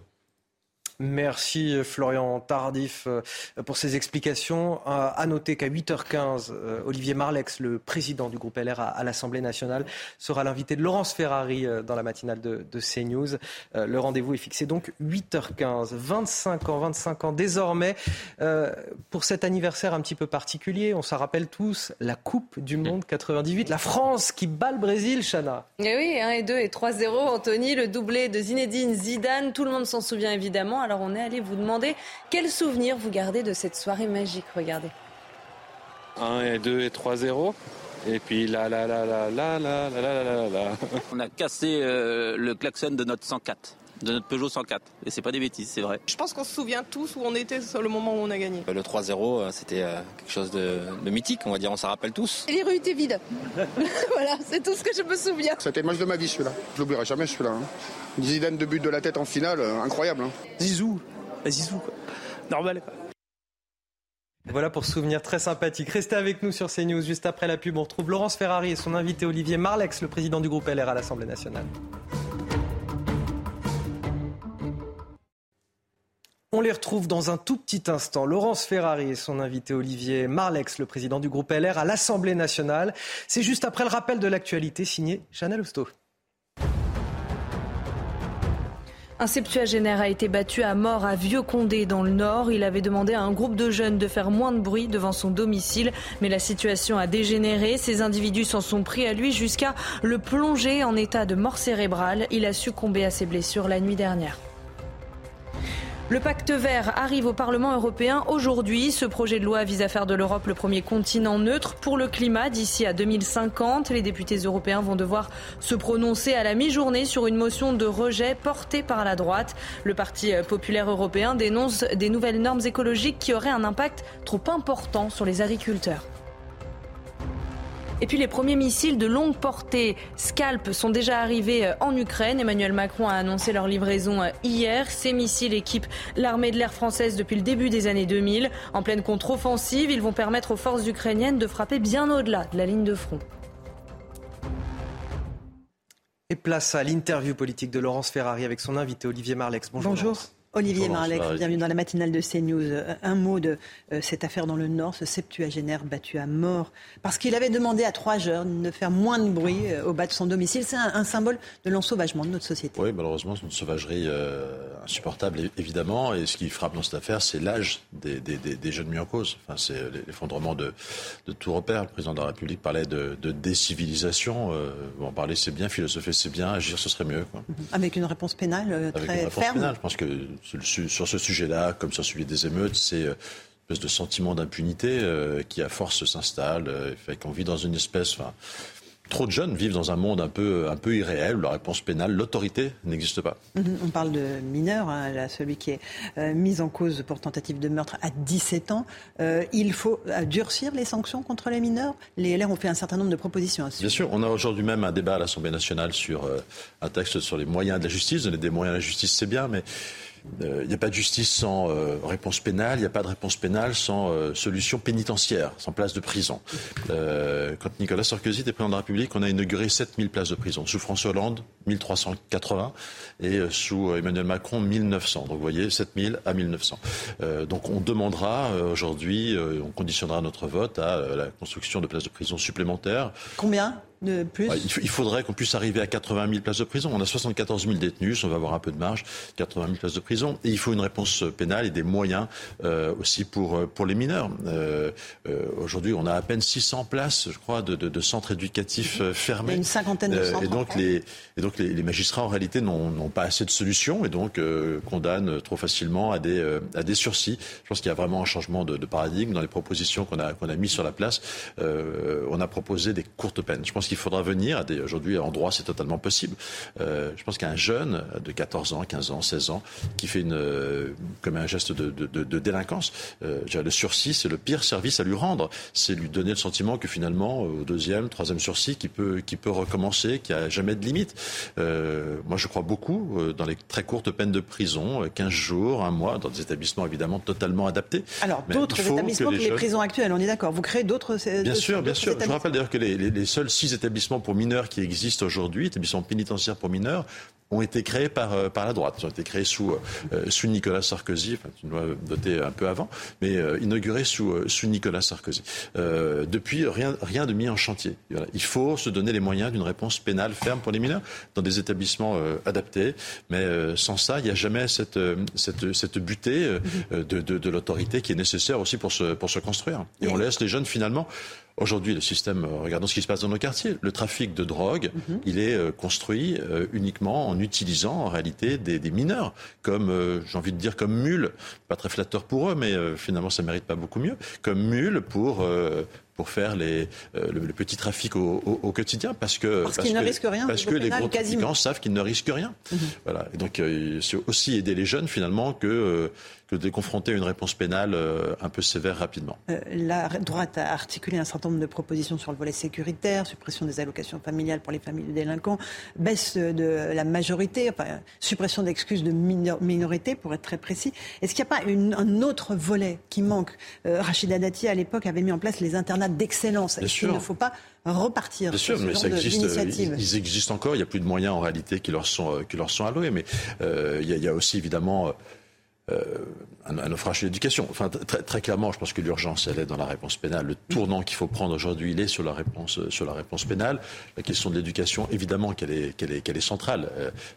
[SPEAKER 1] Merci Florian Tardif euh, pour ces explications. Euh, à noter qu'à 8h15, euh, Olivier Marlex, le président du groupe LR à l'Assemblée nationale, sera l'invité de Laurence Ferrari dans la matinale de, CNews. Le rendez-vous est fixé donc 8h15. 25 ans, 25 ans désormais pour cet anniversaire un petit peu particulier. On s'en rappelle tous, la Coupe du Monde 98, la France qui bat le Brésil, Chana.
[SPEAKER 2] Et eh oui, 1 et 2 et 3-0, Anthony, le doublé de Zinedine Zidane, tout le monde s'en souvient évidemment. Alors on est allé vous demander quel souvenir vous gardez de cette soirée magique. Regardez.
[SPEAKER 63] 1 et 2 et 3-0. Et puis là, là, là, là, là, là, là, là, là, là.
[SPEAKER 64] On a cassé euh, le klaxon de notre 104 de notre Peugeot 104. Et c'est pas des bêtises, c'est vrai.
[SPEAKER 32] Je pense qu'on se souvient tous où on était sur le moment où on a gagné.
[SPEAKER 64] Le 3-0, euh, c'était euh, quelque chose de, mythique, on va dire, on s'en rappelle tous.
[SPEAKER 32] Et les rues étaient vides. voilà, c'est tout ce que je me souviens.
[SPEAKER 65] C'était le match de ma vie celui-là. Je l'oublierai jamais celui-là. Hein. Zidane de but de la tête en finale, euh, incroyable. Hein.
[SPEAKER 64] Zizou, bah, Zizou, quoi. normal.
[SPEAKER 1] Voilà pour ce souvenir très sympathique. Restez avec nous sur CNews. Juste après la pub, on retrouve Laurence Ferrari et son invité Olivier Marlex, le président du groupe LR à l'Assemblée nationale. On les retrouve dans un tout petit instant. Laurence Ferrari et son invité Olivier Marlex, le président du groupe LR à l'Assemblée nationale. C'est juste après le rappel de l'actualité signé Chanel Housteau.
[SPEAKER 2] Un septuagénaire a été battu à mort à Vieux-Condé dans le Nord. Il avait demandé à un groupe de jeunes de faire moins de bruit devant son domicile, mais la situation a dégénéré. Ces individus s'en sont pris à lui jusqu'à le plonger en état de mort cérébrale. Il a succombé à ses blessures la nuit dernière. Le pacte vert arrive au Parlement européen aujourd'hui. Ce projet de loi vise à faire de l'Europe le premier continent neutre pour le climat d'ici à 2050. Les députés européens vont devoir se prononcer à la mi-journée sur une motion de rejet portée par la droite. Le Parti populaire européen dénonce des nouvelles normes écologiques qui auraient un impact trop important sur les agriculteurs. Et puis les premiers missiles de longue portée Scalp sont déjà arrivés euh, en Ukraine. Emmanuel Macron a annoncé leur livraison euh, hier. Ces missiles équipent l'armée de l'air française depuis le début des années 2000. En pleine contre-offensive, ils vont permettre aux forces ukrainiennes de frapper bien au-delà de la ligne de front.
[SPEAKER 1] Et place à l'interview politique de Laurence Ferrari avec son invité Olivier Marlex. Bonjour.
[SPEAKER 25] Bonjour. Olivier Marlec, bienvenue dans la matinale de CNews. Euh, un mot de euh, cette affaire dans le Nord, ce septuagénaire battu à mort parce qu'il avait demandé à trois jeunes de faire moins de bruit euh, au bas de son domicile. C'est un, symbole de l'ensauvagement de notre société.
[SPEAKER 66] Oui, malheureusement, c'est une sauvagerie insupportable, évidemment. Et ce qui frappe dans cette affaire, c'est l'âge des, jeunes mis en cause. Enfin, c'est l'effondrement de, de, tout repère. Le président de la République parlait de, décivilisation. en parler, c'est bien. Philosopher, c'est bien. Agir, ce serait mieux.
[SPEAKER 25] Avec une réponse pénale très ferme.
[SPEAKER 66] Je pense que sur ce sujet-là, comme sur celui des émeutes, c'est euh, une espèce de sentiment d'impunité euh, qui à force s'installe, euh, fait qu'on vit dans une espèce, enfin, trop de jeunes vivent dans un monde un peu, un peu irréel la réponse pénale, l'autorité n'existe pas.
[SPEAKER 25] Mhm, on parle de mineurs, hein, celui qui est mis en cause pour tentative de meurtre à 17 ans. il faut durcir les sanctions contre les mineurs? Les LR ont fait un certain nombre de propositions.
[SPEAKER 66] Bien sûr, on a aujourd'hui même un débat à l'Assemblée nationale sur un texte sur les moyens de la justice. Donner des moyens à la justice, c'est bien, mais il euh, n'y a pas de justice sans euh, réponse pénale, il n'y a pas de réponse pénale sans euh, solution pénitentiaire, sans place de prison. quand Nicolas Sarkozy était président de la République, on a inauguré 7000 places de prison. Sous François Hollande, 1380 et sous Emmanuel Macron, 1900. Donc vous voyez, 7000 à 1900. donc on demandera aujourd'hui, on conditionnera notre vote à la construction de places de prison supplémentaires.
[SPEAKER 25] Combien? De plus
[SPEAKER 66] Il faudrait qu'on puisse arriver à 80 000 places de prison. On a 74 000 détenus, on va avoir un peu de marge, 80 000 places de prison. Et il faut une réponse pénale et des moyens euh, aussi pour, euh, pour les mineurs. Euh, euh, Aujourd'hui, on a à peine 600 places, je crois, de, de, de centres éducatifs euh, fermés. Il y a
[SPEAKER 25] une cinquantaine de centres.
[SPEAKER 66] et donc, les, et donc les, les, magistrats, en réalité, n'ont pas assez de solutions et donc condamnent trop facilement à des, à des sursis. Je pense qu'il y a vraiment un changement de, de paradigme dans les propositions qu'on a, qu'on a mis sur la place. on a proposé des courtes peines. Je pense il faudra venir. Aujourd'hui, en droit, c'est totalement possible. Euh, je pense qu'un jeune de 14 ans, 15 ans, 16 ans, qui fait une, euh, comme un geste de, de, de délinquance, euh, le sursis, c'est le pire service à lui rendre. C'est lui donner le sentiment que finalement, au deuxième, troisième sursis, qui peut, qui peut recommencer, qu'il n'y a jamais de limite. Moi, je crois beaucoup dans les très courtes peines de prison, 15 jours, un mois, dans des établissements évidemment totalement adaptés.
[SPEAKER 25] Alors, d'autres établissements que les, prisons actuelles, on est d'accord. Vous créez d'autres.
[SPEAKER 66] Bien sûr, bien sûr. Je rappelle d'ailleurs que les, les, les seuls six établissements pour mineurs qui existent aujourd'hui, établissements pénitentiaires pour mineurs, ont été créés par, euh, par la droite. Ils ont été créés sous, euh, sous Nicolas Sarkozy, enfin, tu dois noter un peu avant, mais euh, inaugurés sous, sous Nicolas Sarkozy. depuis, rien, rien de mis en chantier. Il faut se donner les moyens d'une réponse pénale ferme pour les mineurs dans des établissements adaptés, mais sans ça, il n'y a jamais cette, cette, cette butée de, de, de l'autorité qui est nécessaire aussi pour se, pour se construire. Et on laisse les jeunes finalement Aujourd'hui, le système, euh, regardons ce qui se passe dans nos quartiers. Le trafic de drogue, mhm. il est euh, construit euh, uniquement en utilisant en réalité des, mineurs, comme, j'ai envie de dire, comme mules. Pas très flatteur pour eux, mais finalement, ça mérite pas beaucoup mieux. Comme mules pour pour faire les, le, petit trafic au, quotidien parce que
[SPEAKER 25] parce, qu'ils ne risquent rien
[SPEAKER 66] parce que les gros trafiquants savent qu'ils ne risquent rien mhm. voilà et donc c'est aussi aider les jeunes finalement que que de les confronter à une réponse pénale euh, un peu sévère rapidement.
[SPEAKER 25] Euh, la droite a articulé un certain nombre de propositions sur le volet sécuritaire, suppression des allocations familiales pour les familles de délinquants, baisse de la majorité, enfin, suppression d'excuses de minorité, pour être très précis. Est-ce qu'il n'y a pas une, un autre volet qui manque? Euh, Rachida Dati, à l'époque, avait mis en place les internats d'excellence. Est-ce qu'il ne faut pas repartir
[SPEAKER 66] Bien sûr, mais ça existe, ils, existent encore. Il n'y a plus de moyens en réalité qui leur sont, qui leur sont alloués. Mais il y, a aussi évidemment euh, un, un, naufrage de l'éducation. Enfin, très, clairement, je pense que l'urgence, elle est dans la réponse pénale. Le tournant qu'il faut prendre aujourd'hui, il est sur la réponse, euh, sur la réponse pénale. La question de l'éducation, évidemment qu'elle est, qu'elle est, qu'elle est centrale.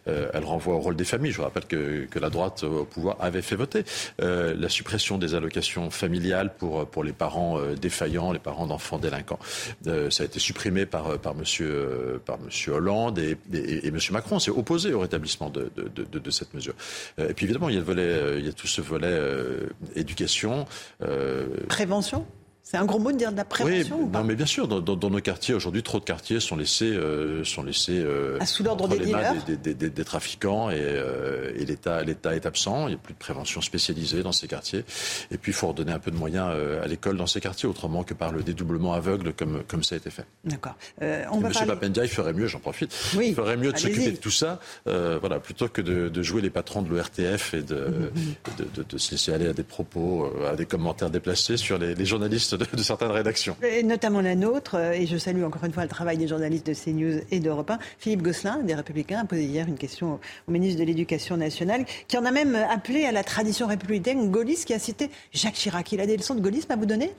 [SPEAKER 66] Euh, elle renvoie au rôle des familles. Je rappelle que, que la droite au pouvoir avait fait voter euh, la suppression des allocations familiales pour, pour les parents défaillants, les parents d'enfants délinquants. ça a été supprimé par, par, monsieur, par monsieur Hollande et, et, monsieur Macron s'est opposé au rétablissement de, de, de cette mesure. et puis évidemment, il y a le volet il y a tout ce volet euh, éducation.
[SPEAKER 25] Euh, prévention? C'est un gros mot de dire de la prévention
[SPEAKER 66] oui,
[SPEAKER 25] ou pas
[SPEAKER 66] non, mais bien sûr, dans, dans, dans nos quartiers aujourd'hui, trop de quartiers sont laissés, euh, sont laissés euh,
[SPEAKER 25] Ah, sous l'ordre des
[SPEAKER 66] des, des, des, des trafiquants et, euh, et l'État, l'État est absent. Il n'y a plus de prévention spécialisée dans ces quartiers. Et puis, il faut redonner un peu de moyens à l'école dans ces quartiers, autrement que par le dédoublement aveugle, comme, comme ça a été fait.
[SPEAKER 25] D'accord. On
[SPEAKER 66] Et
[SPEAKER 25] va
[SPEAKER 66] Monsieur
[SPEAKER 25] parler...
[SPEAKER 66] Papendia, il ferait mieux, j'en profite,
[SPEAKER 25] Oui,
[SPEAKER 66] il ferait mieux de s'occuper de tout ça, voilà, plutôt que de, de jouer les patrons de l'ORTF et de, de, de- de se laisser aller à des propos, à des commentaires déplacés sur les, les journalistes de, certaines rédactions.
[SPEAKER 25] Et notamment la nôtre, euh, et je salue encore une fois le travail des journalistes de CNews et d'Europe 1. Philippe Gosselin, des Républicains, a posé hier une question au ministre de l'Éducation nationale, qui en a même appelé à la tradition républicaine gaulliste, qui a cité Jacques Chirac. Il a des leçons de gaullisme à vous donner?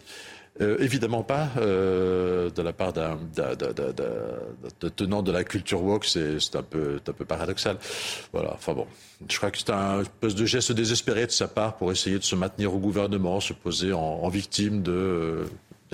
[SPEAKER 66] Euh, évidemment pas euh, de la part d'un tenant de la culture woke, c'est un peu, paradoxal. Voilà. Enfin bon, je crois que c'est un espèce de geste désespéré de sa part pour essayer de se maintenir au gouvernement, se poser en, en victime de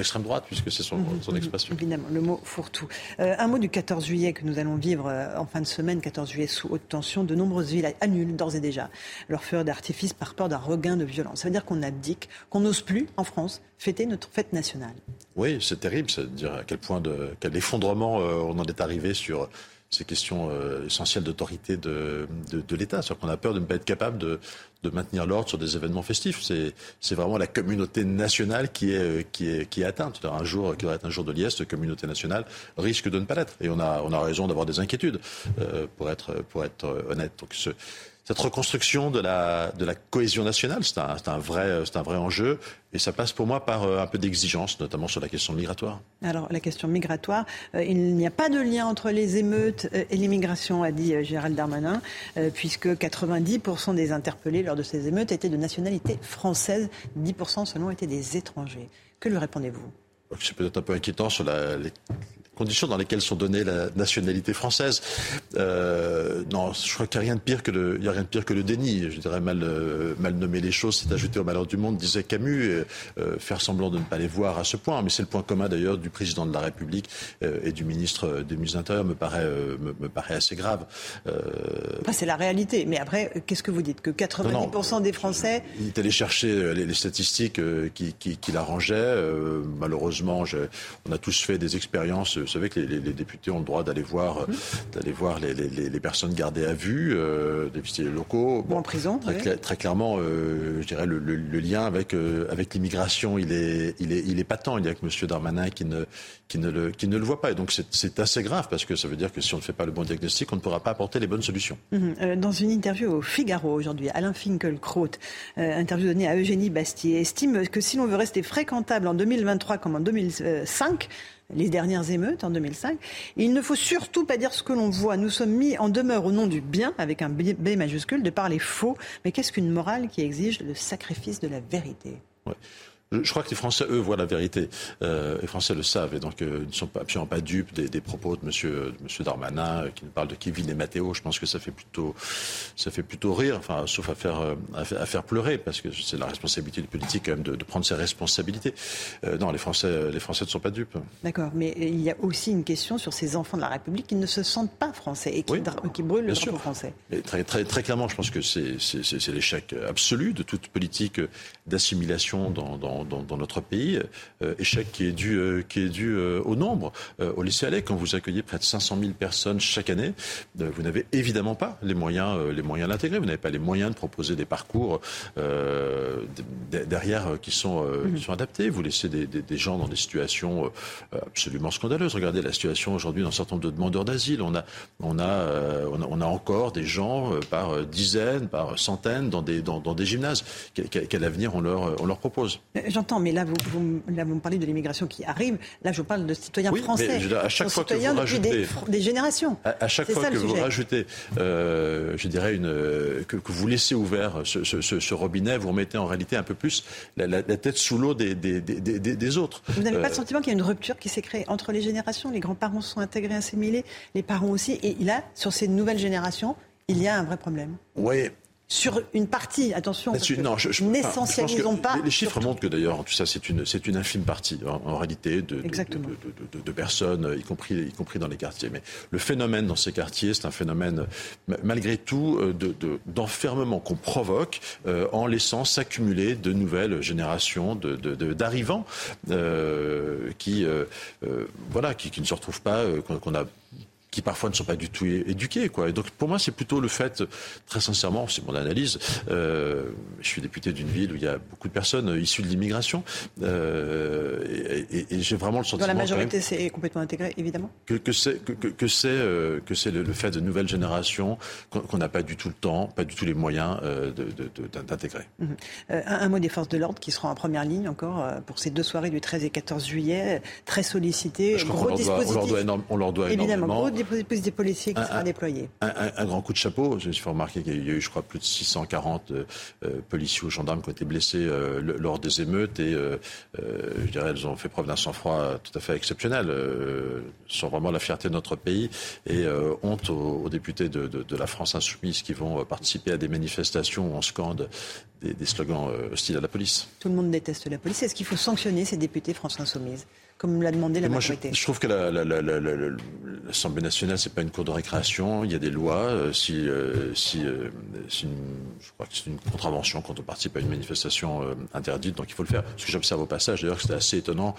[SPEAKER 66] d'extrême droite, puisque c'est son, son expression.
[SPEAKER 25] Évidemment, le mot fourre-tout. Euh, un mot du 14 juillet que nous allons vivre euh, en fin de semaine, 14 juillet sous haute tension. De nombreuses villes annulent d'ores et déjà leur feu d'artifice par peur d'un regain de violence. Ça veut dire qu'on abdique, qu'on n'ose plus, en France, fêter notre fête nationale.
[SPEAKER 66] Oui, c'est terrible, c'est-à-dire à quel point de quel effondrement euh, on en est arrivé sur ces questions euh, essentielles d'autorité de, de, de l'État. C'est-à-dire qu'on a peur de ne pas être capable de, de maintenir l'ordre sur des événements festifs. C'est, c'est vraiment la communauté nationale qui est, euh, qui est, qui est atteinte. Un jour qui devrait être un jour de liesse, cette communauté nationale risque de ne pas l'être. Et on a, on a raison d'avoir des inquiétudes, euh, pour être, pour être honnête. Donc ce, cette reconstruction de la, de la cohésion nationale, c'est un, c'est un, vrai, c'est un vrai enjeu. Et ça passe pour moi par euh, un peu d'exigence, notamment sur la question migratoire.
[SPEAKER 25] Alors, la question migratoire, euh, il n'y a pas de lien entre les émeutes euh, et l'immigration, a dit Gérald Darmanin, euh, puisque 90% des interpellés lors de ces émeutes étaient de nationalité française, 10% seulement étaient des étrangers. Que lui répondez-vous?
[SPEAKER 66] C'est peut-être un peu inquiétant sur la, les conditions dans lesquelles sont données la nationalité française. Euh, non, je crois qu'il n'y a rien de pire que le, il y a rien de pire que le déni. Je dirais mal, euh, mal nommer les choses, c'est ajouter au malheur du monde, disait Camus, euh, faire semblant de ne pas les voir à ce point. Mais c'est le point commun d'ailleurs du président de la République euh, et du ministre des ministres intérieurs me paraît, me, me, paraît assez grave.
[SPEAKER 25] C'est la réalité. Mais après, qu'est-ce que vous dites? Que 90% non, non, des Français.
[SPEAKER 66] Il est allé chercher les, les statistiques qui, qui, qui l'arrangeaient. Malheureusement, je, on a tous fait des expériences. Vous savez que les, députés ont le droit d'aller voir, mmh. d'aller voir les, les, personnes gardées à vue, euh, les locaux.
[SPEAKER 25] Bon, en prison.
[SPEAKER 66] Très,
[SPEAKER 25] oui.
[SPEAKER 66] cla très clairement, euh, je dirais le, le, le lien avec euh, avec l'immigration, il est il est il est patent. Il y a que Monsieur Darmanin qui ne qui ne le qui ne le voit pas. Et donc c'est assez grave parce que ça veut dire que si on ne fait pas le bon diagnostic, on ne pourra pas apporter les bonnes solutions.
[SPEAKER 25] Mmh. Dans une interview au Figaro aujourd'hui, Alain Finkielkraut, euh, interview donnée à Eugénie Bastier, estime que si l'on veut rester fréquentable en 2023 comme en 2005, les dernières émeutes en 2005. Il ne faut surtout pas dire ce que l'on voit. Nous sommes mis en demeure au nom du bien, avec un B majuscule, de parler faux. Mais qu'est-ce qu'une morale qui exige le sacrifice de la vérité?
[SPEAKER 66] Je crois que les Français, eux, voient la vérité. Euh, les Français le savent et donc euh, ne sont pas, absolument pas dupes des, des propos de Monsieur, de Monsieur Darmanin euh, qui nous parle de Kevin et Matteo. Je pense que ça fait plutôt, ça fait plutôt rire, enfin, sauf à faire, euh, à, à faire pleurer parce que c'est la responsabilité du politique quand même de, de prendre ses responsabilités. Non, les Français, les Français ne sont pas dupes.
[SPEAKER 25] D'accord, mais il y a aussi une question sur ces enfants de la République qui ne se sentent pas français et qui,
[SPEAKER 66] oui,
[SPEAKER 25] qui brûlent le drapeau français.
[SPEAKER 66] Et très, très, très clairement, je pense que c'est l'échec absolu de toute politique d'assimilation dans, dans, dans, dans notre pays. Euh, échec qui est dû, euh, qui est dû euh, au nombre. au lycée Allais, quand vous accueillez près de 500 000 personnes chaque année, vous n'avez évidemment pas les moyens, les moyens d'intégrer. Vous n'avez pas les moyens de proposer des parcours derrière qui sont, mmh. qui sont adaptés. Vous laissez des, des, des, gens dans des situations absolument scandaleuses. Regardez la situation aujourd'hui dans un certain nombre de demandeurs d'asile. On a, on, a, on, a, on a encore des gens par dizaines, par centaines dans des, dans, dans des gymnases. Quel, quel avenir on leur, on leur propose?
[SPEAKER 25] J'entends, mais là vous, vous, là, vous me parlez de l'immigration qui arrive. Là, je parle de citoyens
[SPEAKER 66] oui,
[SPEAKER 25] français.
[SPEAKER 66] Mais, à chaque fois que vous rajoutez,
[SPEAKER 25] des, des, générations.
[SPEAKER 66] À, à chaque fois que vous rajoutez, euh, je dirais, une, que, que, vous laissez ouvert ce, ce, ce, ce, robinet, vous remettez en réalité un peu plus la, la, la tête sous l'eau des, des, des, des, autres.
[SPEAKER 25] Vous n'avez euh, pas le sentiment qu'il y a une rupture qui s'est créée entre les générations? Les grands-parents sont intégrés, assimilés, les parents aussi. Et là, sur ces nouvelles générations, il y a un vrai problème.
[SPEAKER 66] Oui,
[SPEAKER 25] sur une partie. Attention, non, je, n'essentialisons pas.
[SPEAKER 66] Les, chiffres montrent que d'ailleurs, tout ça, c'est une, c'est une infime partie en, réalité de, de, de, personnes, y compris, y compris dans les quartiers. Mais le phénomène dans ces quartiers, c'est un phénomène malgré tout d'enfermement qu'on provoque en laissant s'accumuler de nouvelles générations d'arrivants qui, voilà, qui, qui, ne se retrouvent pas, qu'on a qui parfois ne sont pas du tout éduqués. Quoi. Et donc pour moi, c'est plutôt le fait, très sincèrement, c'est mon analyse, euh, je suis député d'une ville où il y a beaucoup de personnes issues de l'immigration, euh, et, et, j'ai vraiment le sentiment...
[SPEAKER 25] Dans la majorité, c'est complètement intégré, évidemment
[SPEAKER 66] Que, que c'est que, que c'est euh, que c'est le, fait de nouvelles générations qu'on n'a pas du tout le temps, pas du tout les moyens euh, d'intégrer.
[SPEAKER 25] Mmh. Euh, un, un, mot des forces de l'ordre qui seront en première ligne encore pour ces deux soirées du 13 et 14 juillet, très sollicitées, gros
[SPEAKER 66] on,
[SPEAKER 25] dispositif.
[SPEAKER 66] on, leur doit, énorme, on leur doit
[SPEAKER 25] évidemment, des policiers qui un, sera déployé.
[SPEAKER 66] Un, grand coup de chapeau. Je me suis remarqué qu'il y a eu, je crois, plus de 640 euh, euh, policiers ou gendarmes qui ont été blessés euh, lors des émeutes et je dirais elles ont fait preuve d'un sang-froid tout à fait exceptionnel. sont vraiment la fierté de notre pays et honte aux, députés de, la France insoumise qui vont participer à des manifestations où on scande des, des slogans hostiles à la police.
[SPEAKER 25] Tout le monde déteste la police. Est-ce qu'il faut sanctionner ces députés France insoumise? Comme l'a demandé la majorité.
[SPEAKER 66] je, trouve que l'Assemblée nationale, c'est pas une cour de récréation. Il y a des lois. Euh, si, euh, si, euh, je crois que c'est une contravention quand on participe à une manifestation interdite, donc il faut le faire. Ce que j'observe au passage, d'ailleurs, c'est assez étonnant.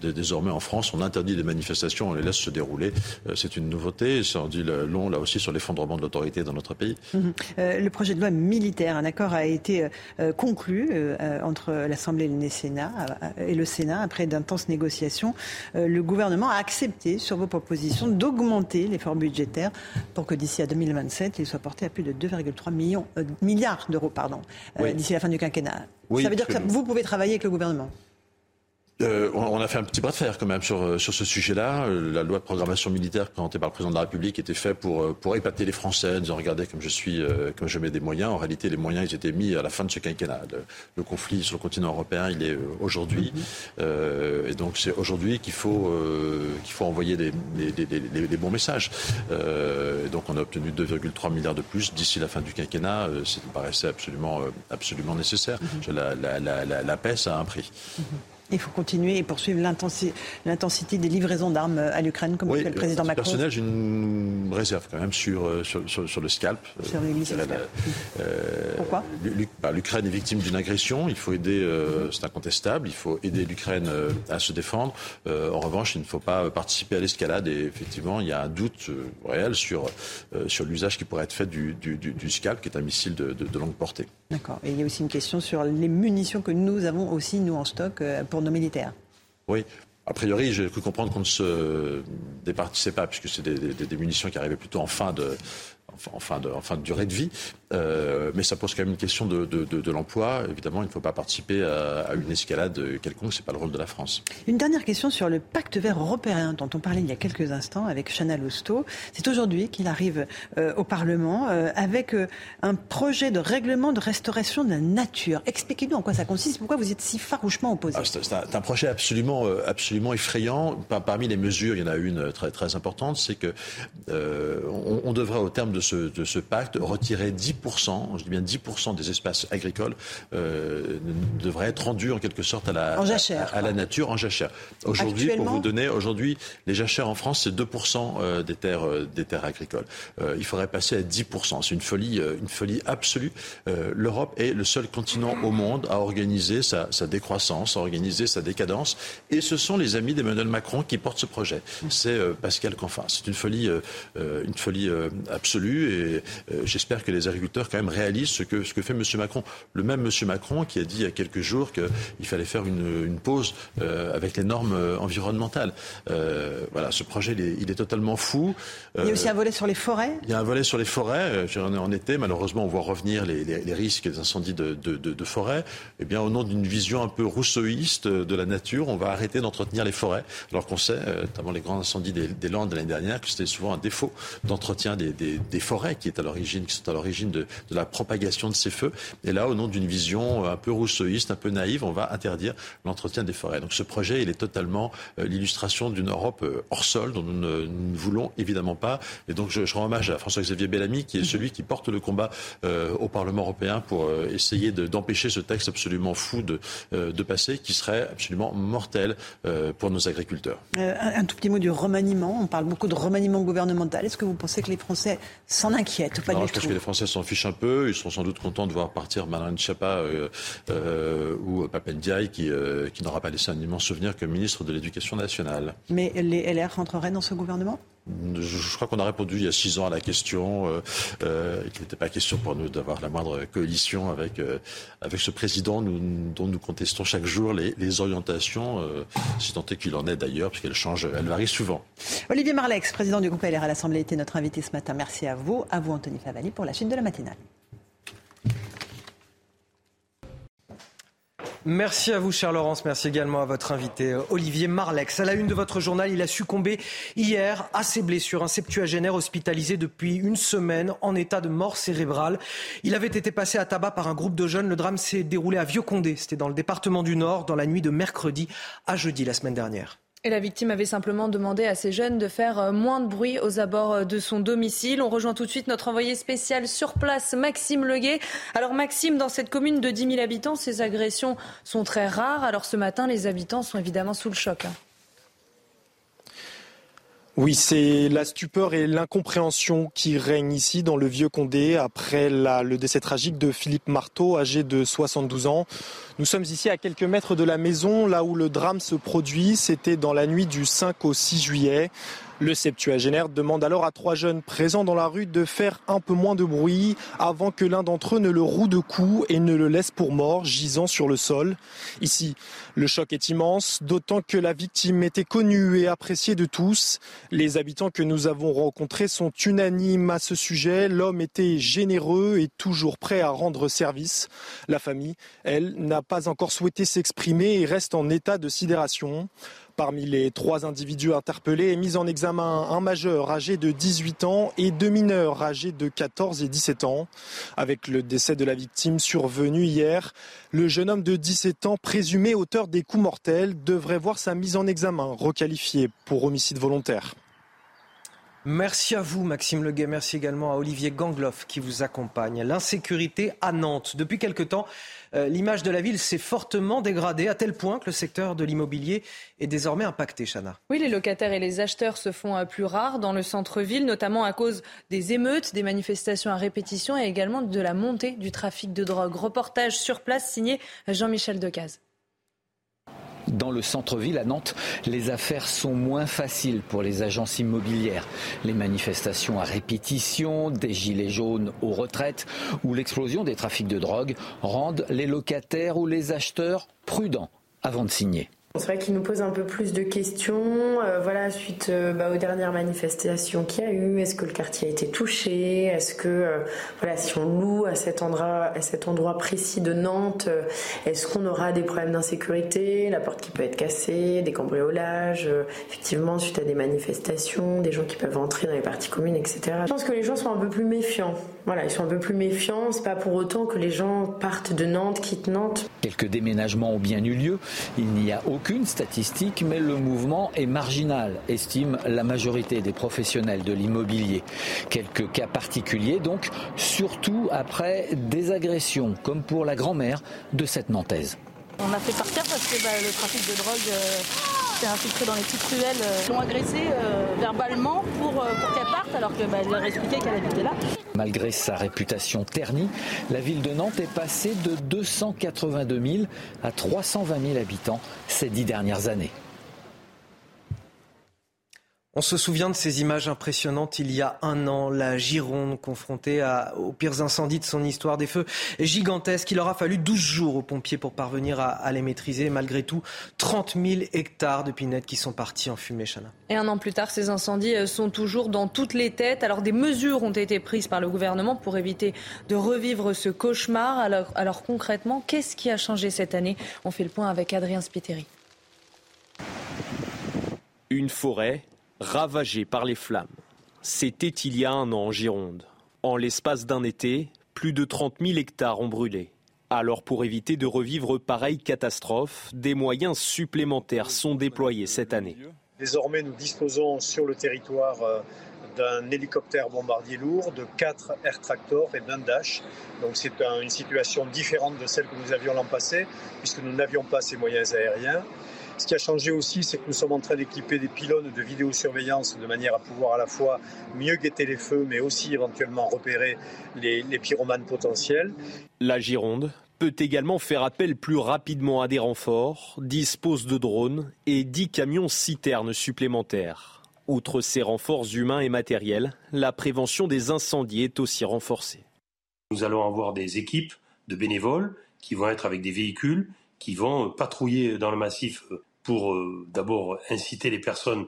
[SPEAKER 66] désormais, en France, on interdit des manifestations, on les laisse se dérouler. c'est une nouveauté. Ça en dit long, là aussi, sur l'effondrement de l'autorité dans notre pays.
[SPEAKER 25] Mhm. le projet de loi militaire, un accord a été conclu entre l'Assemblée et le Sénat après d'intenses négociations euh, le gouvernement a accepté, sur vos propositions, d'augmenter l'effort budgétaire pour que d'ici à 2027, il soit porté à plus de 2,3 euh, milliards d'euros pardon, euh, d'ici la fin du quinquennat. Ça veut dire que vous pouvez travailler avec le gouvernement
[SPEAKER 66] euh, on a fait un petit bras de fer quand même sur, euh, sur ce sujet-là. Euh, la loi de programmation militaire présentée par le président de la République était faite pour, pour épater les Français, en disant regardez comme je suis, comme je mets des moyens. En réalité, les moyens ils étaient mis à la fin de ce quinquennat. Le, conflit sur le continent européen, il est aujourd'hui, mm-hmm. et donc c'est aujourd'hui qu'il faut qu'il faut envoyer des, des, bons messages. et donc on a obtenu 2,3 milliards de plus d'ici la fin du quinquennat. ça me paraissait absolument absolument nécessaire. Mm-hmm. La, la, la, la, paix, ça a un prix.
[SPEAKER 25] Il faut continuer et poursuivre l'intensité des livraisons d'armes à l'Ukraine, comme le fait le président Macron.
[SPEAKER 66] Personnel, j'ai une réserve quand même sur, euh, sur, le scalp.
[SPEAKER 25] Sur euh, Pourquoi?
[SPEAKER 66] bah, L'Ukraine est victime d'une agression. Il faut aider, euh, c'est incontestable. Il faut aider l'Ukraine à se défendre. en revanche, il ne faut pas participer à l'escalade. Et effectivement, il y a un doute réel sur, sur l'usage qui pourrait être fait du, du, scalp, qui est un missile de, de longue portée.
[SPEAKER 25] D'accord. Et il y a aussi une question sur les munitions que nous avons aussi, nous, en stock pour nos militaires.
[SPEAKER 66] Oui, a priori, j'ai cru comprendre qu'on ne se départissait pas, puisque c'est des, munitions qui arrivaient plutôt en fin de, en fin de, en fin de durée de vie. Euh, mais ça pose quand même une question de, de, de, l'emploi. Évidemment, il ne faut pas participer à, une escalade quelconque. C'est pas le rôle de la France.
[SPEAKER 25] Une dernière question sur le pacte vert européen dont on parlait il y a quelques instants avec Chana Lousteau. C'est aujourd'hui qu'il arrive euh, au Parlement euh, avec un projet de règlement de restauration de la nature. Expliquez-nous en quoi ça consiste. Pourquoi vous êtes si farouchement opposé?
[SPEAKER 66] Ah, C'est un, projet absolument, absolument effrayant. Parmi les mesures, il y en a une très, très importante, c'est que on, on devrait, au terme de ce, de ce pacte, retirer 10 je dis bien 10% des espaces agricoles euh, devraient être rendus en quelque sorte à la, à, la nature en jachère. Aujourd'hui, pour vous donner, aujourd'hui, les jachères en France, c'est 2% euh, des terres, euh, des terres agricoles. il faudrait passer à 10%. C'est une folie, une folie absolue. L'Europe est le seul continent au monde à organiser sa, sa, décroissance, à organiser sa décadence. Et ce sont les amis d'Emmanuel Macron qui portent ce projet. C'est Pascal Canfin. C'est une folie, une folie absolue. Et j'espère que les agriculteurs quand même réalise ce que, ce que fait M. Macron. Le même M. Macron qui a dit il y a quelques jours qu'il fallait faire une, une pause euh, avec les normes euh, environnementales. Euh, voilà, ce projet, il est, il est totalement fou.
[SPEAKER 25] il y a aussi un volet sur les forêts?
[SPEAKER 66] Il y a un volet sur les forêts. En été, malheureusement, on voit revenir les, les, les risques des incendies de, de, de, de forêt. Eh bien, au nom d'une vision un peu rousseauiste de la nature, on va arrêter d'entretenir les forêts. Alors qu'on sait, notamment les grands incendies des, des Landes de l'année dernière, que c'était souvent un défaut d'entretien des, des, des, forêts qui est à l'origine, qui sont à l'origine de, la propagation de ces feux. Et là, au nom d'une vision un peu rousseauiste, un peu naïve, on va interdire l'entretien des forêts. Donc ce projet, il est totalement l'illustration d'une Europe hors sol dont nous ne, voulons évidemment pas. Et donc je, je rends hommage à François-Xavier Bellamy, qui est celui qui porte le combat au Parlement européen pour essayer d'empêcher ce texte absolument fou de, de passer, qui serait absolument mortel pour nos agriculteurs.
[SPEAKER 25] un tout petit mot du remaniement. On parle beaucoup de remaniement gouvernemental. Est-ce que vous pensez que les Français s'en inquiètent pas
[SPEAKER 66] Je pense que les Français fichent un peu. Ils sont sans doute contents de voir partir Marlène Schiappa euh, euh, ou Papendiaï qui, euh, qui n'aura pas laissé un immense souvenir comme ministre de l'Éducation nationale.
[SPEAKER 25] Mais les LR rentreraient dans ce gouvernement?
[SPEAKER 66] Je, crois qu'on a répondu il y a six ans à la question. Euh, euh, il n'était pas question pour nous d'avoir la moindre coalition avec, euh, avec ce président dont nous contestons chaque jour les, orientations, si tant est qu'il en est d'ailleurs, puisqu'elle change, elle varie souvent.
[SPEAKER 25] Olivier Marlex, président du groupe LR à l'Assemblée, était notre invité ce matin. Merci à vous. À vous, Anthony Favali, pour la suite de la matinale.
[SPEAKER 1] Merci à vous, cher Laurence. Merci également à votre invité, euh, Olivier Marlex. À la une de votre journal, il a succombé hier à ses blessures. Un septuagénaire hospitalisé depuis une semaine en état de mort cérébrale. Il avait été passé à tabac par un groupe de jeunes. Le drame s'est déroulé à Vieux-Condé. C'était dans le département du Nord, dans la nuit de mercredi à jeudi la semaine dernière.
[SPEAKER 2] La victime avait simplement demandé à ces jeunes de faire euh, moins de bruit aux abords euh, de son domicile. On rejoint tout de suite notre envoyé spécial sur place, Maxime Leguet. Alors Maxime, dans cette commune de 10 000 habitants, ces agressions sont très rares. Alors ce matin, les habitants sont évidemment sous le choc.
[SPEAKER 37] Oui, c'est la stupeur et l'incompréhension qui règnent ici dans le vieux Condé après le décès tragique de Philippe Marteau, âgé de 72 ans. Nous sommes ici à quelques mètres de la maison, là où le drame se produit. C'était dans la nuit du 5 au 6 juillet. Le septuagénaire demande alors à trois jeunes présents dans la rue de faire un peu moins de bruit avant que l'un d'entre eux ne le roue de coups et ne le laisse pour mort, gisant sur le sol. Ici, le choc est immense, d'autant que la victime était connue et appréciée de tous. Les habitants que nous avons rencontrés sont unanimes à ce sujet. L'homme était généreux et toujours prêt à rendre service. La famille, elle, n'a pas encore souhaité s'exprimer et reste en état de sidération. Parmi les trois individus interpellés est mis en examen un majeur âgé de 18 ans et deux mineurs âgés de 14 et 17 ans. Avec le décès de la victime survenu hier, le jeune homme de 17 ans, présumé auteur des coups mortels, devrait voir sa mise en examen requalifiée pour homicide volontaire.
[SPEAKER 1] Merci à vous, Maxime Leguet. Merci également à Olivier Gangloff qui vous accompagne. L'insécurité à Nantes. Depuis quelque temps, euh, l'image de la ville s'est fortement dégradée à tel point que le secteur de l'immobilier est désormais impacté, Chana.
[SPEAKER 2] Oui, les locataires et les acheteurs se font euh, plus rares dans le centre-ville, notamment à cause des émeutes, des manifestations à répétition et également de la montée du trafic de drogue. Reportage sur place signé Jean-Michel Decaze.
[SPEAKER 30] Dans le centre-ville à Nantes, les affaires sont moins faciles pour les agences immobilières. Les manifestations à répétition, des gilets jaunes aux retraites ou l'explosion des trafics de drogue rendent les locataires ou les acheteurs prudents avant de signer.
[SPEAKER 31] C'est vrai qu'il nous pose un peu plus de questions, euh, voilà, suite euh, bah, aux dernières manifestations qu'il y a eu. Est-ce que le quartier a été touché? Est-ce que, euh, voilà, si on loue à cet endroit, à cet endroit précis de Nantes, est-ce qu'on aura des problèmes d'insécurité La porte qui peut être cassée, des cambriolages, effectivement, suite à des manifestations, des gens qui peuvent entrer dans les parties communes, etc. Je pense que les gens sont un peu plus méfiants. Voilà, ils sont un peu plus méfiants. C'est pas pour autant que les gens partent de Nantes, quittent Nantes.
[SPEAKER 30] Quelques déménagements ont bien eu lieu. Il n'y a aucun aucune statistique, mais le mouvement est marginal, estime la majorité des professionnels de l'immobilier. Quelques cas particuliers, donc, surtout après des agressions, comme pour la grand-mère de cette Nantaise.
[SPEAKER 32] On a fait partir parce que bah, le trafic de drogue euh, s'est infiltré dans les petites ruelles. Euh, l'ont agressée euh, verbalement pour, qu'elle parte alors qu'elle bah, leur expliquait qu'elle habitait là.
[SPEAKER 30] Malgré sa réputation ternie, la ville de Nantes est passée de 282 000 à 320 000 habitants ces dix dernières années.
[SPEAKER 1] On se souvient de ces images impressionnantes il y a un an, la Gironde confrontée aux pires incendies de son histoire, des feux gigantesques. Il aura fallu 12 jours aux pompiers pour parvenir à, les maîtriser. Malgré tout, 30 000 hectares de pinettes qui sont partis en fumée, Chana.
[SPEAKER 2] Et un an plus tard, ces incendies euh, sont toujours dans toutes les têtes. Alors des mesures ont été prises par le gouvernement pour éviter de revivre ce cauchemar. Alors, alors concrètement, qu'est-ce qui a changé cette année? On fait le point avec Adrien Spiteri.
[SPEAKER 11] Une forêt ravagé par les flammes. C'était il y a un an en Gironde. En l'espace d'un été, plus de 30 000 hectares ont brûlé. Alors pour éviter de revivre pareille catastrophe, des moyens supplémentaires sont déployés cette année.
[SPEAKER 67] Désormais, nous disposons sur le territoire euh, d'un hélicoptère bombardier lourd, de quatre air tractors et d'un Dash. Donc c'est une situation différente de celle que nous avions l'an passé, puisque nous n'avions pas ces moyens aériens. Ce qui a changé aussi, c'est que nous sommes en train d'équiper des pylônes de vidéosurveillance de manière à pouvoir à la fois mieux guetter les feux, mais aussi éventuellement repérer les, les pyromanes potentiels.
[SPEAKER 11] La Gironde peut également faire appel plus rapidement à des renforts, dispose de drones et 10 camions citernes supplémentaires. Outre ces renforts humains et matériels, la prévention des incendies est aussi renforcée.
[SPEAKER 34] Nous allons avoir des équipes de bénévoles qui vont être avec des véhicules, qui vont patrouiller dans le massif pour euh, d'abord inciter les personnes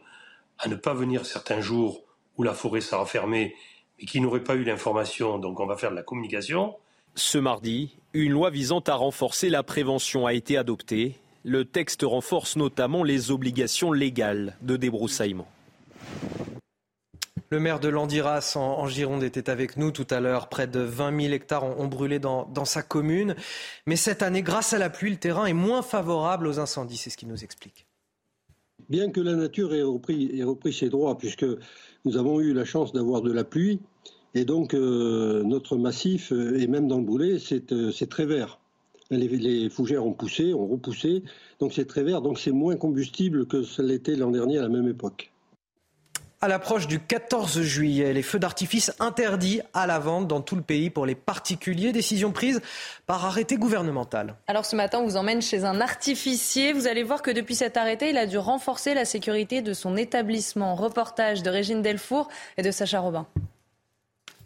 [SPEAKER 34] à ne pas venir certains jours où la forêt sera fermée, mais qui n'auraient pas eu l'information. Donc on va faire de la communication.
[SPEAKER 11] Ce mardi, une loi visant à renforcer la prévention a été adoptée. Le texte renforce notamment les obligations légales de débroussaillement.
[SPEAKER 1] Le maire de Landiras en, Gironde était avec nous tout à l'heure. Près de 20 000 hectares ont, brûlé dans, sa commune. Mais cette année, grâce à la pluie, le terrain est moins favorable aux incendies. C'est ce qu'il nous explique.
[SPEAKER 50] Bien que la nature ait repris, ses droits, puisque nous avons eu la chance d'avoir de la pluie, et donc euh, notre massif, euh, et même dans le brûlé, euh, c'est très vert. Les, les, fougères ont poussé, ont repoussé, donc c'est très vert, donc c'est moins combustible que ce l'était l'an dernier à la même époque.
[SPEAKER 1] À l'approche du 14 juillet, les feux d'artifice interdits à la vente dans tout le pays pour les particuliers. Décision prise par arrêté gouvernemental.
[SPEAKER 2] Alors ce matin, on vous emmène chez un artificier. Vous allez voir que depuis cet arrêté, il a dû renforcer la sécurité de son établissement. Reportage de Régine Delfour et de Sacha Robin.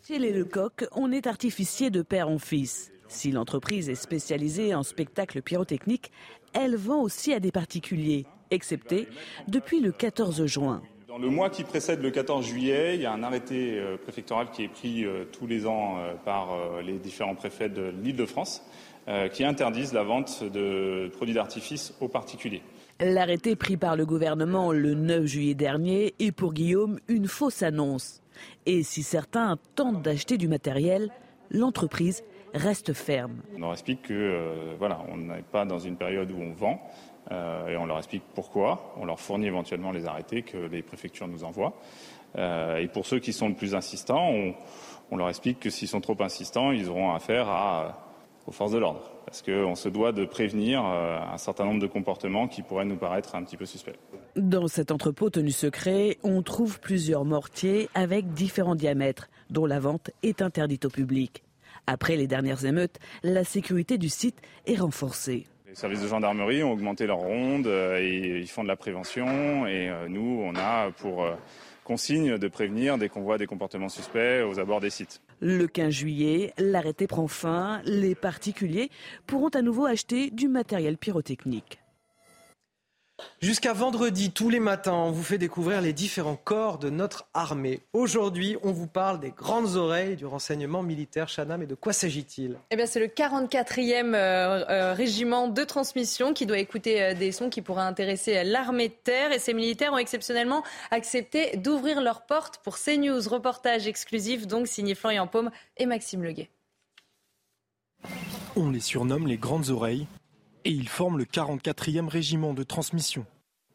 [SPEAKER 68] Chez les Lecoq, on est artificier de père en fils. Si l'entreprise est spécialisée en spectacles pyrotechniques, elle vend aussi à des particuliers, excepté depuis le 14 juin.
[SPEAKER 36] Dans le mois qui précède le 14 juillet, il y a un arrêté euh, préfectoral qui est pris euh, tous les ans euh, par les différents préfets de l'Île-de-France qui interdisent la vente de produits d'artifice aux particuliers.
[SPEAKER 68] L'arrêté pris par le gouvernement le 9 juillet dernier est pour Guillaume une fausse annonce. Et si certains tentent d'acheter du matériel, l'entreprise reste ferme.
[SPEAKER 36] On leur explique que voilà, on n'est pas dans une période où on vend, et on leur explique pourquoi. On leur fournit éventuellement les arrêtés que les préfectures nous envoient. Euh, et pour ceux qui sont le plus insistants, on, leur explique que s'ils sont trop insistants, ils auront affaire à, aux forces de l'ordre. Parce qu'on se doit de prévenir euh, un certain nombre de comportements qui pourraient nous paraître un petit peu suspects.
[SPEAKER 68] Dans cet entrepôt tenu secret, on trouve plusieurs mortiers avec différents diamètres, dont la vente est interdite au public. Après les dernières émeutes, la sécurité du site est renforcée.
[SPEAKER 36] Les services de gendarmerie ont augmenté leur ronde euh, et ils font de la prévention. Et euh, nous, on a pour euh, consigne de prévenir dès qu'on voit des comportements suspects aux abords des sites.
[SPEAKER 68] Le 15 juillet, l'arrêté prend fin. Les particuliers pourront à nouveau acheter du matériel pyrotechnique.
[SPEAKER 1] Jusqu'à vendredi, tous les matins, on vous fait découvrir les différents corps de notre armée. Aujourd'hui, on vous parle des grandes oreilles du renseignement militaire. Chana, mais de quoi s'agit-il?
[SPEAKER 2] Eh bien, c'est le 44e euh, euh, régiment de transmission qui doit écouter euh, des sons qui pourraient intéresser l'armée de terre. Et ces militaires ont exceptionnellement accepté d'ouvrir leurs portes pour CNews. Reportage exclusif, donc signé Florian Paume et Maxime Leguet.
[SPEAKER 37] On les surnomme les grandes oreilles et ils forment le 44e régiment de transmission.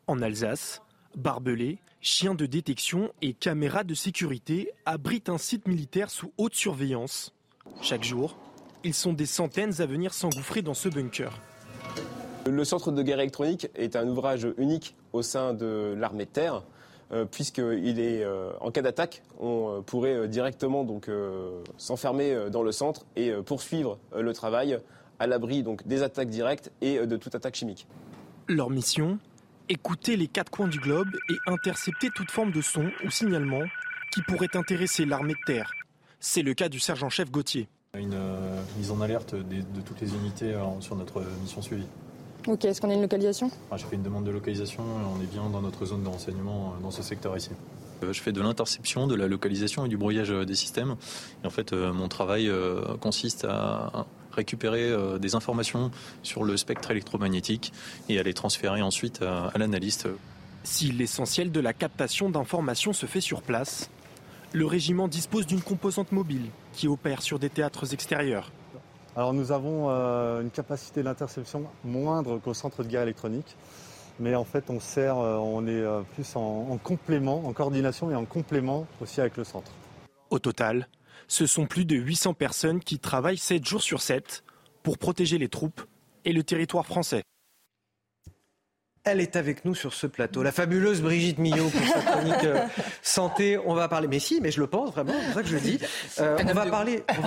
[SPEAKER 37] En Alsace, barbelés, chiens de détection et caméras de sécurité abritent un site militaire sous haute surveillance. Chaque jour, ils sont des centaines à venir s'engouffrer dans ce bunker.
[SPEAKER 69] Le centre de guerre électronique est un ouvrage unique au sein de l'armée de terre, euh, puisqu'il est euh, en cas d'attaque, on euh, pourrait directement donc s'enfermer dans le centre et poursuivre le travail à l'abri donc des attaques directes et euh, de toute attaque chimique.
[SPEAKER 37] Leur mission Écouter les quatre coins du globe et intercepter toute forme de son ou signalement qui pourrait intéresser l'armée de terre. C'est le cas du sergent-chef Gauthier.
[SPEAKER 70] Une euh, mise en alerte de toutes les unités euh, sur notre mission suivie.
[SPEAKER 71] Ok, est-ce qu'on a une localisation?
[SPEAKER 70] J'ai fait une demande de localisation, on est bien dans notre zone de renseignement dans ce secteur ici.
[SPEAKER 72] Je fais de l'interception, de la localisation et du brouillage des systèmes. Et en fait, mon travail consiste à récupérer euh, des informations sur le spectre électromagnétique et à les transférer ensuite à, l'analyste.
[SPEAKER 37] Si l'essentiel de la captation d'informations se fait sur place, le régiment dispose d'une composante mobile qui opèrent sur des théâtres extérieurs.
[SPEAKER 73] Alors nous avons euh, une capacité d'interception moindre qu'au centre de guerre électronique. Mais en fait, on sert, euh, on est euh, plus en complément, en coordination et en complément aussi avec le centre.
[SPEAKER 37] Au total, ce sont plus de 800 personnes qui travaillent 7 jours sur 7 pour protéger les troupes et le territoire français.
[SPEAKER 1] Elle est avec nous sur ce plateau. La fabuleuse Brigitte Millot pour sa chronique euh, santé. On va parler, mais si, mais je le pense vraiment, c'est pour ça que je le dis. Euh, on, va parler, on,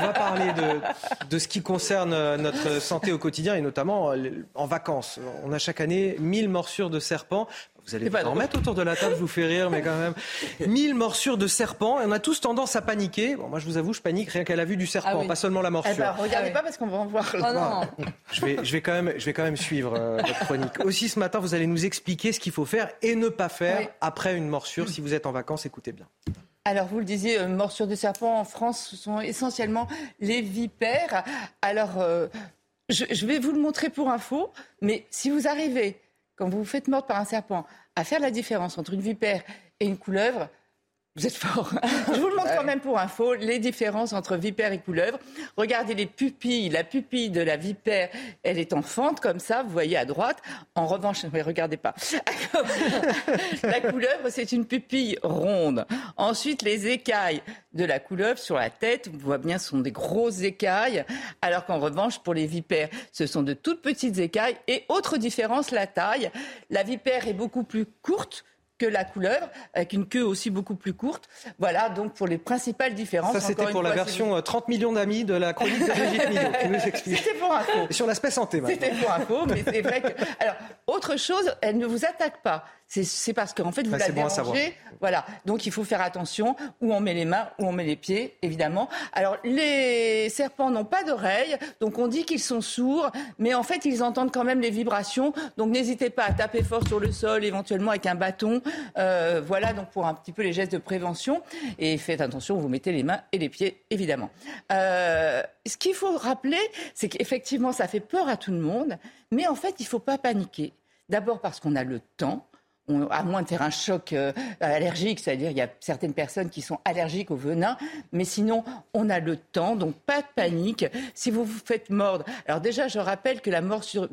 [SPEAKER 1] va, parler, de, de ce qui concerne euh, notre santé au quotidien et notamment en vacances. On a chaque année 1000 morsures de serpents. Vous allez pas en mettre autour de la table, je vous fais rire, mais quand même. Mille morsures de serpent, et on a tous tendance à paniquer. Bon, moi, je vous avoue, je panique rien qu'à la vue du serpent, ah pas seulement la morsure. Eh
[SPEAKER 74] ben, regardez ah pas parce qu'on va en voir. Oh
[SPEAKER 1] non. Je vais, je vais quand même, je vais quand même suivre euh, votre chronique. Aussi, ce matin, vous allez nous expliquer ce qu'il faut faire et ne pas faire après une morsure. Si vous êtes en vacances, écoutez bien.
[SPEAKER 74] Alors, vous le disiez, euh, morsures de serpent en France, ce sont essentiellement les vipères. Alors, euh, je, je vais vous le montrer pour info, mais si vous arrivez quand vous vous faites mordre par un serpent, à faire la différence entre une vipère et une couleuvre, vous êtes fort. Je vous le montre quand même pour info, les différences entre vipère et couleuvre. Regardez les pupilles. La pupille de la vipère, elle est en fente comme ça, vous voyez à droite. En revanche, ne regardez pas. la couleuvre, c'est une pupille ronde. Ensuite, les écailles de la couleuvre sur la tête, on voit bien, ce sont des grosses écailles. Alors qu'en revanche, pour les vipères, ce sont de toutes petites écailles. Et autre différence, la taille. La vipère est beaucoup plus courte que la couleuvre, avec une queue aussi beaucoup plus courte. Voilà, donc pour les principales différences.
[SPEAKER 1] Ça, c'était pour la version 30 euh, millions d'amis de la chronique de Brigitte Millot, qui nous explique.
[SPEAKER 74] C'était pour info.
[SPEAKER 1] Et sur l'aspect santé,
[SPEAKER 74] maintenant. C'était pour info, mais c'est vrai que... Alors, autre chose, elle ne vous attaque pas c'est parce qu'en fait, vous l'avez bon Voilà. Donc, il faut faire attention où on met les mains, où on met les pieds, évidemment. Alors, les serpents n'ont pas d'oreilles, donc on dit qu'ils sont sourds, mais en fait, ils entendent quand même les vibrations. Donc, n'hésitez pas à taper fort sur le sol, éventuellement avec un bâton. Euh, voilà, donc pour un petit peu les gestes de prévention. Et faites attention, vous mettez les mains et les pieds, évidemment. Euh, ce qu'il faut rappeler, c'est qu'effectivement, ça fait peur à tout le monde, mais en fait, il ne faut pas paniquer. D'abord parce qu'on a le temps à moins de faire un choc euh, allergique, c'est-à-dire il y a certaines personnes qui sont allergiques au venin, mais sinon on a le temps, donc pas de panique. Si vous vous faites mordre, alors déjà je rappelle que la mort sur...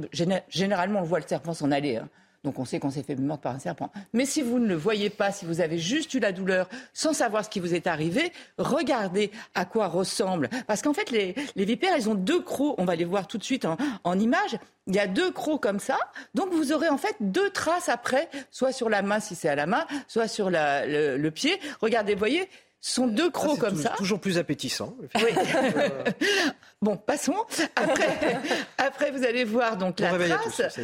[SPEAKER 74] généralement on voit le serpent s'en aller. Hein. Donc on sait qu'on s'est fait mordre par un serpent. Mais si vous ne le voyez pas, si vous avez juste eu la douleur sans savoir ce qui vous est arrivé, regardez à quoi ressemble. Parce qu'en fait, les, vipères, elles ont deux crocs. On va les voir tout de suite en, image. Il y a deux crocs comme ça. Donc vous aurez en fait deux traces après, soit sur la main si c'est à la main, soit sur le, pied. Regardez, voyez, sont deux crocs comme ça.
[SPEAKER 1] Toujours plus appétissant.
[SPEAKER 74] bon, passons. Après, après, vous allez voir donc la trace.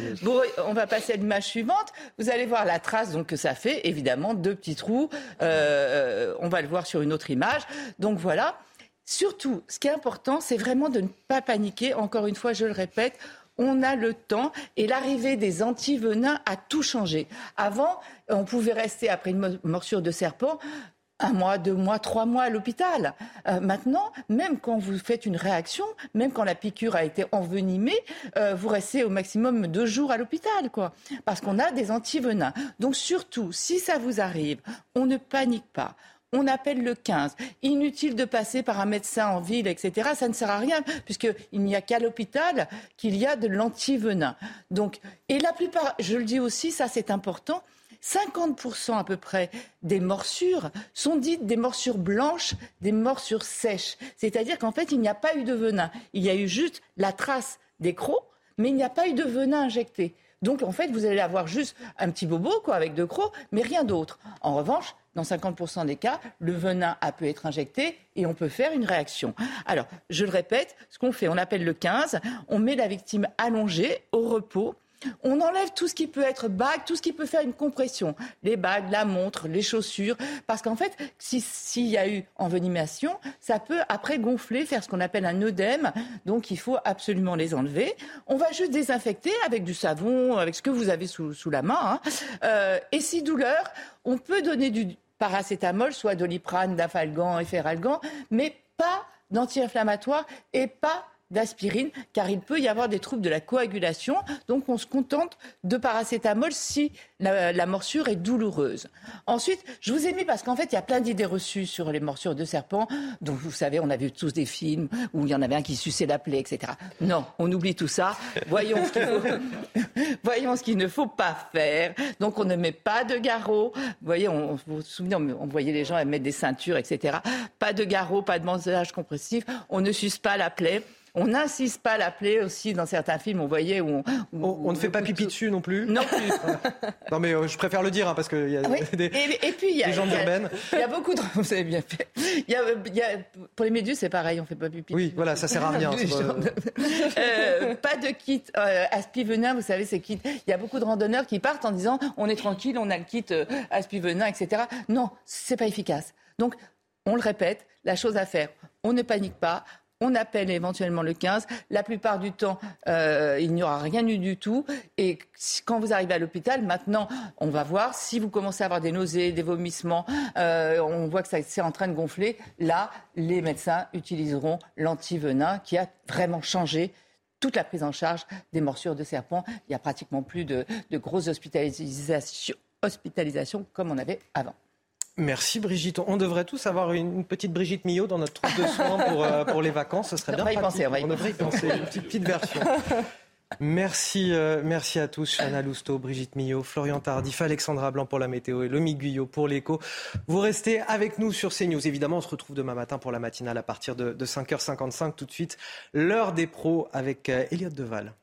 [SPEAKER 74] on va passer à l'image suivante. Vous allez voir la trace donc que ça fait. Évidemment, deux petits trous. Euh, on va le voir sur une autre image. Donc voilà. Surtout, ce qui est important, c'est vraiment de ne pas paniquer. Encore une fois, je le répète, on a le temps et l'arrivée des antivenins a tout changé. Avant, on pouvait rester après une morsure de serpent un mois, deux mois, trois mois à l'hôpital. Euh, maintenant, même quand vous faites une réaction, même quand la piqûre a été envenimée, euh, vous restez au maximum deux jours à l'hôpital, quoi, parce qu'on a des antivenins. Donc surtout, si ça vous arrive, on ne panique pas on appelle le 15. Inutile de passer par un médecin en ville, etc. Ça ne sert à rien, puisqu'il n'y a qu'à l'hôpital qu'il y a de l'antivenin. Donc, et la plupart, je le dis aussi, ça c'est important, 50% à peu près des morsures sont dites des morsures blanches, des morsures sèches. C'est-à-dire qu'en fait, il n'y a pas eu de venin. Il y a eu juste la trace des crocs, mais il n'y a pas eu de venin injecté. Donc en fait, vous allez avoir juste un petit bobo quoi, avec deux crocs, mais rien d'autre. En revanche, dans 50% des cas, le venin a pu être injecté et on peut faire une réaction. Alors, je le répète, ce qu'on fait, on appelle le 15, on met la victime allongée au repos on enlève tout ce qui peut être bague, tout ce qui peut faire une compression. Les bagues, la montre, les chaussures. Parce qu'en fait, s'il y a eu envenimation, ça peut après gonfler, faire ce qu'on appelle un œdème. Donc il faut absolument les enlever. On va juste désinfecter avec du savon, avec ce que vous avez sous, la main. Hein. Euh, et si douleur, on peut donner du paracétamol, soit doliprane, dafalgan, efferalgan, mais pas d'anti-inflammatoire et pas d'aspirine car il peut y avoir des troubles de la coagulation. Donc on se contente de paracétamol si la, morsure est douloureuse. Ensuite, je vous ai mis parce qu'en fait, il y a plein d'idées reçues sur les morsures de serpents. Donc vous savez, on a vu tous des films où il y en avait un qui suçait la plaie, etc. Non, on oublie tout ça. Voyons ce qu'il Voyons ce qu'il ne faut pas faire. Donc on ne met pas de garrot. Vous voyez, on, vous vous souvenez, on, voyait les gens mettre des ceintures, etc. Pas de garrot, pas de bandage compressif. On ne suce pas la plaie. On n'insiste pas à l'appeler aussi dans certains films, on voyait où
[SPEAKER 1] on... ne fait pas pipi dessus non plus
[SPEAKER 74] Non plus.
[SPEAKER 1] non mais euh, je préfère le dire hein, parce qu'il y a des,
[SPEAKER 74] et, puis, y a,
[SPEAKER 1] gens
[SPEAKER 74] d'urbaine. Il y a beaucoup de... Vous avez bien fait. Il y a, pour les méduses, c'est pareil, on fait pas pipi
[SPEAKER 1] Oui, voilà, ça sert à rien.
[SPEAKER 74] Euh, pas de kit euh, aspi-venin, vous savez, c'est kit. Il y a beaucoup de randonneurs qui partent en disant on est tranquille, on a le kit aspi-venin, etc. Non, c'est pas efficace. Donc, on le répète, la chose à faire, on ne panique pas, on appelle éventuellement le 15. La plupart du temps, euh, il n'y aura rien eu du tout. Et quand vous arrivez à l'hôpital, maintenant, on va voir si vous commencez à avoir des nausées, des vomissements, euh, on voit que ça c'est en train de gonfler. Là, les médecins utiliseront l'antivenin qui a vraiment changé toute la prise en charge des morsures de serpent. Il n'y a pratiquement plus de, grosses hospitalisations comme on avait avant.
[SPEAKER 1] Merci Brigitte. On devrait tous avoir une petite Brigitte Millot dans notre troupe de soins pour, euh, pour les vacances. Ce serait
[SPEAKER 74] bien.
[SPEAKER 1] On,
[SPEAKER 74] y penser,
[SPEAKER 1] on, devrait y penser. Une petite, petite version. Merci, euh, merci à tous. Chana Lousteau, Brigitte Millot, Florian Tardif, Alexandra Blanc pour la météo et Lomi Guyot pour l'écho. Vous restez avec nous sur CNews. Évidemment, on se retrouve demain matin pour la matinale à partir de, 5h55. Tout de suite, l'heure des pros avec euh, Elliot Deval.